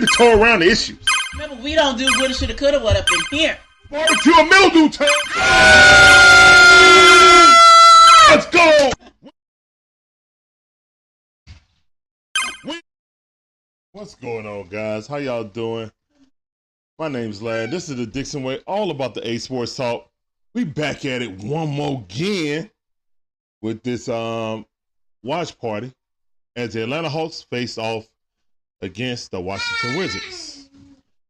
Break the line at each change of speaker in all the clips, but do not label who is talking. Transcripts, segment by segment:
gonna tiptoe around the issues.
Remember, we don't do woulda, shoulda, coulda, what up in here.
Barbecue a mildew time. Let's go. What's going on, guys? How y'all doing? My name's Lad. This is the Dixon Way, all about the A Sports Talk. We back at it one more again with this um watch party as the Atlanta Hawks face off against the Washington Wizards.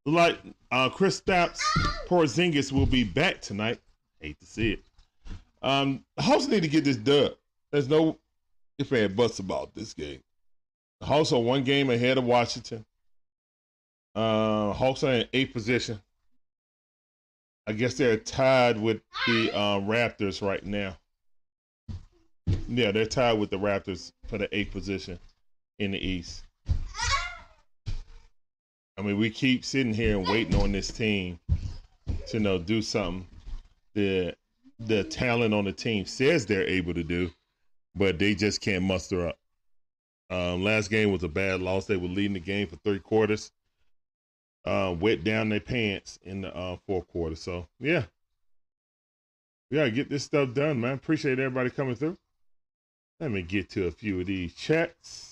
Like uh, Kristaps, Porzingis will be back tonight. Hate to see it. Um, the Hawks need to get this dub. There's no if and buts about this game. The Hawks are one game ahead of Washington. Uh, Hawks are in eighth position. I guess they're tied with the uh, Raptors right now. Yeah, they're tied with the Raptors for the eighth position in the East. I mean, we keep sitting here and waiting on this team to you know do something. The the talent on the team says they're able to do, but they just can't muster up. Um, last game was a bad loss. They were leading the game for three quarters. Uh, wet down their pants in the uh, fourth quarter. So yeah, we gotta get this stuff done, man. Appreciate everybody coming through. Let me get to a few of these chats.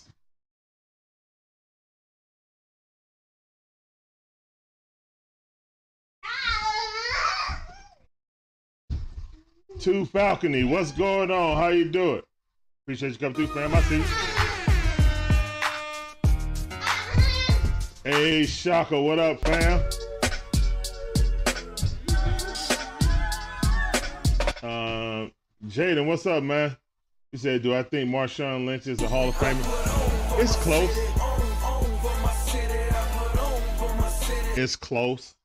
Two Falcony, what's going on? How you doing? Appreciate you coming through, fam. I see. Hey, Shaka, what up, fam? Uh, Jaden, what's up, man? He said, "Do I think Marshawn Lynch is a Hall of Famer?" It's close. It's close.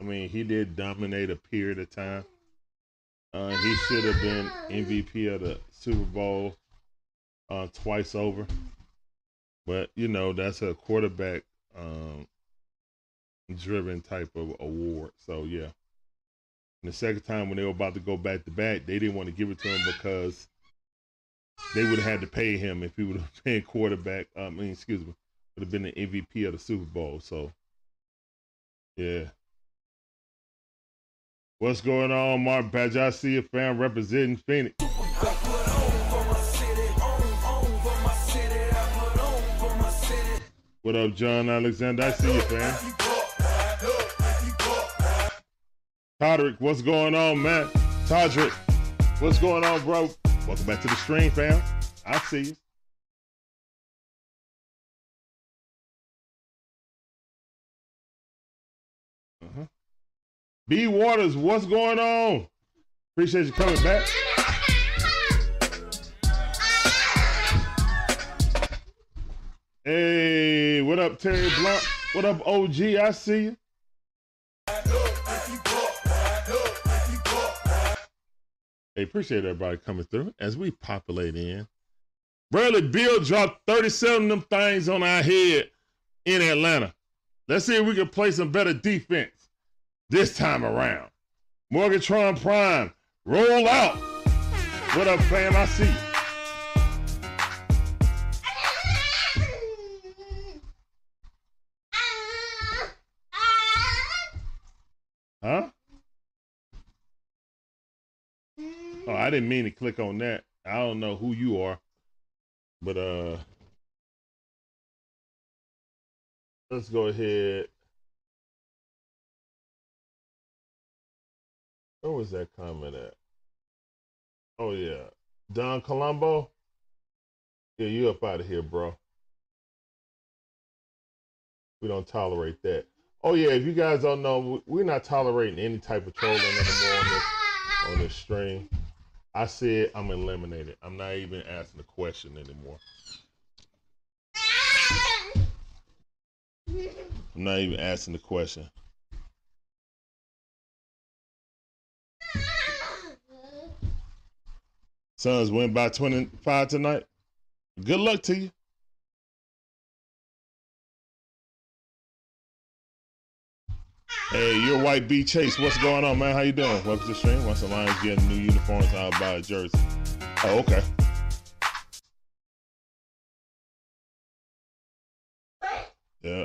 I mean, he did dominate a period of time. Uh, he should have been MVP of the Super Bowl uh, twice over. But you know, that's a quarterback um, driven type of award. So yeah. And the second time when they were about to go back to back, they didn't want to give it to him because they would have had to pay him if he would have been quarterback. I mean, excuse me, would have been the MVP of the Super Bowl. So yeah. What's going on, Mark Badge? I see a fan representing Phoenix. What up, John Alexander? I see you, fam. Todrick, what's going on, man? Todrick, what's going on, bro? Welcome back to the stream, fam. I see you. B Waters, what's going on? Appreciate you coming back. Hey, what up, Terry Blunt? What up, OG? I see you. Hey, appreciate everybody coming through as we populate in. Bradley Beal dropped 37 of them things on our head in Atlanta. Let's see if we can play some better defense this time around. Morgatron Prime, roll out. What up, fam? I see you. Huh? Oh, I didn't mean to click on that. I don't know who you are, but uh, let's go ahead. Where was that comment at? Oh yeah, Don Colombo. Yeah, you up out of here, bro. We don't tolerate that. Oh yeah, if you guys don't know, we're not tolerating any type of trolling anymore on this on this stream. I said I'm eliminated. I'm not even asking the question anymore. I'm not even asking the question. Suns win by 25 tonight. Good luck to you. Hey, you're White B Chase. What's going on, man? How you doing? Welcome to the stream. Once the Lions get new uniforms, I'll buy a jersey. Oh, okay. Yeah.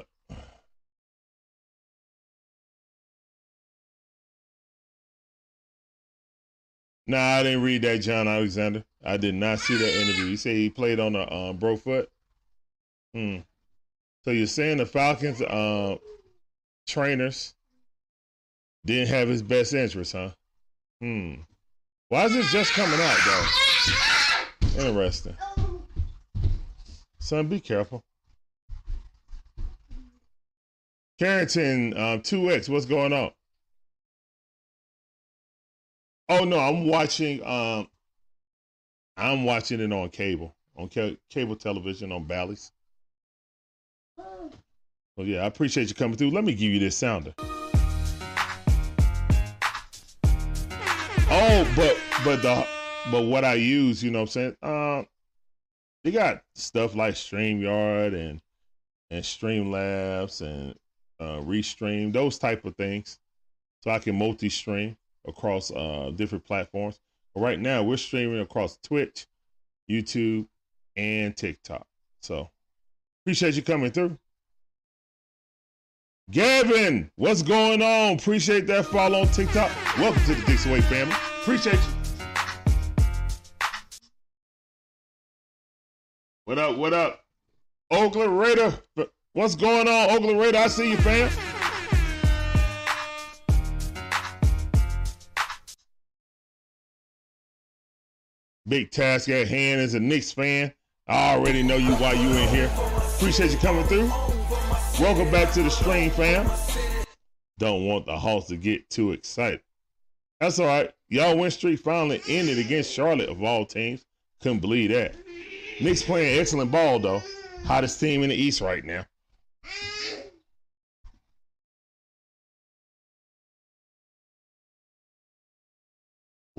Nah, I didn't read that, John Alexander. I did not see that interview. You say he played on a um, Brofoot. Hmm. So you're saying the Falcons uh, trainers didn't have his best interest, huh? Hmm. Why is this just coming out though? Interesting. Son, be careful. Carrington, um, 2X, what's going on? Oh no, I'm watching. Um, I'm watching it on cable, on ca- cable television on Bally's. Oh yeah, I appreciate you coming through. Let me give you this sounder. Oh, but but the but what I use, you know what I'm saying? Uh, you got stuff like StreamYard and and Streamlabs and uh, Restream, those type of things, so I can multi-stream across uh, different platforms. But right now, we're streaming across Twitch, YouTube, and TikTok. So appreciate you coming through. Gavin, what's going on? Appreciate that follow on TikTok. Welcome to the Dixon Way family. Appreciate you. What up? What up? Oakland Raider. What's going on, Oakland Raider? I see you, fam. Big task at hand as a Knicks fan. I already know you why you in here. Appreciate you coming through. Welcome back to the stream, fam. Don't want the Hawks to get too excited. That's all right. Y'all win streak finally ended against Charlotte of all teams. Couldn't believe that. Knicks playing excellent ball though. Hottest team in the East right now.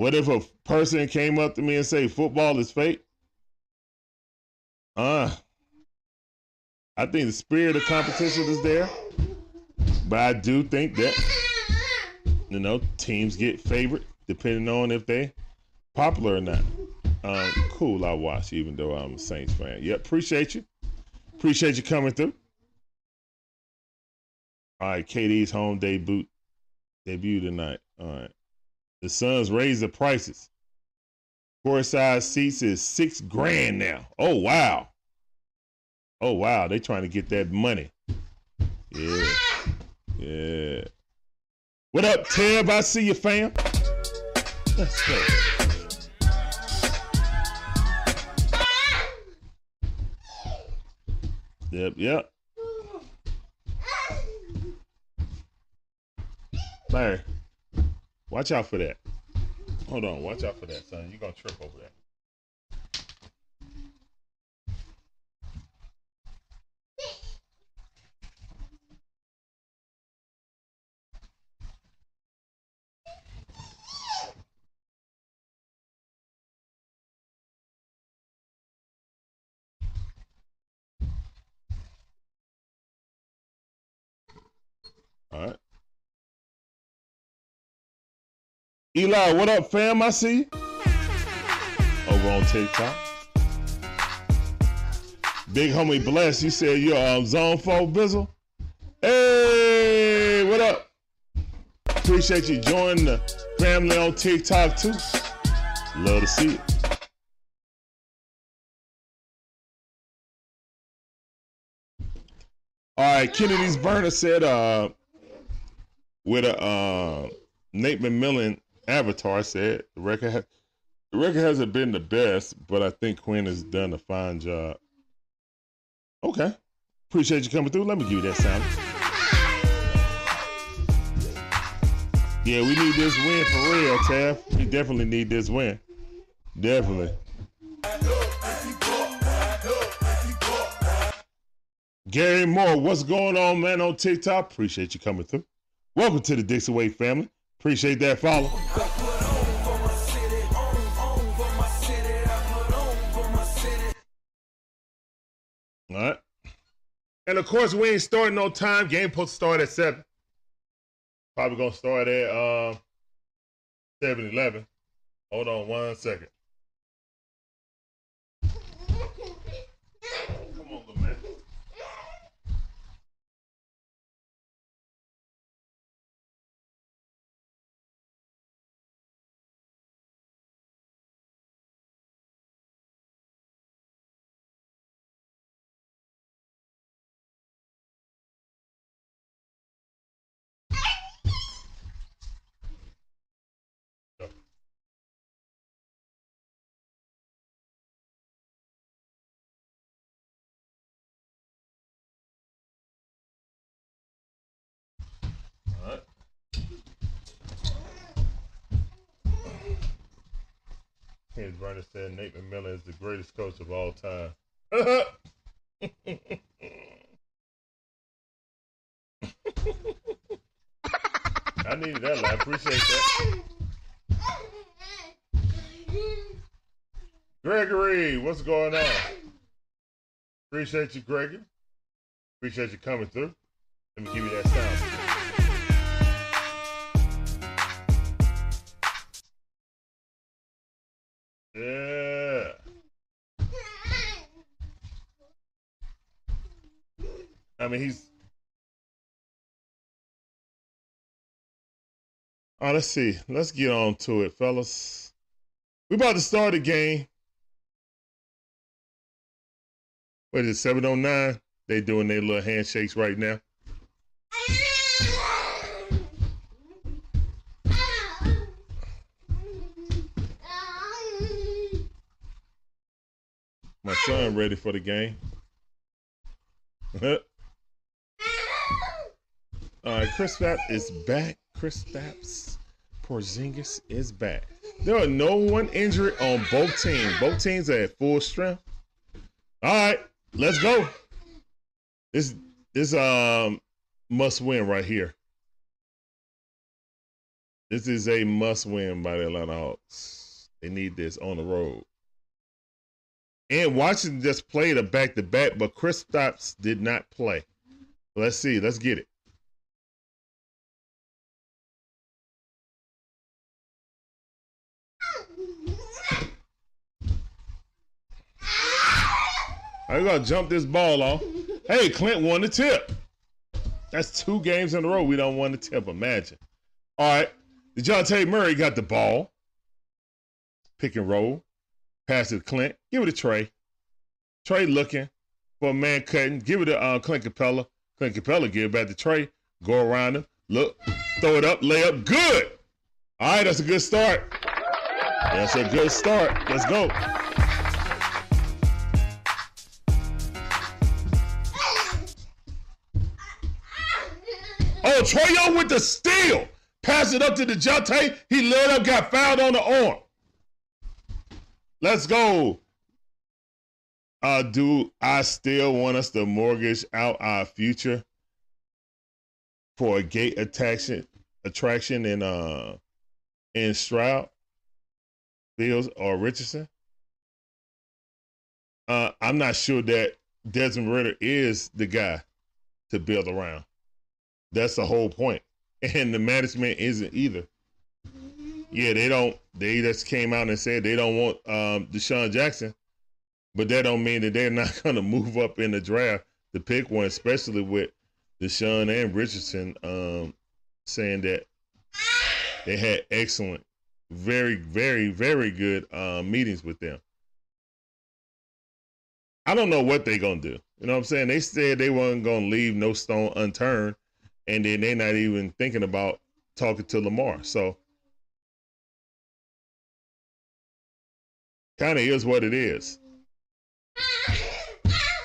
What if a person came up to me and say football is fake? Uh, I think the spirit of competition is there, but I do think that you know teams get favored depending on if they popular or not. Um, cool, I watch even though I'm a Saints fan. Yeah, appreciate you. Appreciate you coming through. All right, KD's home debut debut tonight. All right. The Suns raised the prices. Court size seats is six grand now. Oh wow. Oh wow. They trying to get that money. Yeah. Yeah. What up, Tab? I see you, fam. Let's go. Yep, yep. Larry, watch out for that. Hold on, watch out for that, son. You're gonna trip over that. Eli, what up, fam? I see. Over on TikTok. Big homie Bless, you said you're um, zone 4 Bizzle. Hey, what up? Appreciate you joining the family on TikTok too. Love to see it. All right, Kennedy's burner said uh with a uh, Nate McMillan avatar said the record ha- the record hasn't been the best, but I think Quin has done a fine job. Okay. Appreciate you coming through. Let me give you that sound. Yeah, we need this win for real, Taff. We definitely need this win. Definitely. Gary Moore, what's going on, man, on TikTok? Appreciate you coming through. Welcome to the Dixon Way family. Appreciate that follow. All right. And of course, we ain't starting no time. Game to start at 7. Probably going to start at uh, 7 11. Hold on one second. James Vernon said Nate McMillan is the greatest coach of all time. I needed that. I appreciate that. Gregory, what's going on? Appreciate you, Gregory. Appreciate you coming through. Let me give you that sound. Mean, he's. Oh, let's see. Let's get on to it, fellas. We about to start the game. What is it, 709? They doing their little handshakes right now. My son ready for the game. Right, Kristaps is back. Kristaps Porzingis is back. There are no one injury on both teams. Both teams are at full strength. All right, let's go. This this um must win right here. This is a must win by the Atlanta Hawks. They need this on the road. And Washington just played a back to back, but Kristaps did not play. Let's see. Let's get it. I'm gonna jump this ball off. Hey, Clint won the tip. That's two games in a row we don't won the tip. Imagine. All right. DeJounte Murray got the ball. Pick and roll. Pass it to Clint. Give it to Trae. Trae looking for a man cutting. Give it to uh, Clint Capela. Clint Capela give it back to Trae. Go around him. Look. Throw it up. Lay up. Good. All right. That's a good start. That's a good start. Let's go. Trae Young with the steal. Pass it up to DeJounte. He lit up, got fouled on the arm. Let's go. Uh, do I still want us to mortgage out our future for a gate attraction attraction in uh in Stroud, Fields, or Richardson? Uh, I'm not sure that Desmond Ridder is the guy to build around. That's the whole point. And the management isn't either. Yeah, they don't. They just came out and said they don't want um, Deshaun Jackson, but that don't mean that they're not going to move up in the draft to pick one, especially with Deshaun and Richardson um, saying that they had excellent, very, very, very good uh, meetings with them. I don't know what they're gonna do. You know what I'm saying? They said they weren't gonna leave no stone unturned, and then they're not even thinking about talking to Lamar. So kind of is what it is.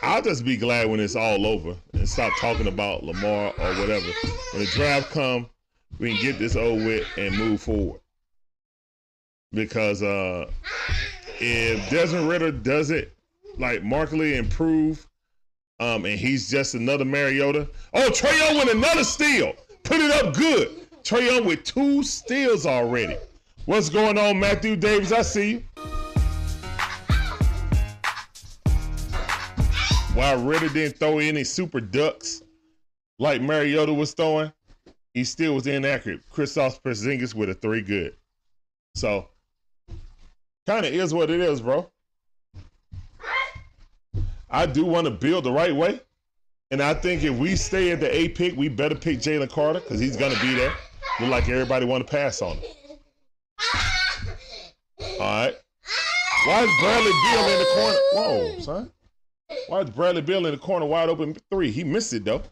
I'll just be glad when it's all over and stop talking about Lamar or whatever. When the draft come, we can get this over with and move forward. Because uh, if Desmond Ridder doesn't like markedly improve, um, and he's just another Mariota. Oh, Trae Young with another steal. Put it up good. Trae Young with two steals already. What's going on, Matthew Davis? I see you. While Ridder didn't throw any super ducks like Mariota was throwing, he still was inaccurate. Kristaps Porzingis with a three good. So, kind of is what it is, bro. I do want to build the right way. And I think if we stay at the A pick, we better pick Jalen Carter because he's going to be there. Look like everybody want to pass on him. All right. Why is Bradley Beal in the corner? Whoa, son. Why is Bradley Beal in the corner wide open three? He missed it, though.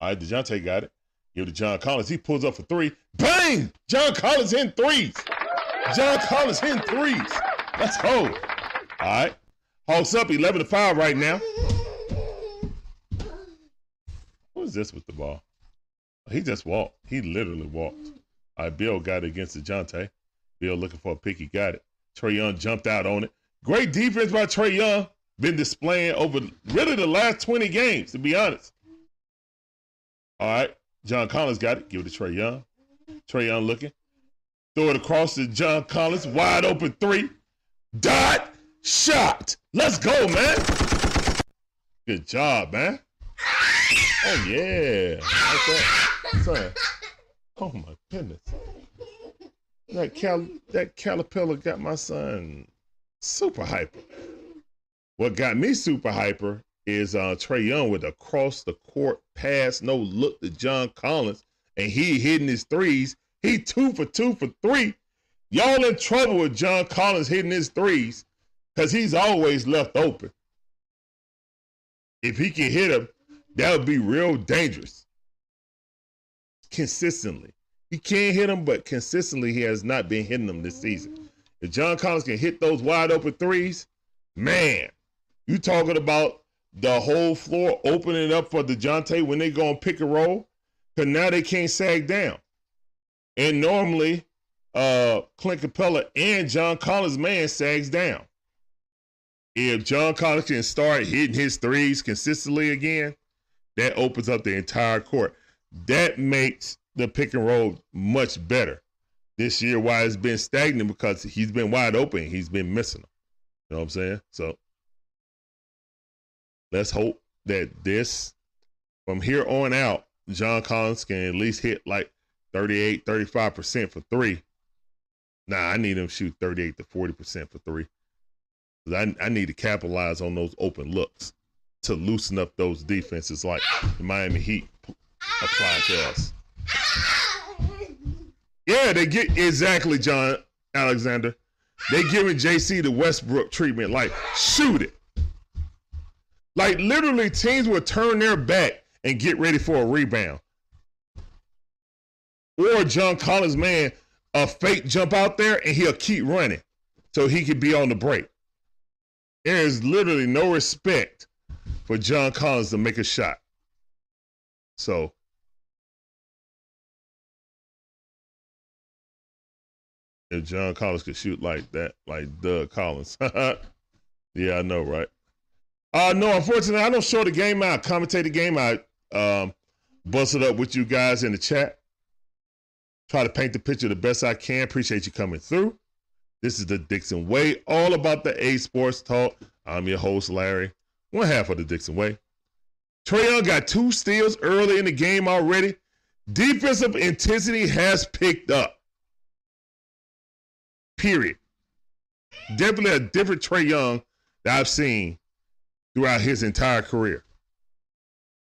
All right, DeJounte got it. Give it to John Collins. He pulls up for three. Bang! John Collins in threes. John Collins in threes. Let's go. All right. Hawks up 11 to 5 right now. What is this with the ball? He just walked. He literally walked. All right, Beal got it against DeJounte. Beal looking for a pick. He got it. Trae Young jumped out on it. Great defense by Trae Young. Been displaying over really the last 20 games, to be honest. All right. John Collins got it. Give it to Trae Young. Trae Young looking. Throw it across to John Collins. Wide open three. Dot. Shot. Let's go, man. Good job, man. Oh, yeah. Like. Son. Oh, my goodness. That cal that caterpillar got my son super hyper. What got me super hyper is uh Trae Young with a cross the court pass, no look to John Collins, and he hitting his threes. He two for two for three. Y'all in trouble with John Collins hitting his threes because he's always left open. If he can hit him, that would be real dangerous. Consistently. He can't hit him, but consistently he has not been hitting them this season. If John Collins can hit those wide open threes, man, you talking about the whole floor opening up for DeJounte when they go and pick and roll, because now they can't sag down. And normally, uh, Clint Capela and John Collins' man sags down. If John Collins can start hitting his threes consistently again, that opens up the entire court. That makes the pick and roll much better this year. Why it's been stagnant because he's been wide open. He's been missing them. You know what I'm saying? So let's hope that this, from here on out, John Collins can at least hit like 38, 35% for three. Nah, I need him to shoot 38 to 40% for three. I, I need to capitalize on those open looks to loosen up those defenses like the Miami Heat apply to us. Yeah, they get exactly John Alexander. They giving JC the Westbrook treatment, like shoot it. Like literally, teams will turn their back and get ready for a rebound. Or John Collins, man, a fake jump out there and he'll keep running so he could be on the break. There is literally no respect for John Collins to make a shot. So if John Collins could shoot like that, like Doug Collins. yeah, I know, right? Uh no, unfortunately, I don't show the game out, commentate the game I Um, bust it up with you guys in the chat. Try to paint the picture the best I can. Appreciate you coming through. This is the Dixon Way, all about the A Sports Talk. I'm your host, Larry, one half of the Dixon Way. Trae Young got two steals early in the game already. Defensive intensity has picked up. Period. Definitely a different Trae Young that I've seen throughout his entire career.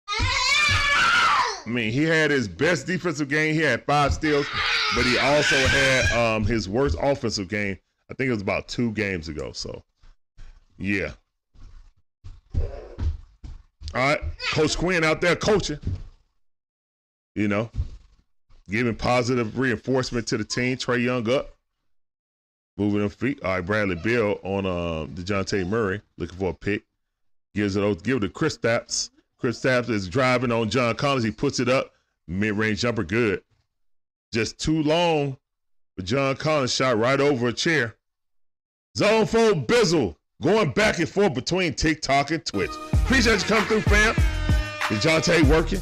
I mean, he had his best defensive game. He had five steals, but he also had um, his worst offensive game. I think it was about two games ago. So, yeah. All right, Coach Quin out there coaching. You know, giving positive reinforcement to the team. Trae Young up. Moving them feet. All right, Bradley Beal on uh, DeJounte Murray, looking for a pick. Gives it to give it to Kristaps. Chris Stapps is driving on John Collins. He puts it up. Mid-range jumper, good. Just too long. But John Collins shot right over a chair. Zone 4 Bizzle going back and forth between TikTok and Twitch. Appreciate you coming through, fam. DeJounte working.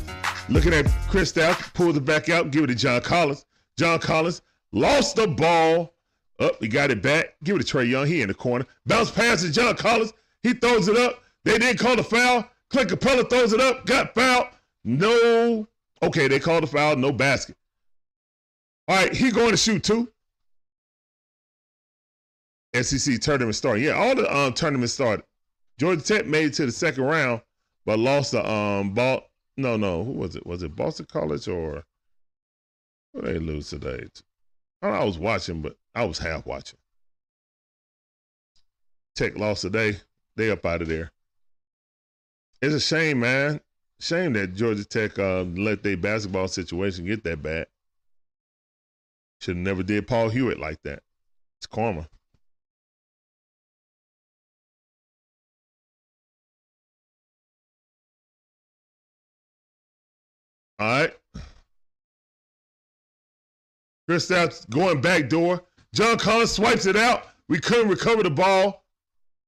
Looking at Kristaps, pulls it back out, give it to John Collins. John Collins lost the ball up, oh, he got it back. Give it to Trae Young. He in the corner. Bounce pass to John Collins. He throws it up. They didn't call the foul. Clint Capela throws it up. Got fouled. No. Okay, they called the foul. No basket. All right, he going to shoot too. SEC tournament started. Yeah, all the um, tournaments started. Georgia Tech made it to the second round, but lost the um ball. No, no, who was it? Was it Boston College or who they lose today? I, I was watching, but I was half watching. Tech lost today. They up out of there. It's a shame, man. Shame that Georgia Tech uh, let their basketball situation get that bad. Should have never did Paul Hewitt like that. It's karma. All right. Kristaps going back door John Collins swipes it out. We couldn't recover the ball.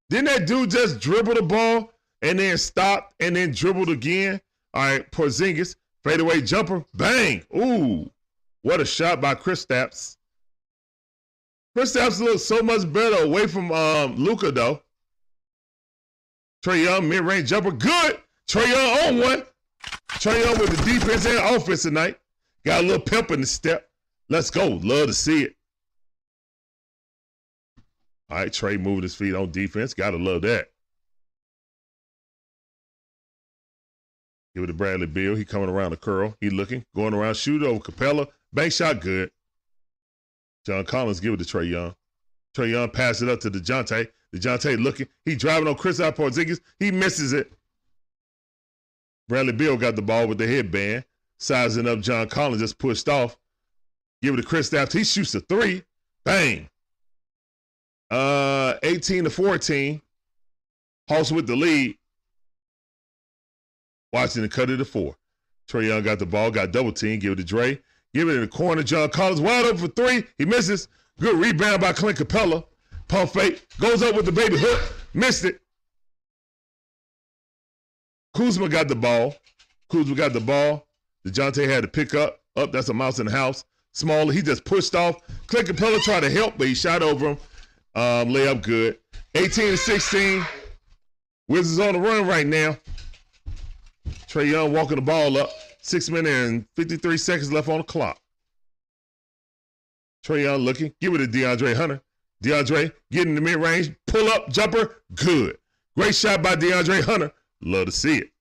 Didn't that dude just dribble the ball and then stop and then dribbled again? All right, Porzingis, fadeaway jumper, bang. Ooh, what a shot by Kristaps. Kristaps looks so much better away from um, Luka though. Trae Young mid-range jumper, good. Trae Young on one. Trae Young with the defense and offense tonight. Got a little pep in the step. Let's go. Love to see it. All right, Trae moving his feet on defense. Gotta love that. Give it to Bradley Beal. He coming around the curl. He looking, going around, shoot over Capela. Bank shot good. John Collins give it to Trae Young. Trae Young pass it up to DeJounte. DeJounte looking. He driving on Chris Porzingis. He misses it. Bradley Beal got the ball with the headband. Sizing up John Collins, just pushed off. Give it to Kristaps. He shoots a three. Bang. Uh, 18 to 14. Hawks with the lead. Washington cut it to four. Trae Young got the ball, got double team, give it to Dre. Give it in the corner. John Collins wide open for three. He misses. Good rebound by Clint Capela. Pump fake. Goes up with the baby hook. Missed it. Kuzma got the ball. Kuzma got the ball. DeJounte had to pick up. Up, that's a mouse in the house. Smaller, he just pushed off. Clint Capela tried to help, but he shot over him. Um, layup good. 18 to 16. Wizards on the run right now. Trae Young walking the ball up. Six minutes and 53 seconds left on the clock. Trae Young looking. Give it to DeAndre Hunter. DeAndre getting the mid range. Pull up jumper. Good. Great shot by DeAndre Hunter. Love to see it.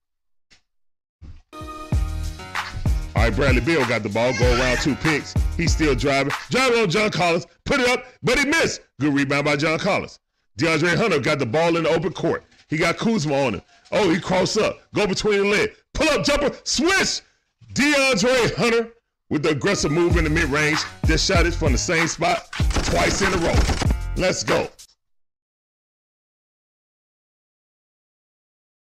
All right, Bradley Beal got the ball. Go around two picks. He's still driving. Driving on John Collins. Put it up, but he missed. Good rebound by John Collins. DeAndre Hunter got the ball in the open court. He got Kuzma on him. Oh, he crossed up. Go between the leg. Pull up jumper. Switch. DeAndre Hunter with the aggressive move in the mid range. Just shot it from the same spot twice in a row. Let's go.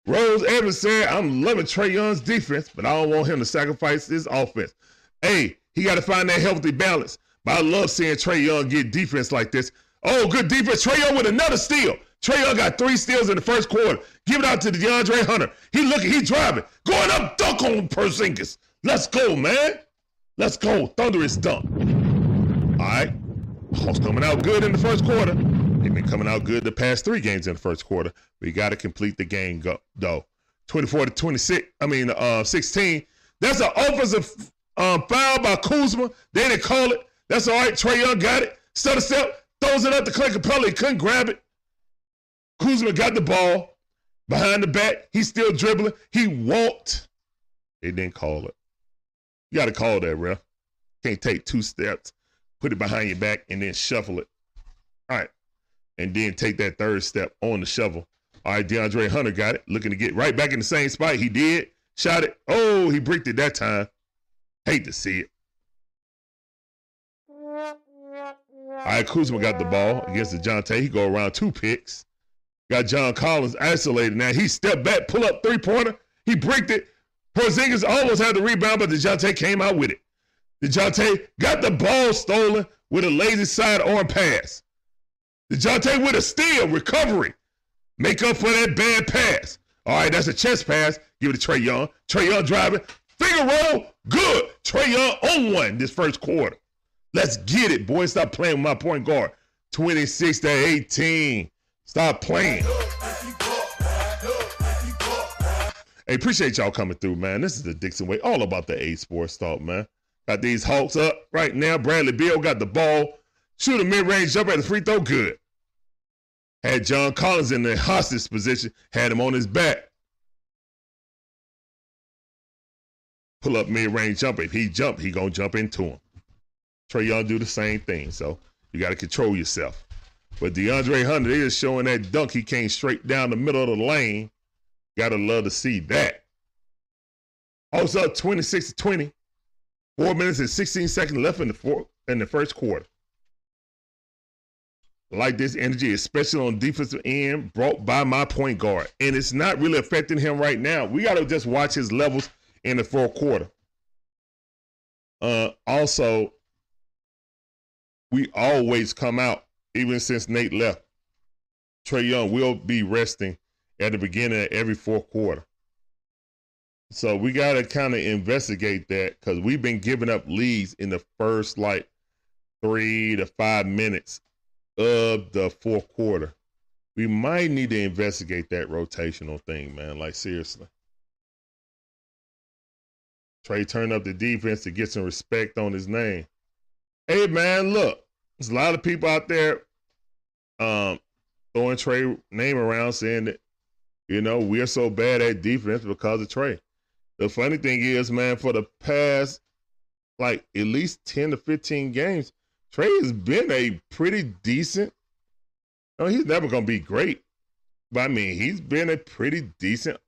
Rose Evans said, I'm loving Trae Young's defense, but I don't want him to sacrifice his offense. Hey, he got to find that healthy balance. But I love seeing Trae Young get defense like this. Oh, good defense. Trae Young with another steal. Trae Young got three steals in the first quarter. Give it out to DeAndre Hunter. He looking, he driving. Going up, dunk on Porzingis. Let's go, man. Let's go. Thunderous dunk. All right. Hawks coming out good in the first quarter. They've been coming out good the past three games in the first quarter. We got to complete the game, go, though. 24 to 26, I mean, uh, 16. That's an offensive um, foul by Kuzma. They didn't call it. That's all right. Trae Young got it. Stutter step, throws it up to Clint Capela. He couldn't grab it. Kuzma got the ball behind the back. He's still dribbling. He walked. They didn't call it. You got to call that, ref. Can't take two steps, put it behind your back, and then shuffle it. All right. And then take that third step on the shovel. All right, DeAndre Hunter got it. Looking to get right back in the same spot. He did. Shot it. Oh, he bricked it that time. Hate to see it. All right, Kuzma got the ball against the John Tay. He go around two picks. Got John Collins isolated. Now he stepped back, pull up three pointer. He bricked it. Porzingis almost had the rebound, but DeJounte came out with it. DeJounte got the ball stolen with a lazy side arm pass. DeJounte with a steal, recovery. Make up for that bad pass. All right, that's a chest pass. Give it to Trae Young. Trae Young driving. Finger roll. Good. Trae Young on one this first quarter. Let's get it, boy. Stop playing with my point guard. 26 to 18. Stop playing. Hey, appreciate y'all coming through, man. This is the Dixon Way, all about the A Sports Talk, man. Got these Hawks up right now. Bradley Beal got the ball. Shoot a mid-range jumper at the free throw. Good. Had John Collins in the hostage position. Had him on his back. Pull up mid-range jumper. If he jump, he gonna jump into him. Trae Young do the same thing. So you got to control yourself. But DeAndre Hunter is showing that dunk. He came straight down the middle of the lane Gotta love to see that. Also, 26 to 20. Four minutes and 16 seconds left in the four, in the first quarter. Like this energy, especially on defensive end, brought by my point guard. And it's not really affecting him right now. We gotta just watch his levels in the fourth quarter. Uh, also, we always come out, even since Nate left. Trae Young will be resting at the beginning of every fourth quarter. So we got to kind of investigate that because we've been giving up leads in the first like three to five minutes of the fourth quarter. We might need to investigate that rotational thing, man. Like, seriously. Trae turned up the defense to get some respect on his name. Hey, man, look, there's a lot of people out there um, throwing Trae name around saying that, you know, we're so bad at defense because of Trae. The funny thing is, man, for the past like at least 10 to 15 games, Trae has been a pretty decent. I mean, he's never to be great, but I mean, he's been a pretty decent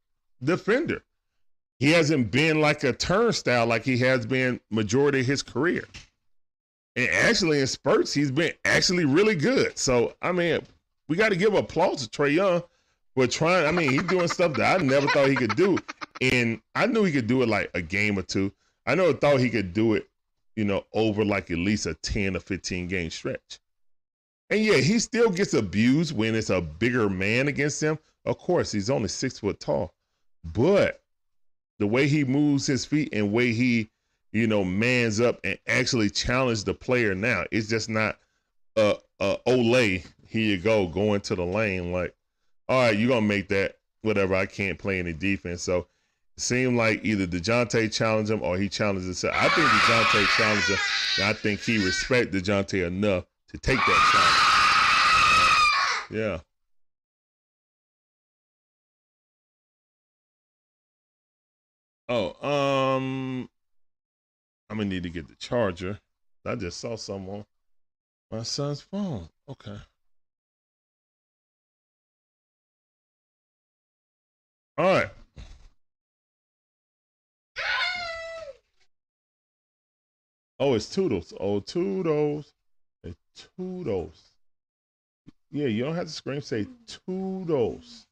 defender. He hasn't been like a turnstile like he has been majority of his career. And actually, in spurts, he's been actually really good. So, I mean, we got to give applause to Trae Young for trying. I mean, he's doing stuff that I never thought he could do. And I knew he could do it like a game or two. I never thought he could do it you know, over like at least a 10 or 15 game stretch. And yeah, he still gets abused when it's a bigger man against him. Of course, he's only six foot tall. But the way he moves his feet and way he, you know, mans up and actually challenge the player now, it's just not a, a Olay, here you go, going to the lane like, all right, you're gonna make that whatever. I can't play any defense. So it seemed like either DeJounte challenged him or he challenged himself. I think DeJounte challenged him, and I think he respect DeJounte enough to take that challenge. yeah. Oh, um, I'm gonna need to get the charger. I just saw someone my son's phone. Okay. All right. Oh, it's Toodles. Oh, Toodles. It's Toodles. Yeah, you don't have to scream. Say Toodles.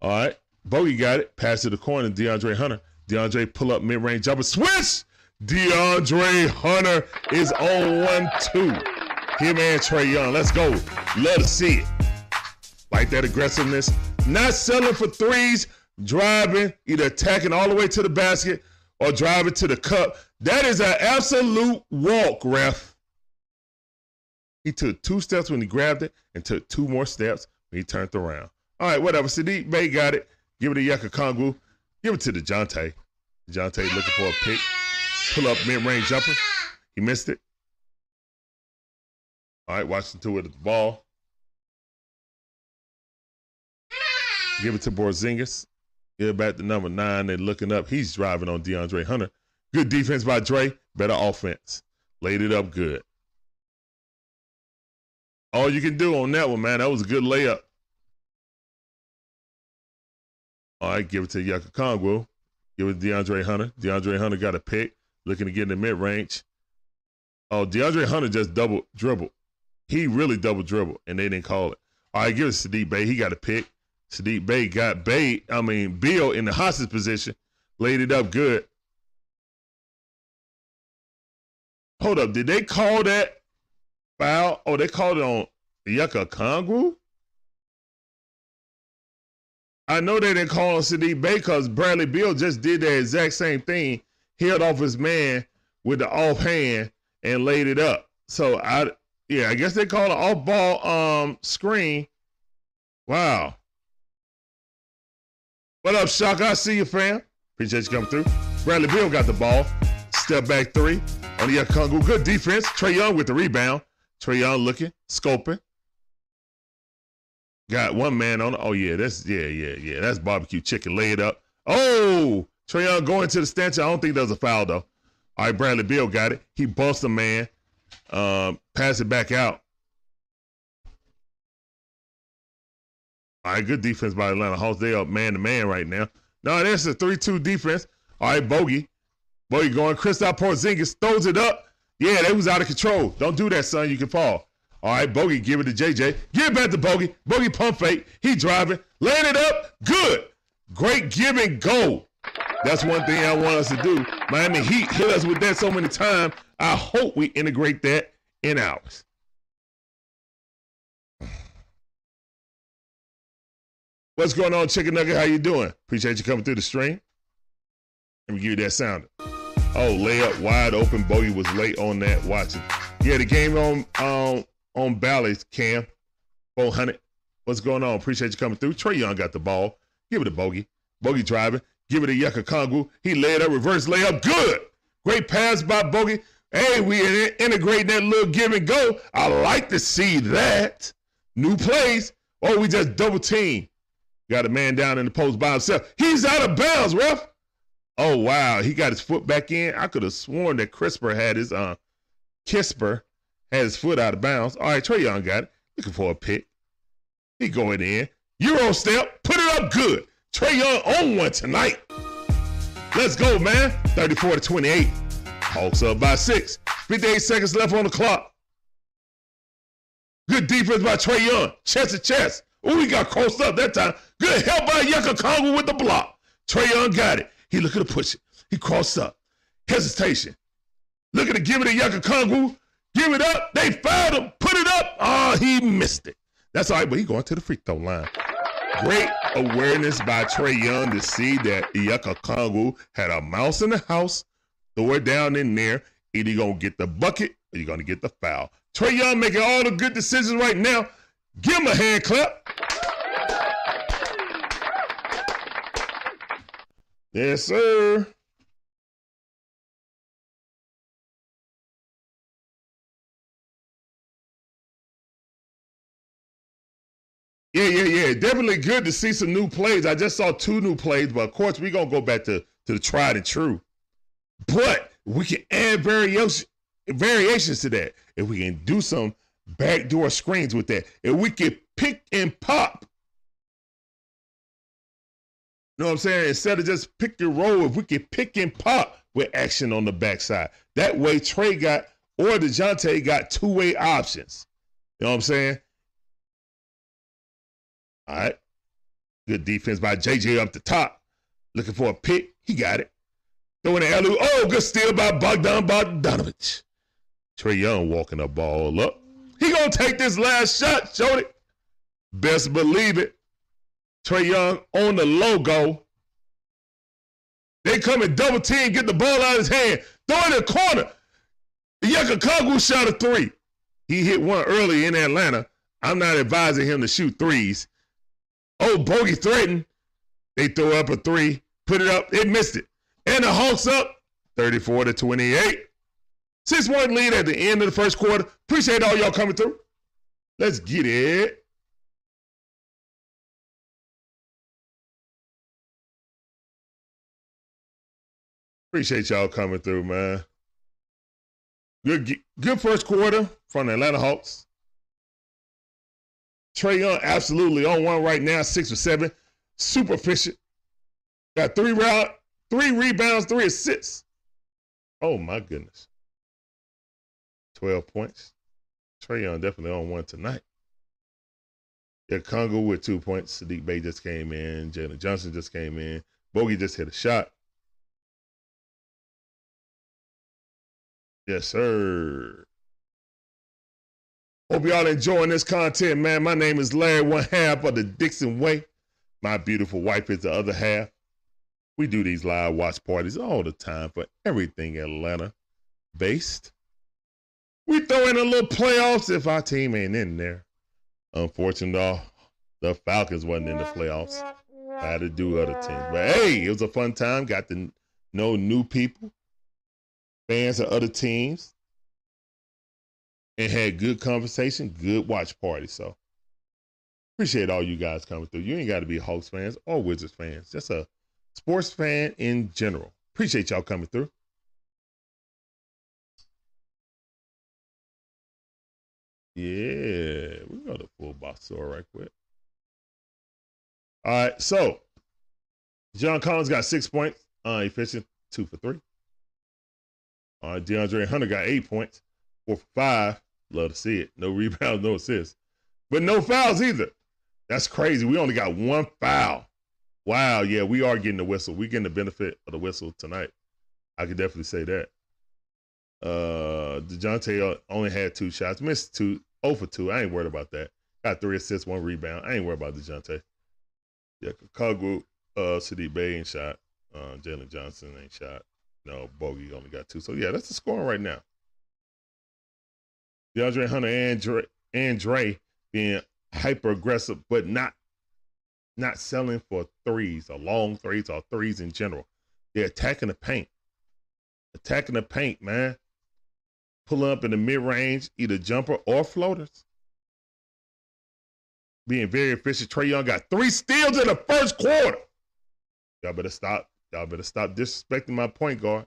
All right. Bogey got it. Pass to the corner. DeAndre Hunter. DeAndre pull up mid range jumper. Switch. DeAndre Hunter is on one two. Him and Trae Young. Let's go. Love to see it. Like that aggressiveness. Not selling for threes. Driving, either attacking all the way to the basket or driving to the cup. That is an absolute walk, ref. He took two steps when he grabbed it and took two more steps when he turned around. All right, whatever. Saddiq Bey got it. Give it to Onyeka Okongwu. Give it to the DeJounte. DeJounte looking for a pick. Pull up mid-range jumper. He missed it. All right, Washington with the ball. Give it to Porzingis. Give back to number nine. They're looking up. He's driving on DeAndre Hunter. Good defense by Dre. Better offense. Laid it up good. All you can do on that one, man. That was a good layup. All right, give it to Onyeka Okongwu. Give it to DeAndre Hunter. DeAndre Hunter got a pick. Looking to get in the mid range. Oh, DeAndre Hunter just double dribbled. He really double dribbled, and they didn't call it. All right, give it to Saddiq Bey. He got a pick. Saddiq Bey got Bey, I mean, Beal in the hostage position. Laid it up good. Hold up, did they call that foul? Oh, they called it on Onyeka Okongwu? I know they didn't call on Saddiq Bey because Bradley Beal just did the exact same thing, held off his man with the offhand and laid it up. So I yeah, I guess they called an off ball um screen. Wow. What up, Shaka? I see you, fam. Appreciate you coming through. Bradley Beal got the ball. Step back three on the Okongwu. Good defense. Trae Young with the rebound. Trae Young looking, scoping. Got one man on. Oh yeah, that's yeah, yeah, yeah. That's barbecue chicken. Lay it up. Oh, Trae Young going to the stanch. I don't think there's a foul though. All right, Bradley Beal got it. He busts a man. Um, pass it back out. All right, good defense by Atlanta Hawks. They up man to man right now. No, that's a 3 2 defense. All right, Bogey. Bogey going. Kristaps Porzingis throws it up. Yeah, they was out of control. Don't do that, son. You can fall. All right, Bogey, give it to JJ. Give it back to Bogey. Bogey pump fake. He driving. Laying it up. Good. Great give and go. That's one thing I want us to do. Miami Heat hit us with that so many times. I hope we integrate that in ours. What's going on, Chicken Nugget? How you doing? Appreciate you coming through the stream. Let me give you that sound. Oh, layup wide open. Bogey was late on that. Watching. Yeah, the game on um on Bally's Cam. 400. What's going on? Appreciate you coming through. Trae Young got the ball. Give it a Bogey. Bogey driving. Give it a Onyeka Okongwu. He laid up, reverse layup. Good. Great pass by Bogey. Hey, we integrating that little give and go. I like to see that. New plays. Oh, we just double team. Got a man down in the post by himself. He's out of bounds, ref. Oh wow, he got his foot back in. I could have sworn that Kristaps had his uh Kisper had his foot out of bounds. All right, Trae Young got it. Looking for a pick. He going in. Euro step. Put it up good. Trae Young on one tonight. Let's go, man. 34 to 28. Hawks up by six. 58 seconds left on the clock. Good defense by Trae Young. Chest to chest. Oh, we got crossed up that time. Good help by Onyeka Okongwu with the block. Trae Young got it. He looking to push it. He crossed up. Hesitation. Looking to give it to Onyeka Okongwu. Give it up. They fouled him. Put it up. Oh, he missed it. That's all right, but he going to the free throw line. Great awareness by Trae Young to see that Onyeka Okongwu had a mouse in the house. Throw it down in there. Either you going to get the bucket or you're going to get the foul. Trae Young making all the good decisions right now. Give him a hand clap. Yes, sir. Yeah, yeah, yeah. Definitely good to see some new plays. I just saw two new plays, but of course we're gonna go back to, to the tried and true. But we can add variation variations to that. If we can do some backdoor screens with that, if we can pick and pop you know what I'm saying? Instead of just pick and roll, if we can pick and pop with action on the backside. That way Trae got or DeJounte got two-way options. You know what I'm saying? All right. Good defense by JJ up the top. Looking for a pick. He got it. Throwing the alley. Oh, good steal by Bogdan Bogdanovich. Trae Young walking the ball up. Gonna take this last shot, Jody. Best believe it. Trae Young on the logo. They come and double team, get the ball out of his hand, throw it in the corner. Onyeka Okongwu shot a three. He hit one early in Atlanta. I'm not advising him to shoot threes. Oh, Bogey threatened. They throw up a three, put it up, it missed it. And the Hawks up 34 to 28. Six point lead at the end of the first quarter. Appreciate all y'all coming through. Let's get it. Appreciate y'all coming through, man. Good, good first quarter from the Atlanta Hawks. Trae Young absolutely on one right now, six or seven, super efficient. Got three round, three rebounds, three assists. Oh my goodness, twelve points. Trae Young definitely on one tonight. Yeah, Kongu with two points. Saddiq Bey just came in. Jalen Johnson just came in. Bogey just hit a shot. Yes, sir. Hope y'all enjoying this content, man. My name is Larry, one half of the Dixon Way. My beautiful wife is the other half. We do these live watch parties all the time for everything Atlanta based. We throw in a little playoffs if our team ain't in there. Unfortunately, the Falcons wasn't in the playoffs. I had to do other teams. But hey, it was a fun time. Got to know new people fans of other teams and had good conversation, good watch party. So appreciate all you guys coming through. You ain't got to be Hawks fans or Wizards fans, just a sports fan in general. Appreciate y'all coming through. Yeah, we go to full box store right quick. All right, so John Collins got six points, uh, efficient, two for three. All right, DeAndre Hunter got eight points, four for five. Love to see it. No rebounds, no assists, but no fouls either. That's crazy. We only got one foul. Wow, yeah, we are getting the whistle. We're getting the benefit of the whistle tonight. I could definitely say that. Uh, DeJounte only had two shots, missed two, 0 for 2. I ain't worried about that. Got three assists, one rebound. I ain't worried about DeJounte. Yeah, Kagwu, uh, Saddiq Bey ain't shot. Uh, Jalen Johnson ain't shot. No, Bogey only got two. So, yeah, that's the scoring right now. DeAndre Hunter and Dre, and Dre being hyper aggressive, but not not selling for threes or long threes or threes in general. They're attacking the paint. Attacking the paint, man. Pulling up in the mid range, either jumper or floaters. Being very efficient. Trae Young got three steals in the first quarter. Y'all better stop. Y'all better stop disrespecting my point guard.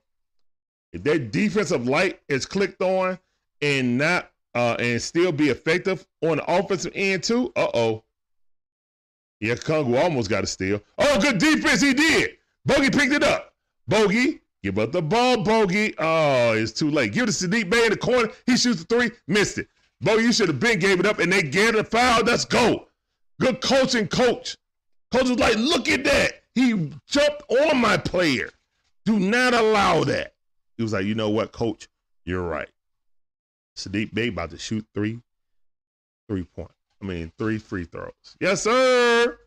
If that defensive light is clicked on and not uh, and still be effective on the offensive end too, uh oh. Yeah, Kongwu almost got a steal. Oh, good defense, he did. Bogey picked it up. Bogey, give up the ball, Bogey. Oh, it's too late. Give it to Saddiq Bey in the corner. He shoots the three, missed it. Bogey, you should have been gave it up, and they gave the foul. Let's go. Good coaching, coach. Coach was like, look at that. He jumped on my player. Do not allow that. He was like, you know what, coach? You're right. Saddiq Bey about to shoot three, three point. I mean, three free throws. Yes, sir.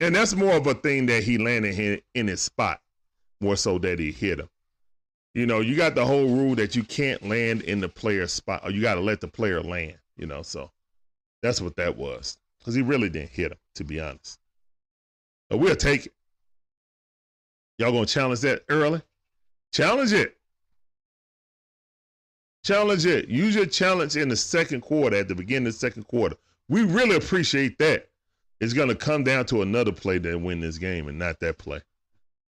And that's more of a thing that he landed in his spot, more so that he hit him. You know, you got the whole rule that you can't land in the player's spot, or you got to let the player land. You know, so that's what that was. Because he really didn't hit him, to be honest. But we'll take it. Y'all gonna challenge that early? Challenge it. Challenge it. Use your challenge in the second quarter, at the beginning of the second quarter. We really appreciate that. It's to come down to another play that win this game and not that play.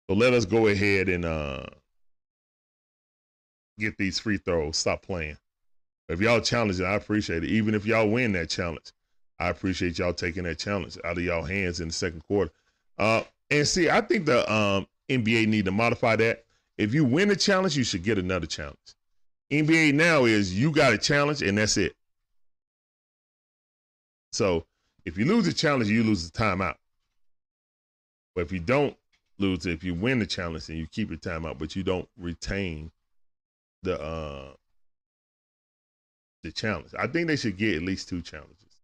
So let us go ahead and uh, get these free throws. Stop playing. If y'all challenge it, I appreciate it. Even if y'all win that challenge, I appreciate y'all taking that challenge out of y'all hands in the second quarter. Uh, and see, I think the um, NBA need to modify that. If you win a challenge, you should get another challenge. NBA now is you got a challenge and that's it. So if you lose the challenge, you lose the timeout. But if you don't lose if you win the challenge, then you keep your timeout, but you don't retain the uh the challenge. I think they should get at least two challenges.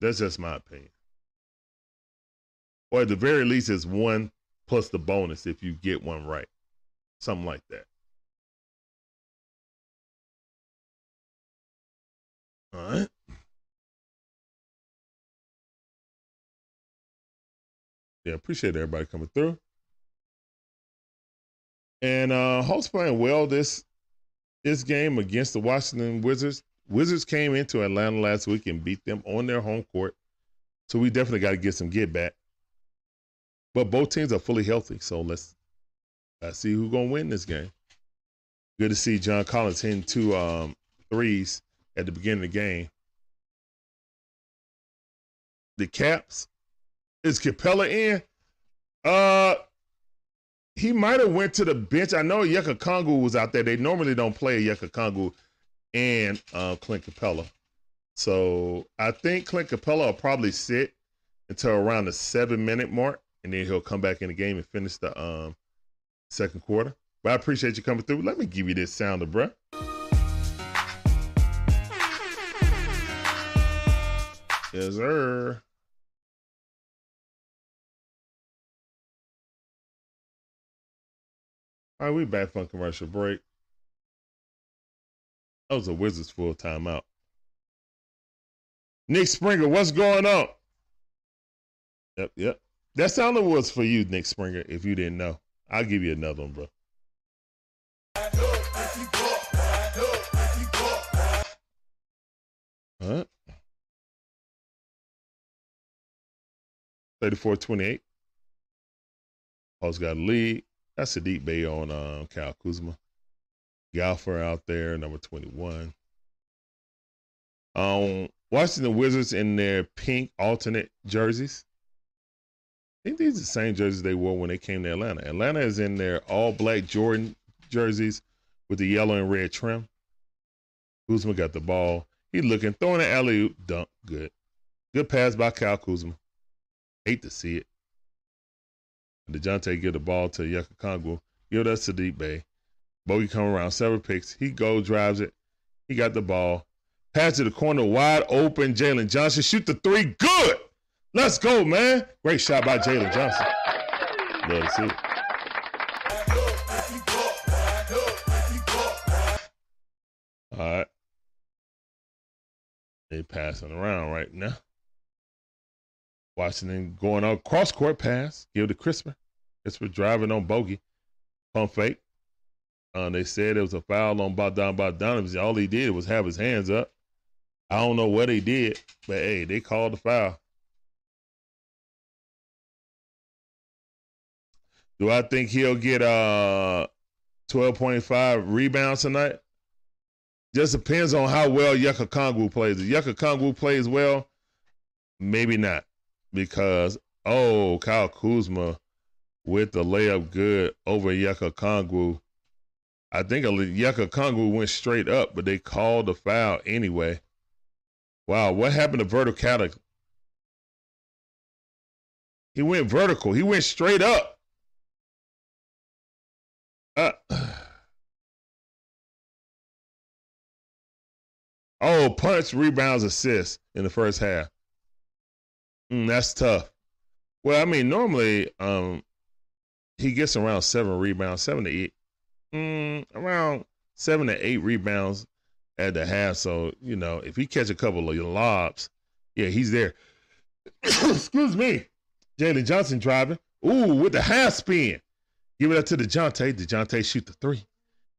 That's just my opinion. Or at the very least, it's one plus the bonus if you get one right. Something like that. All right. Yeah, appreciate everybody coming through. And uh Hawks playing well this this game against the Washington Wizards. Wizards came into Atlanta last week and beat them on their home court. So we definitely got to get some get back. But both teams are fully healthy. So let's let's see who's gonna win this game. Good to see John Collins hitting two um, threes at the beginning of the game. The Caps is Capela in. Uh, he might have went to the bench. I know Onyeka Okongwu was out there. They normally don't play Onyeka Okongwu and uh, Clint Capela. So I think Clint Capela will probably sit until around the seven minute mark, and then he'll come back in the game and finish the um, second quarter. But I appreciate you coming through. Let me give you this sounder, bruh. Yes, sir. All right, we back from commercial break. That was a Wizards full timeout. Nick Springer, what's going on? Yep, yep. That sounded was for you, Nick Springer, if you didn't know. I'll give you another one, bro. Huh? 34 28. Hawks got a lead. That's a deep bay on um, Kyle Kuzma. Gafford out there, number 21. Um, Washington Wizards in their pink alternate jerseys. I think these are the same jerseys they wore when they came to Atlanta. Atlanta is in their all black Jordan jerseys with the yellow and red trim. Kuzma got the ball. He looking, throwing an alley oop, dunk, good. Good pass by Kyle Kuzma. Hate to see it. DeJounte give the ball to Onyeka Okongwu. Give that to Deep Bay. Bogey come around, several picks. He go, drives it. He got the ball. Pass to the corner, wide open. Jalen Johnson shoot the three. Good. Let's go, man. Great shot by Jalen Johnson. Love to see it. All right. They passing around right now. Washington going on cross court pass. Give to Kristaps. Kristaps driving on bogey. Pump fake. Uh, they said it was a foul on Bogdan Bogdanovich. All he did was have his hands up. I don't know what he did, but hey, they called the foul. Do I think he'll get uh 12.5 rebounds tonight? Just depends on how well Onyeka Okongwu plays. If Onyeka Okongwu plays well, maybe not. Because, oh, Kyle Kuzma with the layup good over Onyeka Okongwu. I think Onyeka Okongwu went straight up, but they called the foul anyway. Wow, what happened to vertical? He went vertical. He went straight up. Uh, oh, punch, rebounds, assists in the first half. Mm, that's tough. Well, I mean, normally um, he gets around seven rebounds, seven to eight, mm, around seven to eight rebounds at the half. So you know, if he catch a couple of lobs, yeah, he's there. Excuse me, Jalen Johnson driving. Ooh, with the half spin. Give it up to DeJounte. DeJounte shoot the three.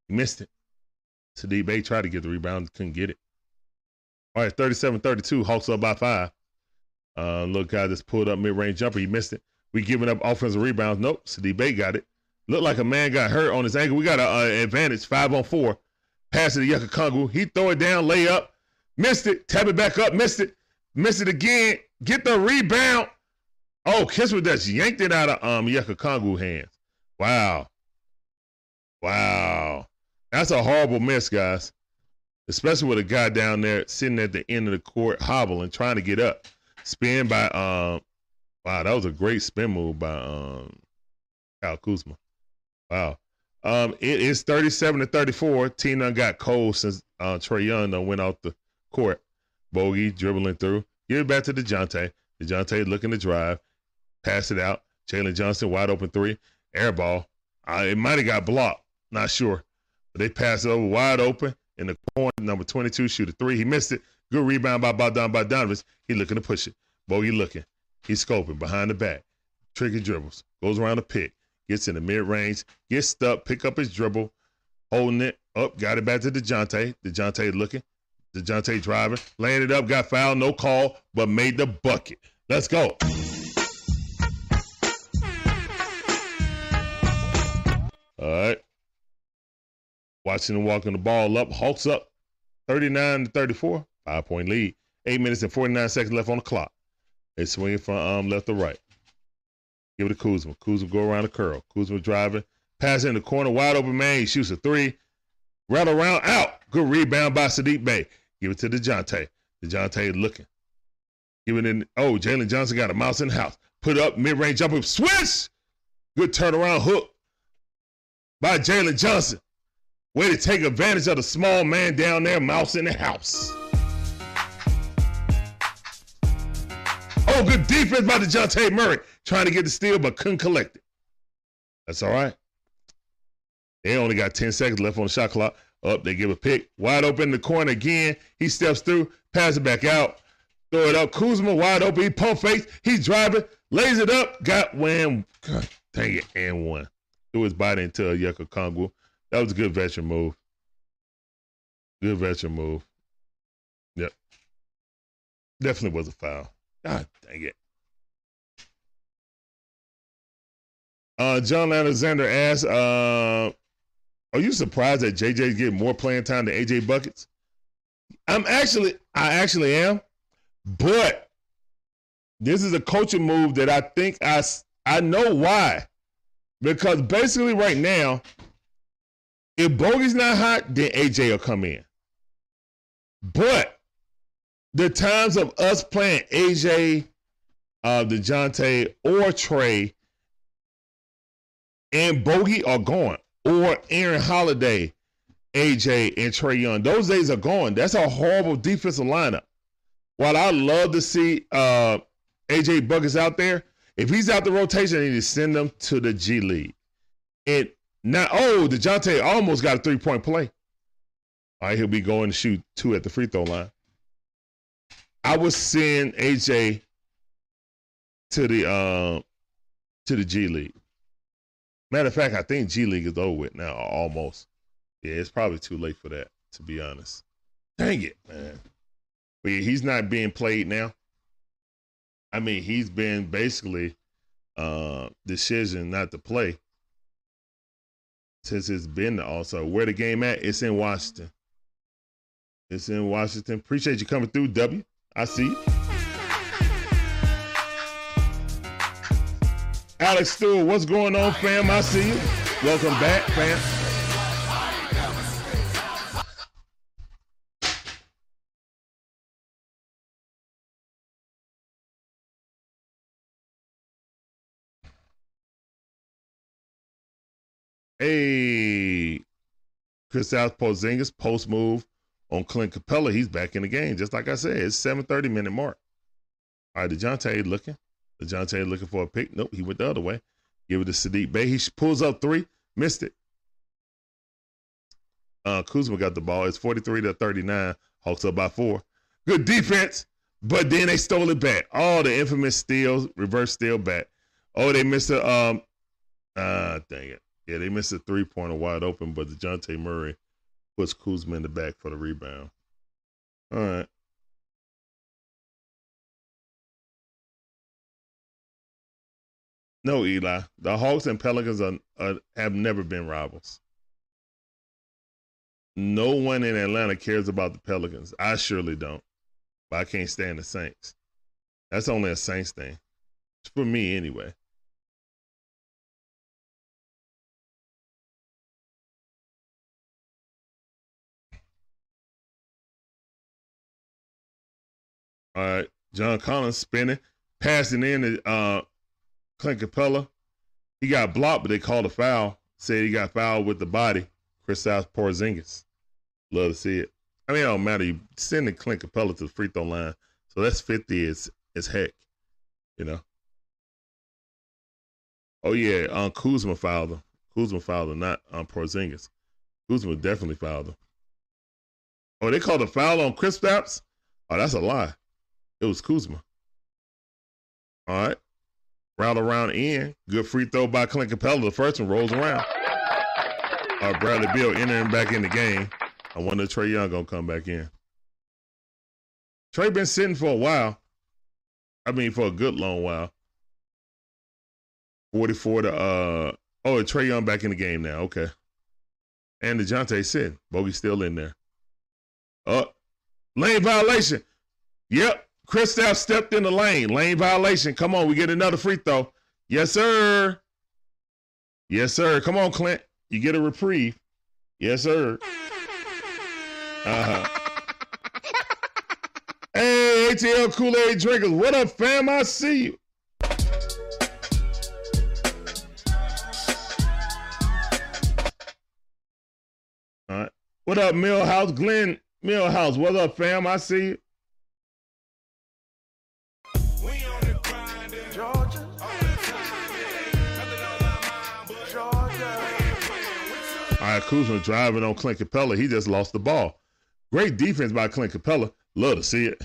He missed it. Saddiq Bey tried to get the rebound, couldn't get it. All right, 37 32. Hawks up by five. Uh, little guy just pulled up mid range jumper. He missed it. We giving up offensive rebounds. Nope. Saddiq Bey got it. Looked like a man got hurt on his ankle. We got an advantage, five on four. Pass it to Yucca. He throw it down, lay up, missed it, tap it back up, missed it, missed it again. Get the rebound. Oh, Kisper just yanked it out of um Yucca hands. Wow. Wow. That's a horrible miss, guys. Especially with a guy down there sitting at the end of the court, hobbling, trying to get up. Spin by um wow, that was a great spin move by um Kyle Kuzma. Wow. Um, it is 37 to 34. Tina got cold since uh, Trae Young done went off the court. Bogey dribbling through. Give it back to DeJounte. DeJounte looking to drive. Pass it out. Jalen Johnson wide open three air ball. Uh, it might have got blocked, not sure. But they passed it over wide open in the corner. Number 22 shoot a three. He missed it. Good rebound by Bogdan Bogdanovich. He looking to push it. Bogey looking. He's scoping behind the back. Tricky dribbles. Goes around the pick. Gets in the mid range. Gets stuck. Pick up his dribble. Holding it up. Got it back to DeJounte. DeJounte looking. DeJounte driving. Landed up. Got fouled. No call. But made the bucket. Let's go. All right. Watching them walking the ball up. Hawks up 39 to 34. Five point lead. Eight minutes and 49 seconds left on the clock. They swinging from um, left to right. Give it to Kuzma. Kuzma go around the curl. Kuzma driving. Pass in the corner. Wide open man. He shoots a three. Rattle around. Out. Good rebound by Saddiq Bey. Give it to DeJounte. DeJounte is looking. Give it in. Oh, Jalen Johnson got a mouse in the house. Put up mid range jumper. Swish. Good turnaround hook by Jalen Johnson. Way to take advantage of the small man down there, mouse in the house. Oh, good defense by DeJounte Murray. Trying to get the steal, but couldn't collect it. That's all right. They only got 10 seconds left on the shot clock. Up, they give a pick. Wide open in the corner again. He steps through, pass it back out. Throw it up. Kuzma wide open. He pump face. He's driving. Lays it up. Got wham. God, dang it. And one threw his body into Onyeka Okongwu. That was a good veteran move. Good veteran move. Yep. Definitely was a foul. God dang it. Uh, John Alexander asks, uh, are you surprised that JJ's getting more playing time than AJ Buckets? I'm actually, I actually am, but this is a coaching move that I think I, I know why. Because basically, right now, if Bogey's not hot, then AJ will come in. But the times of us playing AJ, uh, DeJounte, or Trae and Bogey are gone. or Aaron Holiday, AJ, and Trae Young. Those days are gone. That's a horrible defensive lineup. While I love to see uh, AJ Buckets out there, if he's out the rotation, I need to send them to the G League. And now, oh, DeJounte almost got a three point play. All right, he'll be going to shoot two at the free throw line. I would send AJ to the uh, to the G League. Matter of fact, I think G League is over with now, almost. Yeah, it's probably too late for that, to be honest. Dang it, man. But yeah, he's not being played now. I mean, he's been basically uh decision not to play since it's been also. Where the game at? It's in Washington. It's in Washington. Appreciate you coming through, W. I see. Alex Stewart, what's going on, fam? I see you. Welcome back, fam. Hey, Kristaps Porzingis post move on Clint Capela. He's back in the game. Just like I said, it's 7:30 minute mark. All right, DeJounte looking. DeJounte looking for a pick. Nope, he went the other way. Give it to Saddiq Bey. He pulls up three, missed it. Uh, Kuzma got the ball. It's 43 to 39. Hawks up by four. Good defense, but then they stole it back. Oh, the infamous steal, reverse steal back. Oh, they missed a um ah dang it. Yeah, they missed a three pointer wide open, but DeJounte Murray puts Kuzma in the back for the rebound. All right. No, Eli. The Hawks and Pelicans are, are, have never been rivals. No one in Atlanta cares about the Pelicans. I surely don't. But I can't stand the Saints. That's only a Saints thing. It's for me anyway. All right. John Collins spinning, passing in to uh, Clint Capela. He got blocked, but they called a foul. Said he got fouled with the body. Kristaps Porzingis. Love to see it. I mean, it don't matter. You sending Clint Capela to the free throw line, so that's fifty as as heck. You know. Oh yeah, um, Kuzma fouled him. Kuzma fouled him, not um, Porzingis. Kuzma definitely fouled him. Oh, they called a foul on Kristaps. Oh, that's a lie. It was Kuzma. All right. Round around in. Good free throw by Clint Capela. The first one rolls around. All right, Bradley Beal entering back in the game. I wonder if Trae Young gonna come back in. Trae been sitting for a while. I mean, for a good long while. 44 to uh oh, Trae Young back in the game now. Okay. And DeJounte sitting. Bogey still in there. Uh lane violation. Yep. Kristaps stepped in the lane. Lane violation. Come on, we get another free throw. Yes, sir. Yes, sir. Come on, Clint. You get a reprieve. Yes, sir. Uh-huh. hey, ATL Kool-Aid drinkers. What up, fam? I see you. All right. What up, Millhouse? Glenn Millhouse. What up, fam? I see you. All right, Kuzma driving on Clint Capela. He just lost the ball. Great defense by Clint Capela. Love to see it.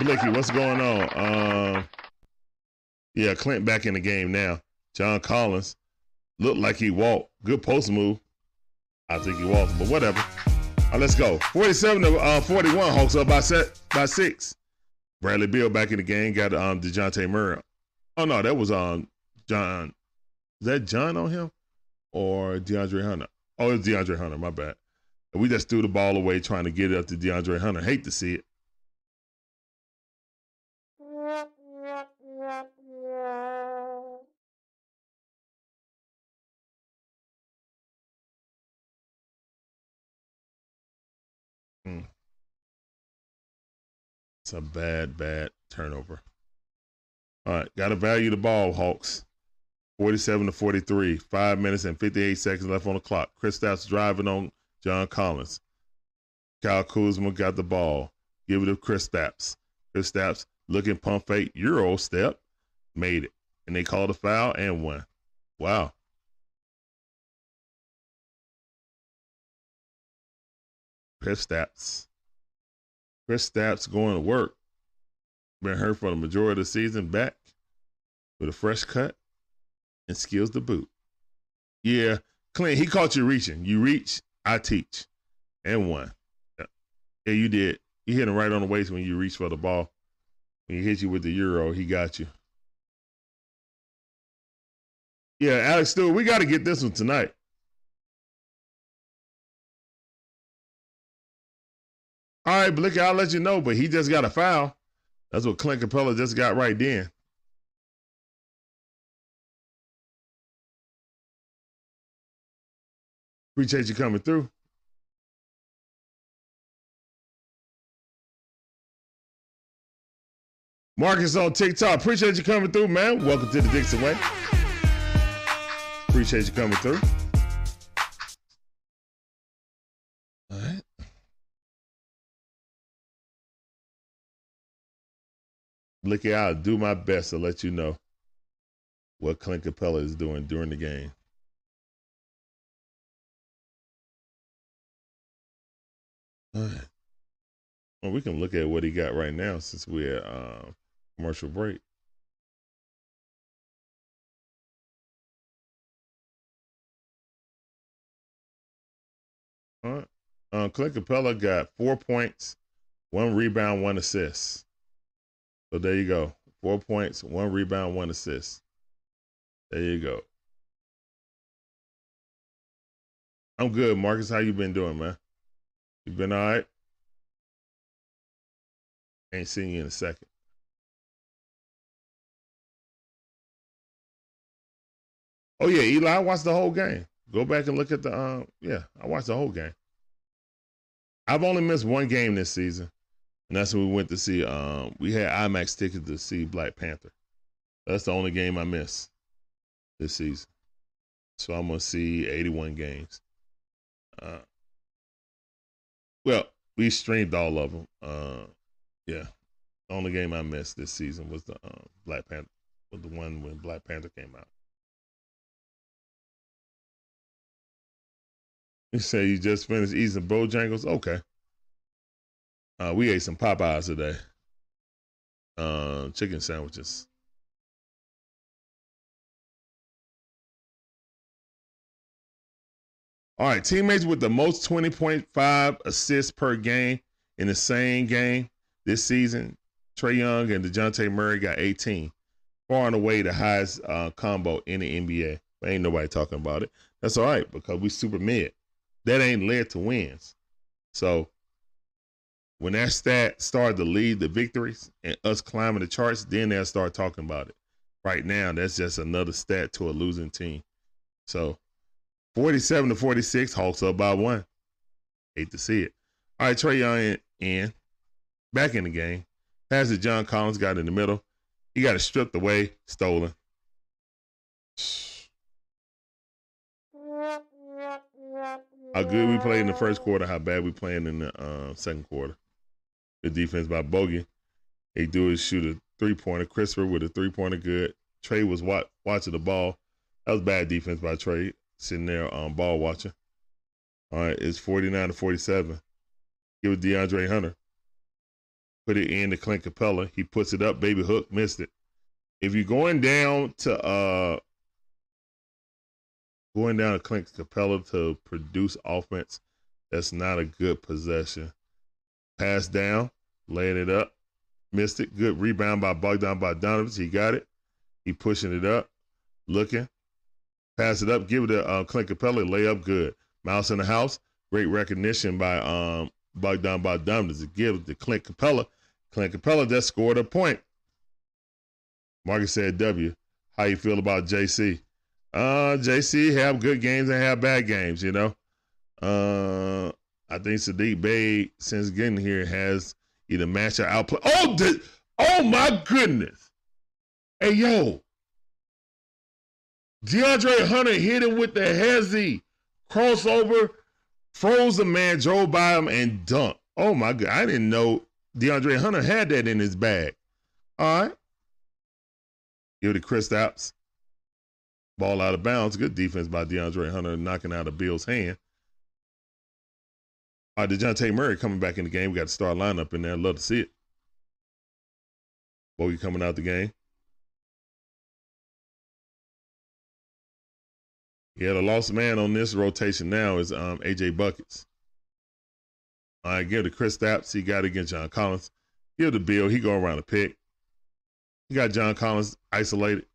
Blicky, what's going on? Um, yeah, Clint back in the game now. John Collins looked like he walked. Good post move. I think he walked, but whatever. right, let's go. 47 to uh, 41. Hawks up by set by six. Bradley Beal back in the game. Got um Dejounte Murray. Oh no, that was um John. Is that John on him or DeAndre Hunter? Oh, it's DeAndre Hunter. My bad. We just threw the ball away trying to get it up to DeAndre Hunter. Hate to see it. Hmm. It's a bad, bad turnover. All right, got to value the ball, Hawks. 47 to 43. Five minutes and 58 seconds left on the clock. Kristaps driving on John Collins. Kyle Kuzma got the ball. Give it to Kristaps. Chris Stapps looking pump fake. Euro step. Made it. And they called a foul and won. Wow. Kristaps. Chris Stapps going to work. Been hurt for the majority of the season. Back with a fresh cut and skills to boot. Yeah, Clint, he caught you reaching. You reach, I teach. And one. Yeah, yeah you did. You hit him right on the waist when you reach for the ball. When he hit you with the Euro, he got you. Yeah, Alex Stewart, we got to get this one tonight. All right, Blicky, I'll let you know, but he just got a foul. That's what Clint Capela just got right then. Appreciate you coming through. Marcus on TikTok. Appreciate you coming through, man. Welcome to the Dixon Way. Appreciate you coming through. All right. Blicky, I'll do my best to let you know what Clint Capela is doing during the game. Well, we can look at what he got right now since we're at uh, commercial break. All right. Uh, Clint Capela got four points, one rebound, one assist. So there you go. Four points, one rebound, one assist. There you go. I'm good, Marcus. How you been doing, man? You been all right? Ain't seen you in a second. Oh yeah, Eli, I watched the whole game. Go back and look at the um yeah, I watched the whole game. I've only missed one game this season. And that's when we went to see um we had IMAX tickets to see Black Panther. That's the only game I missed this season. So I'm gonna see 81 games. Uh, well, we streamed all of them. Uh, yeah, the only game I missed this season was the uh, Black Panther, was the one when Black Panther came out. You say you just finished eating Bojangles? Okay. Uh, we ate some Popeyes today. Uh, chicken sandwiches. All right, teammates with the most 20.5 assists per game in the same game this season. Trae Young and DeJounte Murray got 18. Far and away the highest uh, combo in the NBA. But ain't nobody talking about it. That's all right because we super mid. That ain't led to wins. So when that stat started to lead the victories and us climbing the charts, then they'll start talking about it. Right now, that's just another stat to a losing team. So 47 to 46, Hawks up by one. Hate to see it. All right, Trae Young in, in. Back in the game. Pass to John Collins, got in the middle. He got it stripped away, stolen. How good we played in the first quarter, how bad we playing in the uh, second quarter. The defense by Bogey. They do is shoot a three pointer. Christopher with a three pointer good. Trae was wa- watching the ball. That was bad defense by Trae sitting there um, ball watching. All right, it's 49 to 47. Give it DeAndre Hunter. Put it in to Clint Capela. He puts it up. Baby Hook missed it. If you're going down to uh going down to Clint Capela to produce offense, that's not a good possession. Pass down, laying it up, missed it. Good rebound by Bogdan Bogdanovich. He got it. He pushing it up, looking, Pass it up, give it to uh, Clint Capela, lay up good. Mouse in the house, great recognition by um, Bogdan Bogdanovich to give to Clint Capela. Clint Capela just scored a point. Marcus said, W, how you feel about JC? Uh, JC have good games and have bad games, you know. Uh, I think Saddiq Bey, since getting here, has either match or outplay. Oh, the, oh my goodness. Hey, yo. DeAndre Hunter hit him with the hezzy crossover, froze the man, drove by him, and dunked. Oh, my God. I didn't know DeAndre Hunter had that in his bag. All right. Give it to Kristaps. Ball out of bounds. Good defense by DeAndre Hunter knocking out of Beal's hand. All right, DeJounte Murray coming back in the game. We got the star lineup in there. Love to see it. Bogey coming out the game. Yeah, the lost man on this rotation now is um, AJ Buckets. All right, give to Kristaps. He got against John Collins. Give to Beal. He go around the pick. He got John Collins isolated.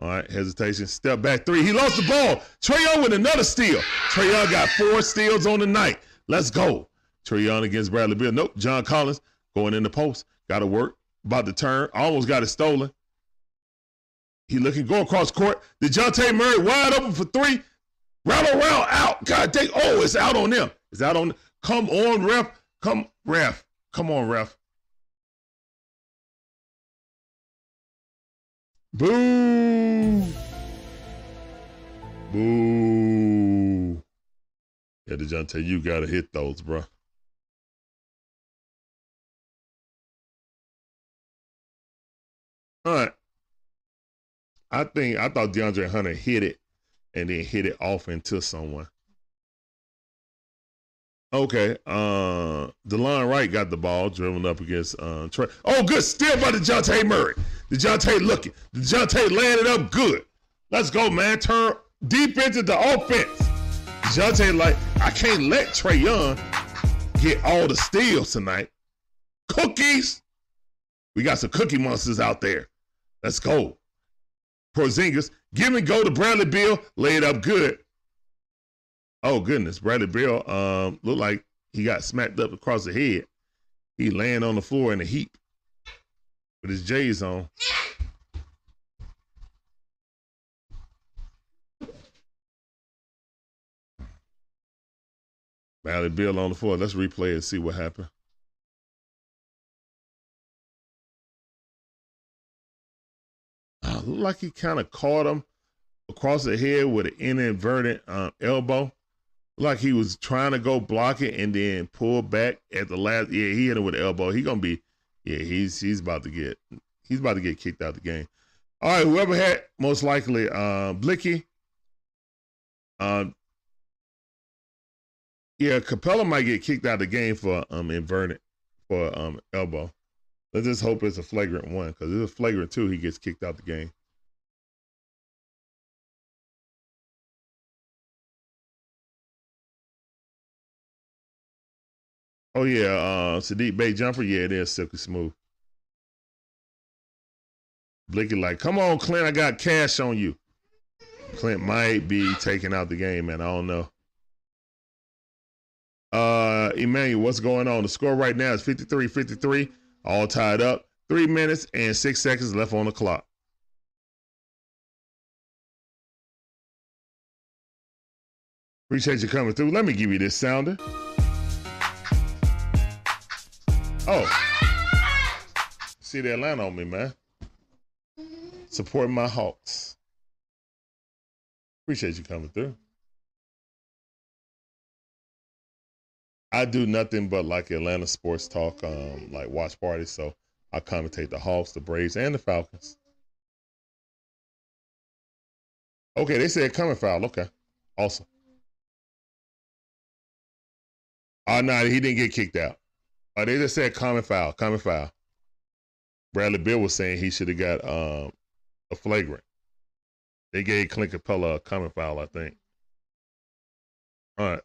All right, hesitation. Step back three. He lost the ball. Trae Young with another steal. Trae Young got four steals on the night. Let's go. Trae Young against Bradley Beal. Nope. John Collins going in the post. Got to work. About to turn. Almost got it stolen. He looking, go across court. DeJounte Murray wide open for three. Round around, out. God dang. Oh, it's out on them. It's out on. Come on, ref. Come, ref. Come on, ref. Boo. Boo. Yeah, DeJounte, you got to hit those, bro. All right. I think I thought DeAndre Hunter hit it and then hit it off into someone. Okay. Uh DeLon Wright got the ball, driven up against uh Trae. Oh, good steal by DeJounte Murray. DeJounte looking. DeJounte landed up good. Let's go, man. Turn defense into the offense. DeJounte like, I can't let Trae Young get all the steals tonight. Cookies. We got some cookie monsters out there. Let's go. Porzingis, give and go to Bradley Beal, lay it up good. Oh goodness, Bradley Beal um looked like he got smacked up across the head. He laying on the floor in a heap with his J's on. Bradley Beal on the floor. Let's replay and see what happened. Uh, looked like he kind of caught him across the head with an inadvertent um, elbow. Like he was trying to go block it and then pull back at the last. Yeah, he hit him with the elbow. He gonna be. Yeah, he's he's about to get he's about to get kicked out the game. All right, whoever had most likely uh, Blicky. Um, yeah, Capela might get kicked out of the game for um inverted for um elbow. Let's just hope it's a flagrant one because if it's a flagrant two, he gets kicked out the game. Oh yeah, uh Saddiq Bey jumper, yeah, it is silky smooth. Blicky like, come on, Clint, I got cash on you. Clint might be taking out the game, man. I don't know. Uh Emmanuel, what's going on? The score right now is 53-53, all tied up. Three minutes and six seconds left on the clock. Appreciate you coming through. Let me give you this sounder. Oh. See the Atlanta on me, man. Support my Hawks. Appreciate you coming through. I do nothing but like Atlanta sports talk, um, like watch parties. So I commentate the Hawks, the Braves, and the Falcons. Okay, they said coming foul. Okay, awesome. Oh no, he didn't get kicked out. Oh, they just said common foul, common foul. Bradley Beal was saying he should have got um, a flagrant. They gave Clint Capela a common foul, I think. All right.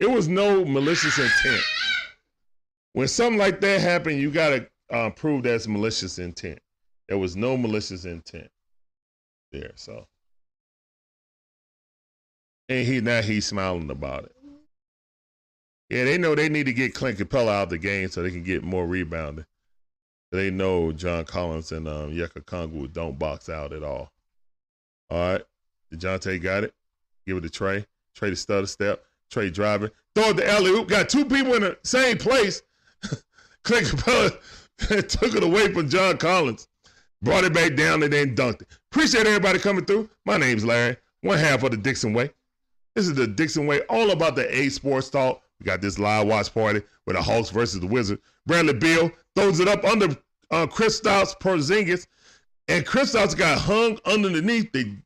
It was no malicious intent. When something like that happened, you got to uh, prove that's malicious intent. There was no malicious intent there, so. And he now he's smiling about it. Yeah, they know they need to get Clint Capela out of the game so they can get more rebounding. They know John Collins and um, Onyeka Okongwu don't box out at all. All right. DeJounte got it. Give it to Trae. Trae the stutter step. Trae driving. Throw it to alley oop. Got two people in the same place. Clint Capela Took it away from John Collins. Brought it back down and then dunked it. Appreciate everybody coming through. My name's Larry, one half of the Dixon Way. This is the Dixon Way, all about the A Sports Talk. We got this live watch party with the Hawks versus the Wizards. Bradley Beal throws it up under uh, Kristaps Porzingis, and Kristaps got hung underneath the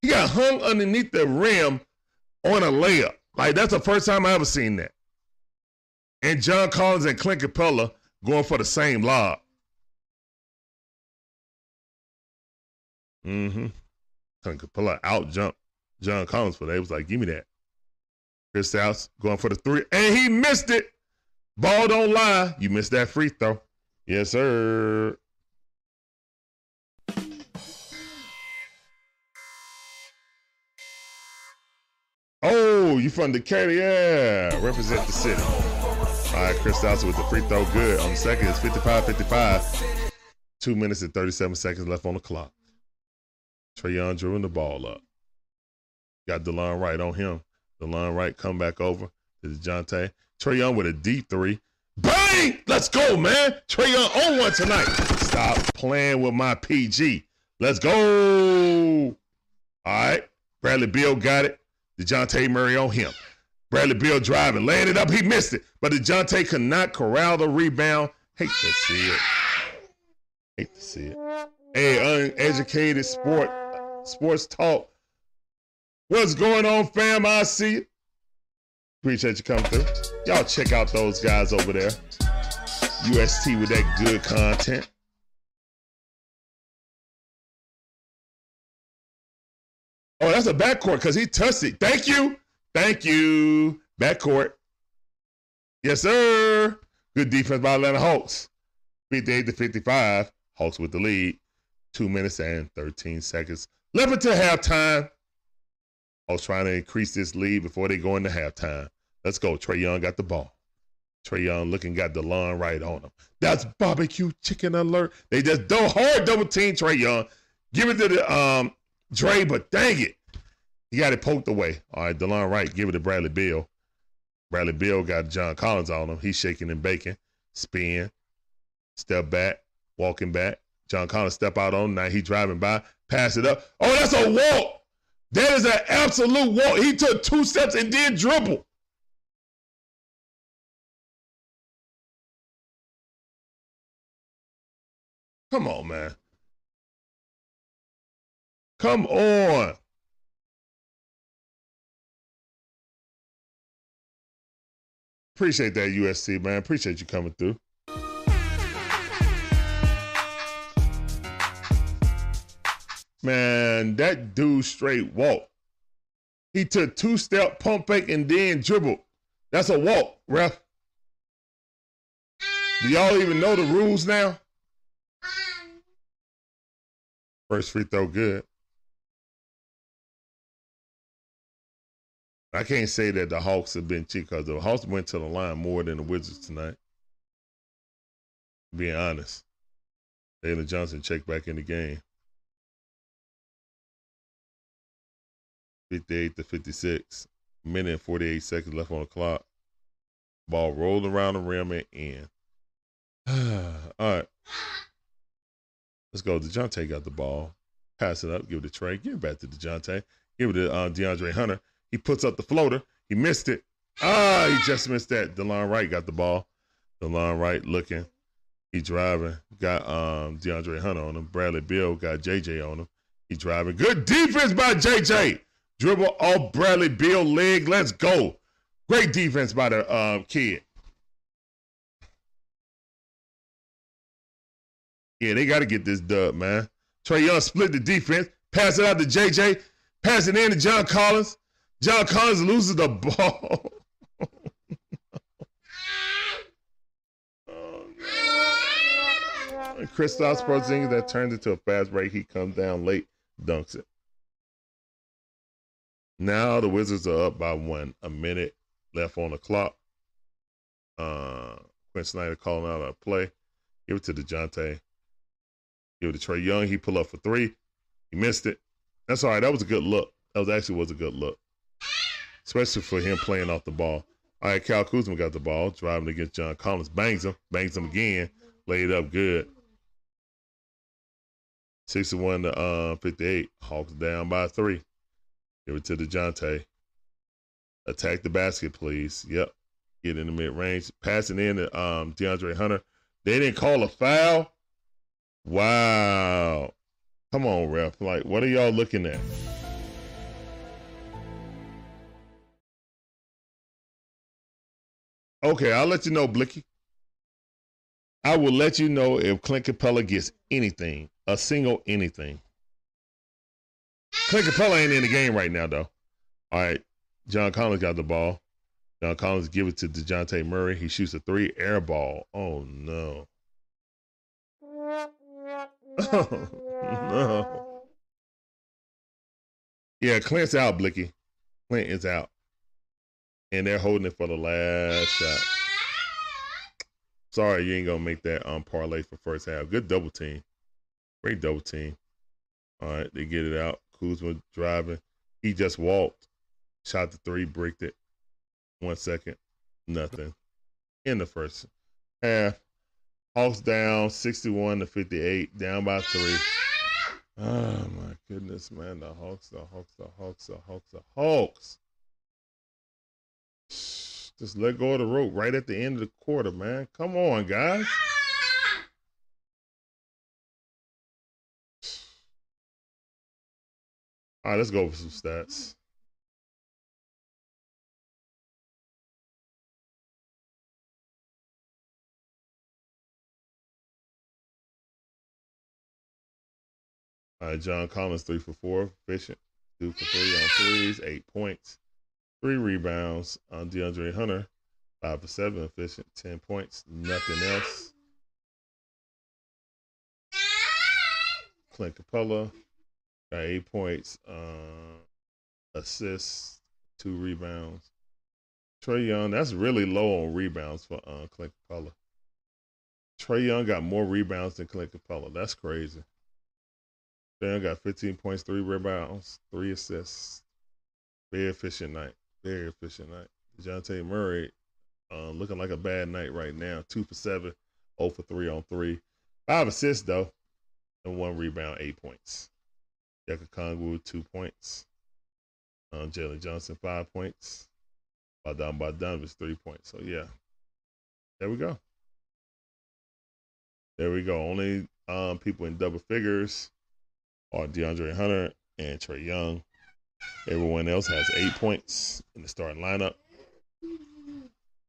he got hung underneath the rim on a layup. Like that's the first time I ever seen that. And John Collins and Clint Capela going for the same lob. Mm-hmm. Clint Capela out jump John Collins for that. He was like, give me that. Chris Kristaps going for the three, and he missed it. Ball don't lie. You missed that free throw. Yes, sir. Oh, you from Decatur? Yeah. Represent the city. All right, Kristaps with the free throw. Good. On the second, it's 55 55. Two minutes and 37 seconds left on the clock. Trae Young drawing the ball up. Got DeLon Wright on him. DeLon Wright come back over to DeJounte. Trae Young with a deep three. Bang! Let's go, man. Trae Young on one tonight. Stop playing with my PG. Let's go. All right. Bradley Beal got it. DeJounte Murray on him. Bradley Beal driving, laying it up. He missed it. But DeJounte could not corral the rebound. Hate to see it. Hate to see it. Hey, uneducated sport, sports talk. What's going on, fam? I see it. Appreciate you coming through. Y'all check out those guys over there. UST with that good content. Oh, that's a backcourt because he touched it. Thank you. Thank you. Backcourt. Yes, sir. Good defense by Atlanta Hawks. 58 to 55. Hawks with the lead. Two minutes and 13 seconds left until halftime. Hawks trying to increase this lead before they go into halftime. Let's go. Trae Young got the ball. Trae Young looking got DeLon Wright on him. That's barbecue chicken alert. They just do hard double team Trae Young. Give it to the um Dre, but dang it. He got it poked away. All right, DeLon Wright, give it to Bradley Beal. Bradley Beal got John Collins on him. He's shaking and baking. Spin. Step back. Walking back. John Collins step out on him. Now he driving by. Pass it up. Oh, that's a walk. That is an absolute walk. He took two steps and did dribble. Come on, man. Come on. Appreciate that, USC, man. Appreciate you coming through. Man, that dude straight walk. He took two step pump fake and then dribbled. That's a walk, ref. Do y'all even know the rules now? First free throw, good. I can't say that the Hawks have been cheap because the Hawks went to the line more than the Wizards tonight. Being honest, Taylor Johnson checked back in the game. 58 to 56. Minute and 48 seconds left on the clock. Ball rolled around the rim and in. All right. Let's go. DeJounte got the ball. Pass it up. Give it to Trae. Give it back to DeJounte. Give it to uh, DeAndre Hunter. He puts up the floater. He missed it. Ah, he just missed that. DeLon Wright got the ball. DeLon Wright looking. He driving. Got um DeAndre Hunter on him. Bradley Beal got JJ on him. He driving. Good defense by JJ. Dribble off Bradley Beal leg. Let's go. Great defense by the um, kid. Yeah, they got to get this dub, man. Trae Young split the defense. Pass it out to JJ. Pass it in to John Collins. John Collins loses the ball. oh, Kristaps Porzingis that turns into a fast break. He comes down late, dunks it. Now the Wizards are up by one. A minute left on the clock. Uh, Quin Snyder calling out a play. Give it to DeJounte. Give it to Trae Young. He pull up for three. He missed it. That's all right. That was a good look. That was actually was a good look especially for him playing off the ball. All right, Cal Kuzma got the ball, driving against John Collins, bangs him, bangs him again, Laid up good. 61 to uh, 58. Hawks down by three. Give it to DeJounte. Attack the basket, please. Yep. Get in the mid range. Passing in to um, DeAndre Hunter. They didn't call a foul. Wow. Come on, ref. Like, what are y'all looking at? Okay, I'll let you know, Blicky. I will let you know if Clint Capela gets anything, a single anything. Clint Capela ain't in the game right now, though. All right, John Collins got the ball. John Collins give it to DeJounte Murray. He shoots a three air ball. Oh, no. Oh, no. Yeah, Clint's out, Blicky. Clint is out. And they're holding it for the last shot. Sorry, you ain't gonna make that um parlay for first half. Good double team. Great double team. All right, they get it out. Kuzma driving. He just walked. Shot the three, bricked it. One second. Nothing. In the first half. Hawks down 61 to 58, down by three. Oh my goodness, man. The Hawks, the Hawks, the Hawks, the Hawks, the Hawks. Just let go of the rope right at the end of the quarter, man. Come on, guys. All right, let's go over some stats. All right, John Collins, three for four, efficient, two for three on threes, eight points, three rebounds on DeAndre Hunter, five for seven, efficient, 10 points, nothing else. Clint Capela got eight points, uh, assists, two rebounds. Trae Young, that's really low on rebounds for uh, Clint Capela. Trae Young got more rebounds than Clint Capela. That's crazy. Trae Young got 15 points, three rebounds, three assists. Very efficient night. Very efficient night. Dejounte Murray uh, looking like a bad night right now. Two for seven, 0 for three on three. Five assists though, and one rebound, eight points. Onyeka Okongwu, two points. Um, Jalen Johnson, five points. Bogdan Bogdanovic, three points. So yeah, there we go. There we go. Only um, people in double figures are DeAndre Hunter and Trae Young. Everyone else has eight points in the starting lineup.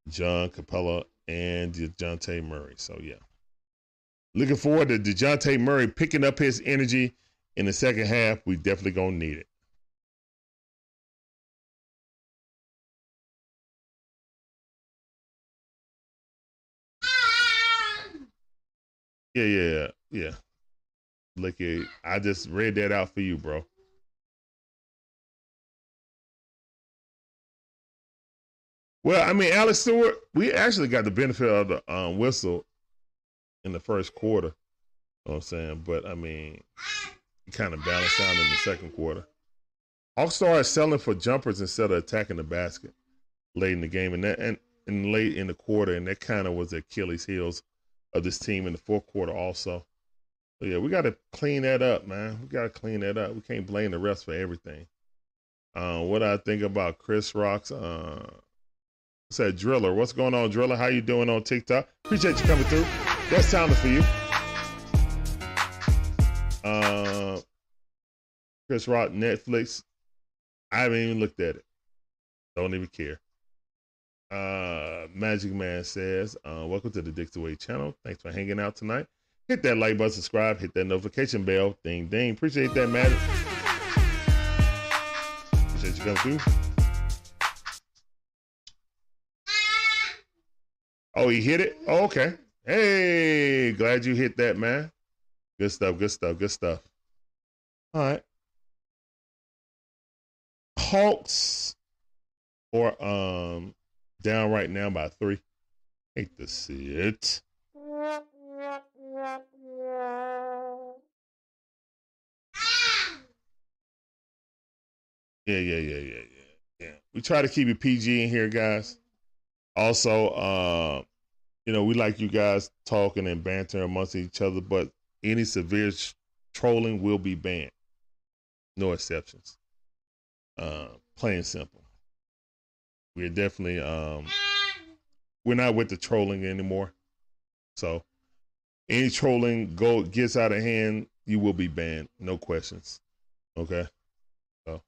John Capela and DeJounte Murray. So yeah. Looking forward to DeJounte Murray picking up his energy in the second half. We definitely gonna need it. Yeah, yeah, yeah. Look I just read that out for you, bro. Well, I mean, Alex Stewart, we actually got the benefit of the um, whistle in the first quarter. You know what I'm saying? But I mean, kind of balanced out in the second quarter. Hawks started selling for jumpers instead of attacking the basket late in the game, and that and, and late in the quarter, and that kind of was the Achilles heels of this team in the fourth quarter also. So yeah, we got to clean that up, man. We got to clean that up. We can't blame the refs for everything. Uh, what I think about Chris Rock's uh, said Driller. What's going on, Driller? How you doing on TikTok? Appreciate you coming through. That's sounded for you. Uh, Chris Rock, Netflix. I haven't even looked at it. Don't even care. Uh, Magic Man says, uh, "Welcome to the Dixon Way channel. Thanks for hanging out tonight. Hit that like button, subscribe, hit that notification bell. Ding ding. Appreciate that, Magic. Appreciate you coming through." Oh, he hit it? Oh, okay. Hey, glad you hit that, man. Good stuff, good stuff, good stuff. All right. Hawks or um down right now by three. Hate to see it. Yeah, yeah, yeah, yeah, yeah. Yeah. We try to keep it PG in here, guys. Also, uh, you know, we like you guys talking and bantering amongst each other, but any severe sh- trolling will be banned. No exceptions. Uh, plain simple. We're definitely um, we're not with the trolling anymore. So any trolling go gets out of hand, you will be banned. No questions. Okay. So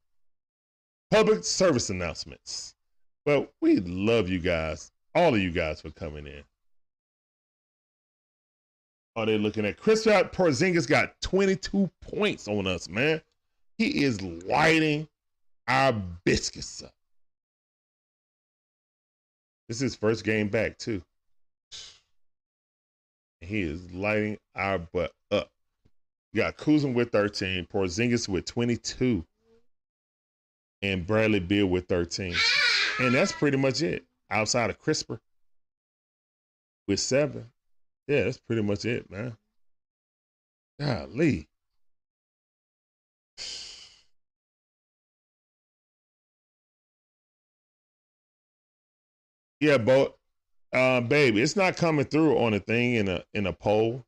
public service announcements. Well, we love you guys, all of you guys for coming in. Are they looking at Kristaps Porzingis got 22 points on us, man. He is lighting our biscuits up. This is first game back, too. He is lighting our butt up. You got Kuzma with 13, Porzingis with 22, and Bradley Beal with 13. And that's pretty much it. Outside of Kispert with seven. Yeah, that's pretty much it, man. Golly. Yeah, but uh, baby, it's not coming through on a thing in a in a poll.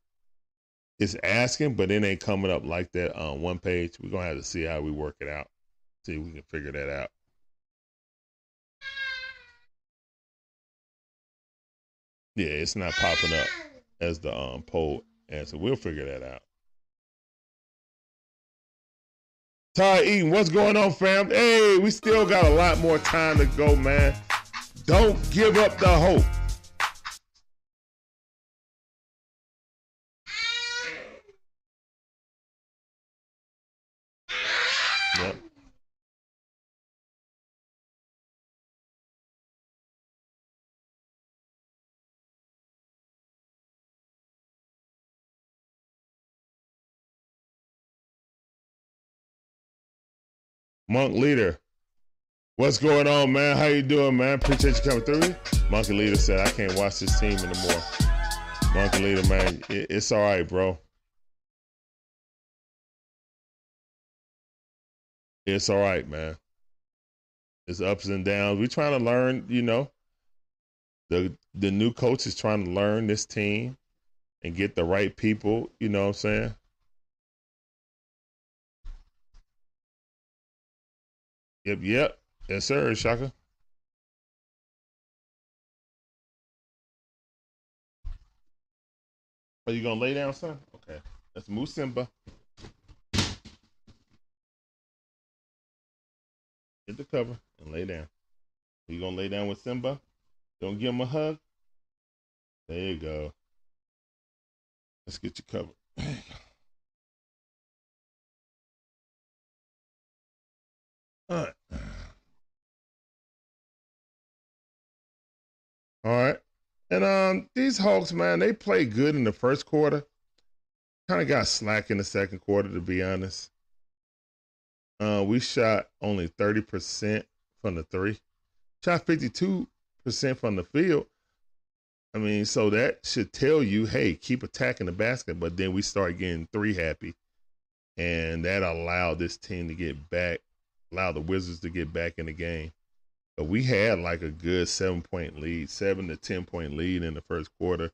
It's asking, but it ain't coming up like that on one page. We're gonna have to see how we work it out. See if we can figure that out. Yeah, it's not popping up as the um poll answer. We'll figure that out. Ty Eaton, what's going on, fam? Hey, we still got a lot more time to go, man. Don't give up the hope. Monk leader, what's going on, man? How you doing, man? Appreciate you coming through. Monkey leader said, "I can't watch this team anymore." Monkey leader, man, it, it's all right, bro. It's all right, man. It's ups and downs. We're trying to learn, you know. The the new coach is trying to learn this team and get the right people, you know what I'm saying? Yep, yep. Yes, sir, Shaka. Are you gonna lay down, son? Okay. Let's move Simba. Get the cover and lay down. You gonna lay down with Simba? Don't give him a hug. There you go. Let's get you covered. All right. All right. And um, these Hawks, man, they played good in the first quarter. Kind of got slack in the second quarter, to be honest. Uh, we shot only 30% from the three, shot 52% from the field. I mean, so that should tell you, hey, keep attacking the basket. But then we start getting three happy. And that allowed this team to get back, allowed the Wizards to get back in the game. But we had like a good seven point lead, seven to 10 point lead in the first quarter.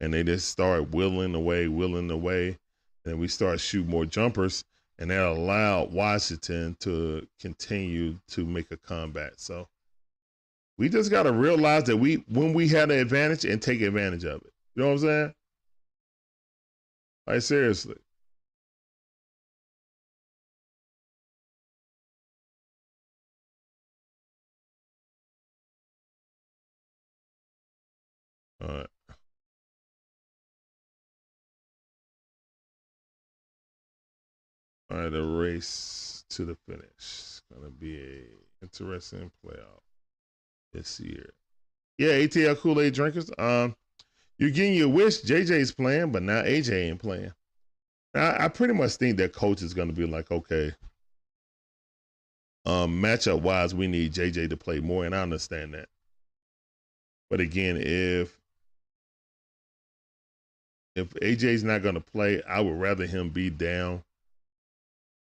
And they just started willing away, willing away. And we started shoot more jumpers and that allowed Washington to continue to make a comeback. So we just got to realize that we when we had an advantage and take advantage of it. You know what I'm saying? Like seriously. All right. All right, a race to the finish. It's gonna be a interesting playoff this year. Yeah, ATL Kool Aid drinkers. Um, you're getting your wish. JJ's playing, but now AJ ain't playing. Now, I pretty much think that coach is gonna be like, okay, um, matchup wise, we need JJ to play more, and I understand that. But again, if if AJ's not gonna play, I would rather him be down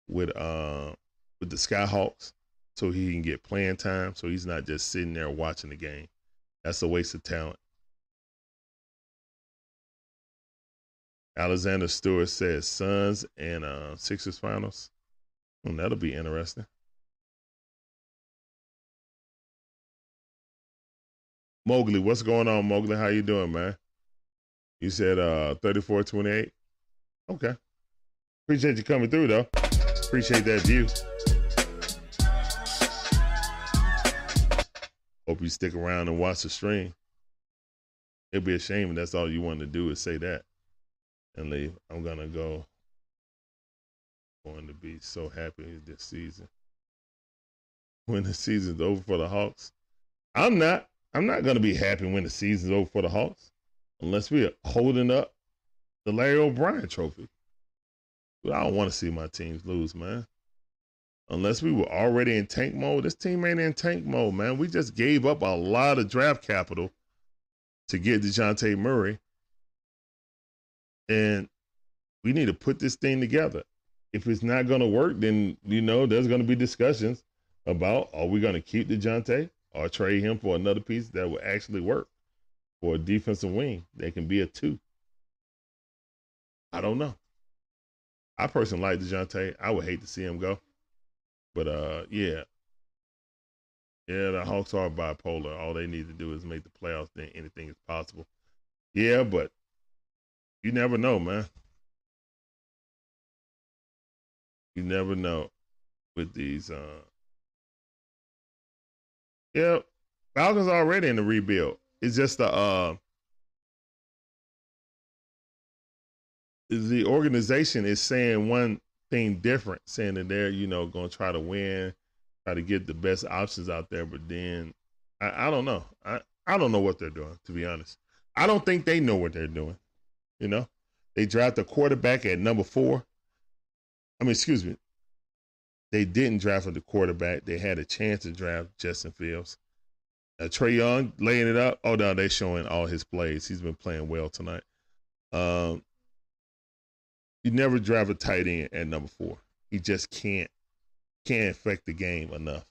with uh with the Skyhawks so he can get playing time so he's not just sitting there watching the game. That's a waste of talent. Alexander Stewart says Suns and uh, Sixers finals. Well, that'll be interesting. Mowgli, what's going on, Mowgli? How you doing, man? You said uh 34-28? Okay. Appreciate you coming through though. Appreciate that view. Hope you stick around and watch the stream. It'd be a shame if that's all you want to do is say that and leave. I'm gonna go. Going to be so happy this season. When the season's over for the Hawks. I'm not. I'm not gonna be happy when the season's over for the Hawks. Unless we're holding up the Larry O'Brien trophy. But I don't want to see my teams lose, man. Unless we were already in tank mode. This team ain't in tank mode, man. We just gave up a lot of draft capital to get DeJounte Murray. And we need to put this thing together. If it's not going to work, then, you know, there's going to be discussions about are we going to keep DeJounte or trade him for another piece that will actually work for a defensive wing that can be a two. I don't know. I personally like DeJounte. I would hate to see him go. But uh yeah. Yeah, the Hawks are bipolar. All they need to do is make the playoffs, then anything is possible. Yeah, but you never know, man. You never know with these uh Yeah, Falcons already in the rebuild. It's just the uh the organization is saying one thing different, saying that they're, you know, gonna try to win, try to get the best options out there, but then I, I don't know. I, I don't know what they're doing, to be honest. I don't think they know what they're doing. You know? They draft a quarterback at number four. I mean, excuse me. They didn't draft the quarterback. They had a chance to draft Justin Fields. Uh, Trae Young laying it up. Oh no, they showing all his plays. He's been playing well tonight. Um, you never drive a tight end at number four. He just can't can't affect the game enough.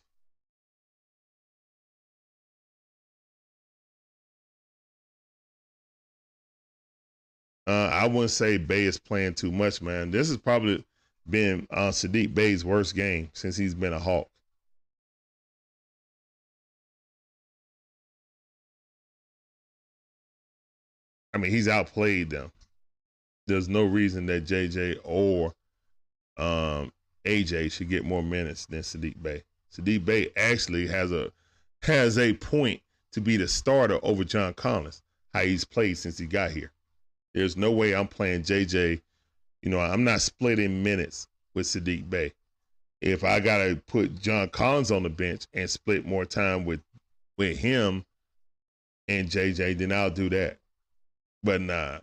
Uh, I wouldn't say Bey is playing too much, man. This has probably been uh, Saddiq Bey's worst game since he's been a Hawk. I mean, he's outplayed them. There's no reason that JJ or um, AJ should get more minutes than Saddiq Bey. Saddiq Bey actually has a has a point to be the starter over John Collins, how he's played since he got here. There's no way I'm playing JJ. You know, I'm not splitting minutes with Saddiq Bey. If I gotta put John Collins on the bench and split more time with with him and JJ, then I'll do that. But nah,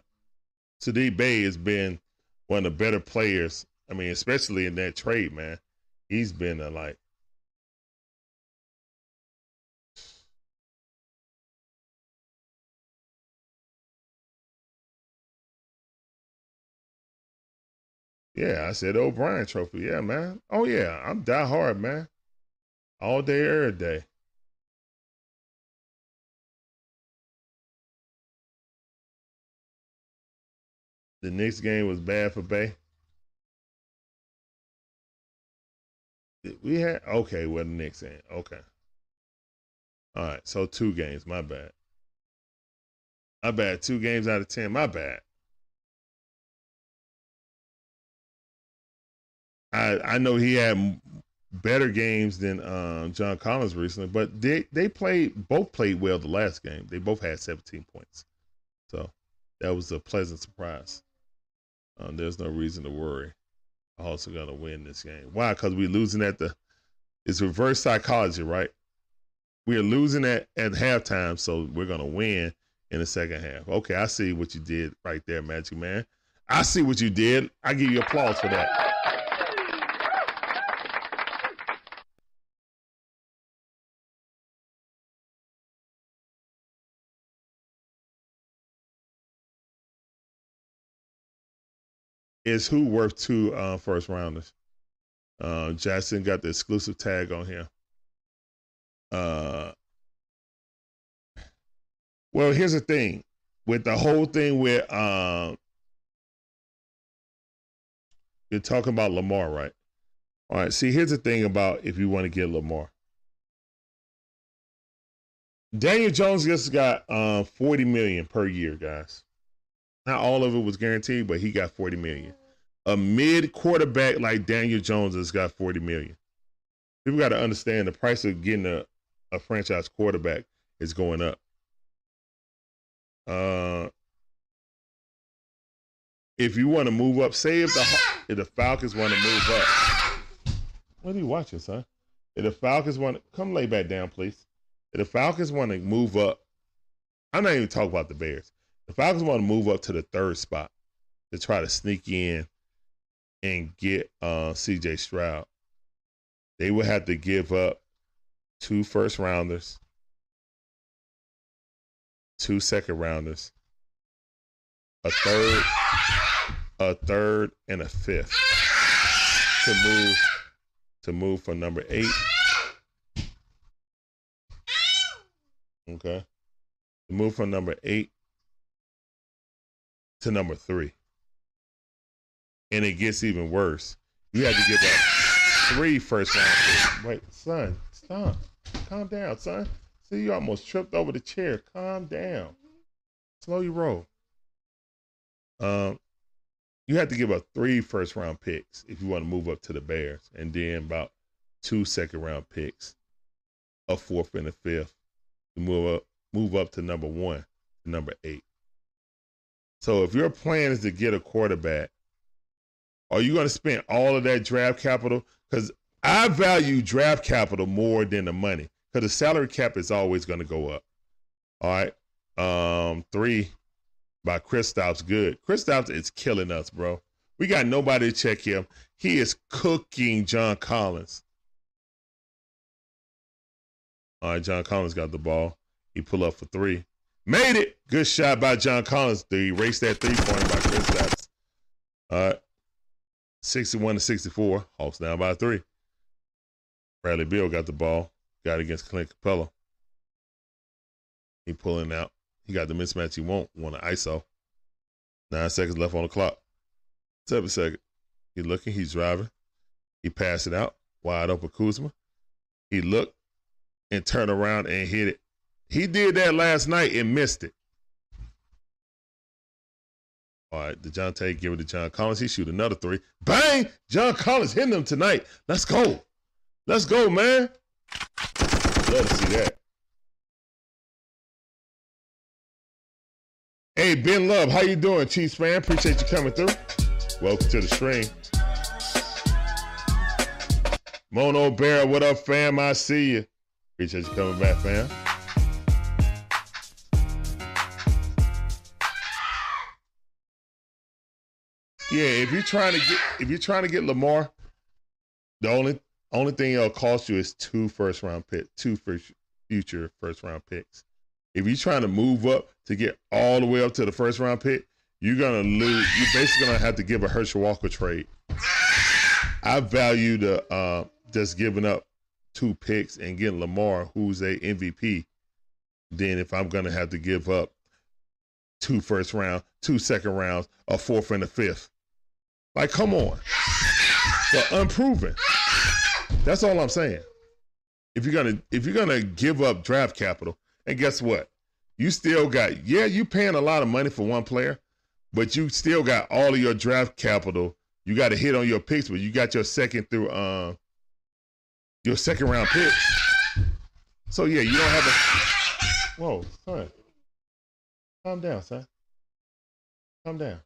Saddiq Bey has been one of the better players. I mean, especially in that trade, man. He's been a like Yeah, I said O'Brien Trophy. Yeah, man. Oh yeah, I'm die hard, man. All day, every day. The Knicks game was bad for Bey. We had okay, well the Knicks game. Okay. All right, so two games. My bad. My bad. Two games out of ten. My bad. I I know he had better games than um, John Collins recently, but they they played both played well the last game. They both had 17 points, so that was a pleasant surprise. Um, there's no reason to worry. Also gonna win this game. Why? Because we're losing at the. It's reverse psychology, right? We are losing at at halftime, so we're gonna win in the second half. Okay, I see what you did right there, Magic Man. I see what you did. I give you applause for that. Is who worth two uh, first rounders. Uh, Jackson got the exclusive tag on here. Uh, well, here's the thing with the whole thing with um, You're talking about Lamar, right? All right. See, here's the thing about if you want to get Lamar. Daniel Jones just got uh, 40 million per year, guys. Not all of it was guaranteed, but he got 40 million. A mid quarterback like Daniel Jones has got 40 million. People got to understand the price of getting a, a franchise quarterback is going up. Uh, if you want to move up, say if the if the Falcons want to move up, what are you watching, son? If the Falcons want to come lay back down, please. If the Falcons want to move up, I'm not even talking about the Bears. The Falcons want to move up to the third spot to try to sneak in and get uh, CJ Stroud. They would have to give up two first rounders, two second rounders, a third, a third, and a fifth to move to move from number eight. Okay. Move from number eight to number three. And it gets even worse. You have to give up three first round picks. Wait, son, stop. Calm down, son. See, you almost tripped over the chair. Calm down. Slow your roll. Um, you have to give up three first round picks if you want to move up to the Bears, and then about two second round picks, a fourth and a fifth to move up move up to number one number eight. So if your plan is to get a quarterback, are you going to spend all of that draft capital? Because I value draft capital more than the money because the salary cap is always going to go up. All right. Um, three by Kristaps good. Kristaps is killing us, bro. We got nobody to check him. He is cooking John Collins. All right, John Collins got the ball. He pull up for three. Made it. Good shot by John Collins to erase that three pointer by Kristaps. All right. 61 to 64. Hawks down by three. Bradley Beal got the ball. Got against Clint Capela. He pulling out. He got the mismatch he won't want. Want an ISO. Nine seconds left on the clock. Seven seconds. He looking. He's driving. He passed it out. Wide open Kuzma. He looked and turned around and hit it. He did that last night and missed it. All right, DeJounte give it to John Collins. He shoot another three. Bang! John Collins hitting them tonight. Let's go. Let's go, man. Love to see that. Hey, Ben Love, how you doing, Chiefs fan? Appreciate you coming through. Welcome to the stream. Mono Bear, what up, fam? I see you. Appreciate you coming back, fam. Yeah, if you're trying to get if you're trying to get Lamar, the only only thing it'll cost you is two first round pick, two first future first round picks. If you're trying to move up to get all the way up to the first round pick, you're gonna lose. You're basically gonna have to give a Herschel Walker trade. I value the uh, just giving up two picks and getting Lamar, who's a MVP. Then if I'm gonna have to give up two first round, two second rounds, a fourth and a fifth. Like, come on. But unproven. That's all I'm saying. If you're gonna if you're gonna give up draft capital, and guess what? You still got yeah, you paying a lot of money for one player, but you still got all of your draft capital. You got to hit on your picks, but you got your second through uh, your second round picks. So yeah, you don't have a whoa, son. Calm down, son. Calm down.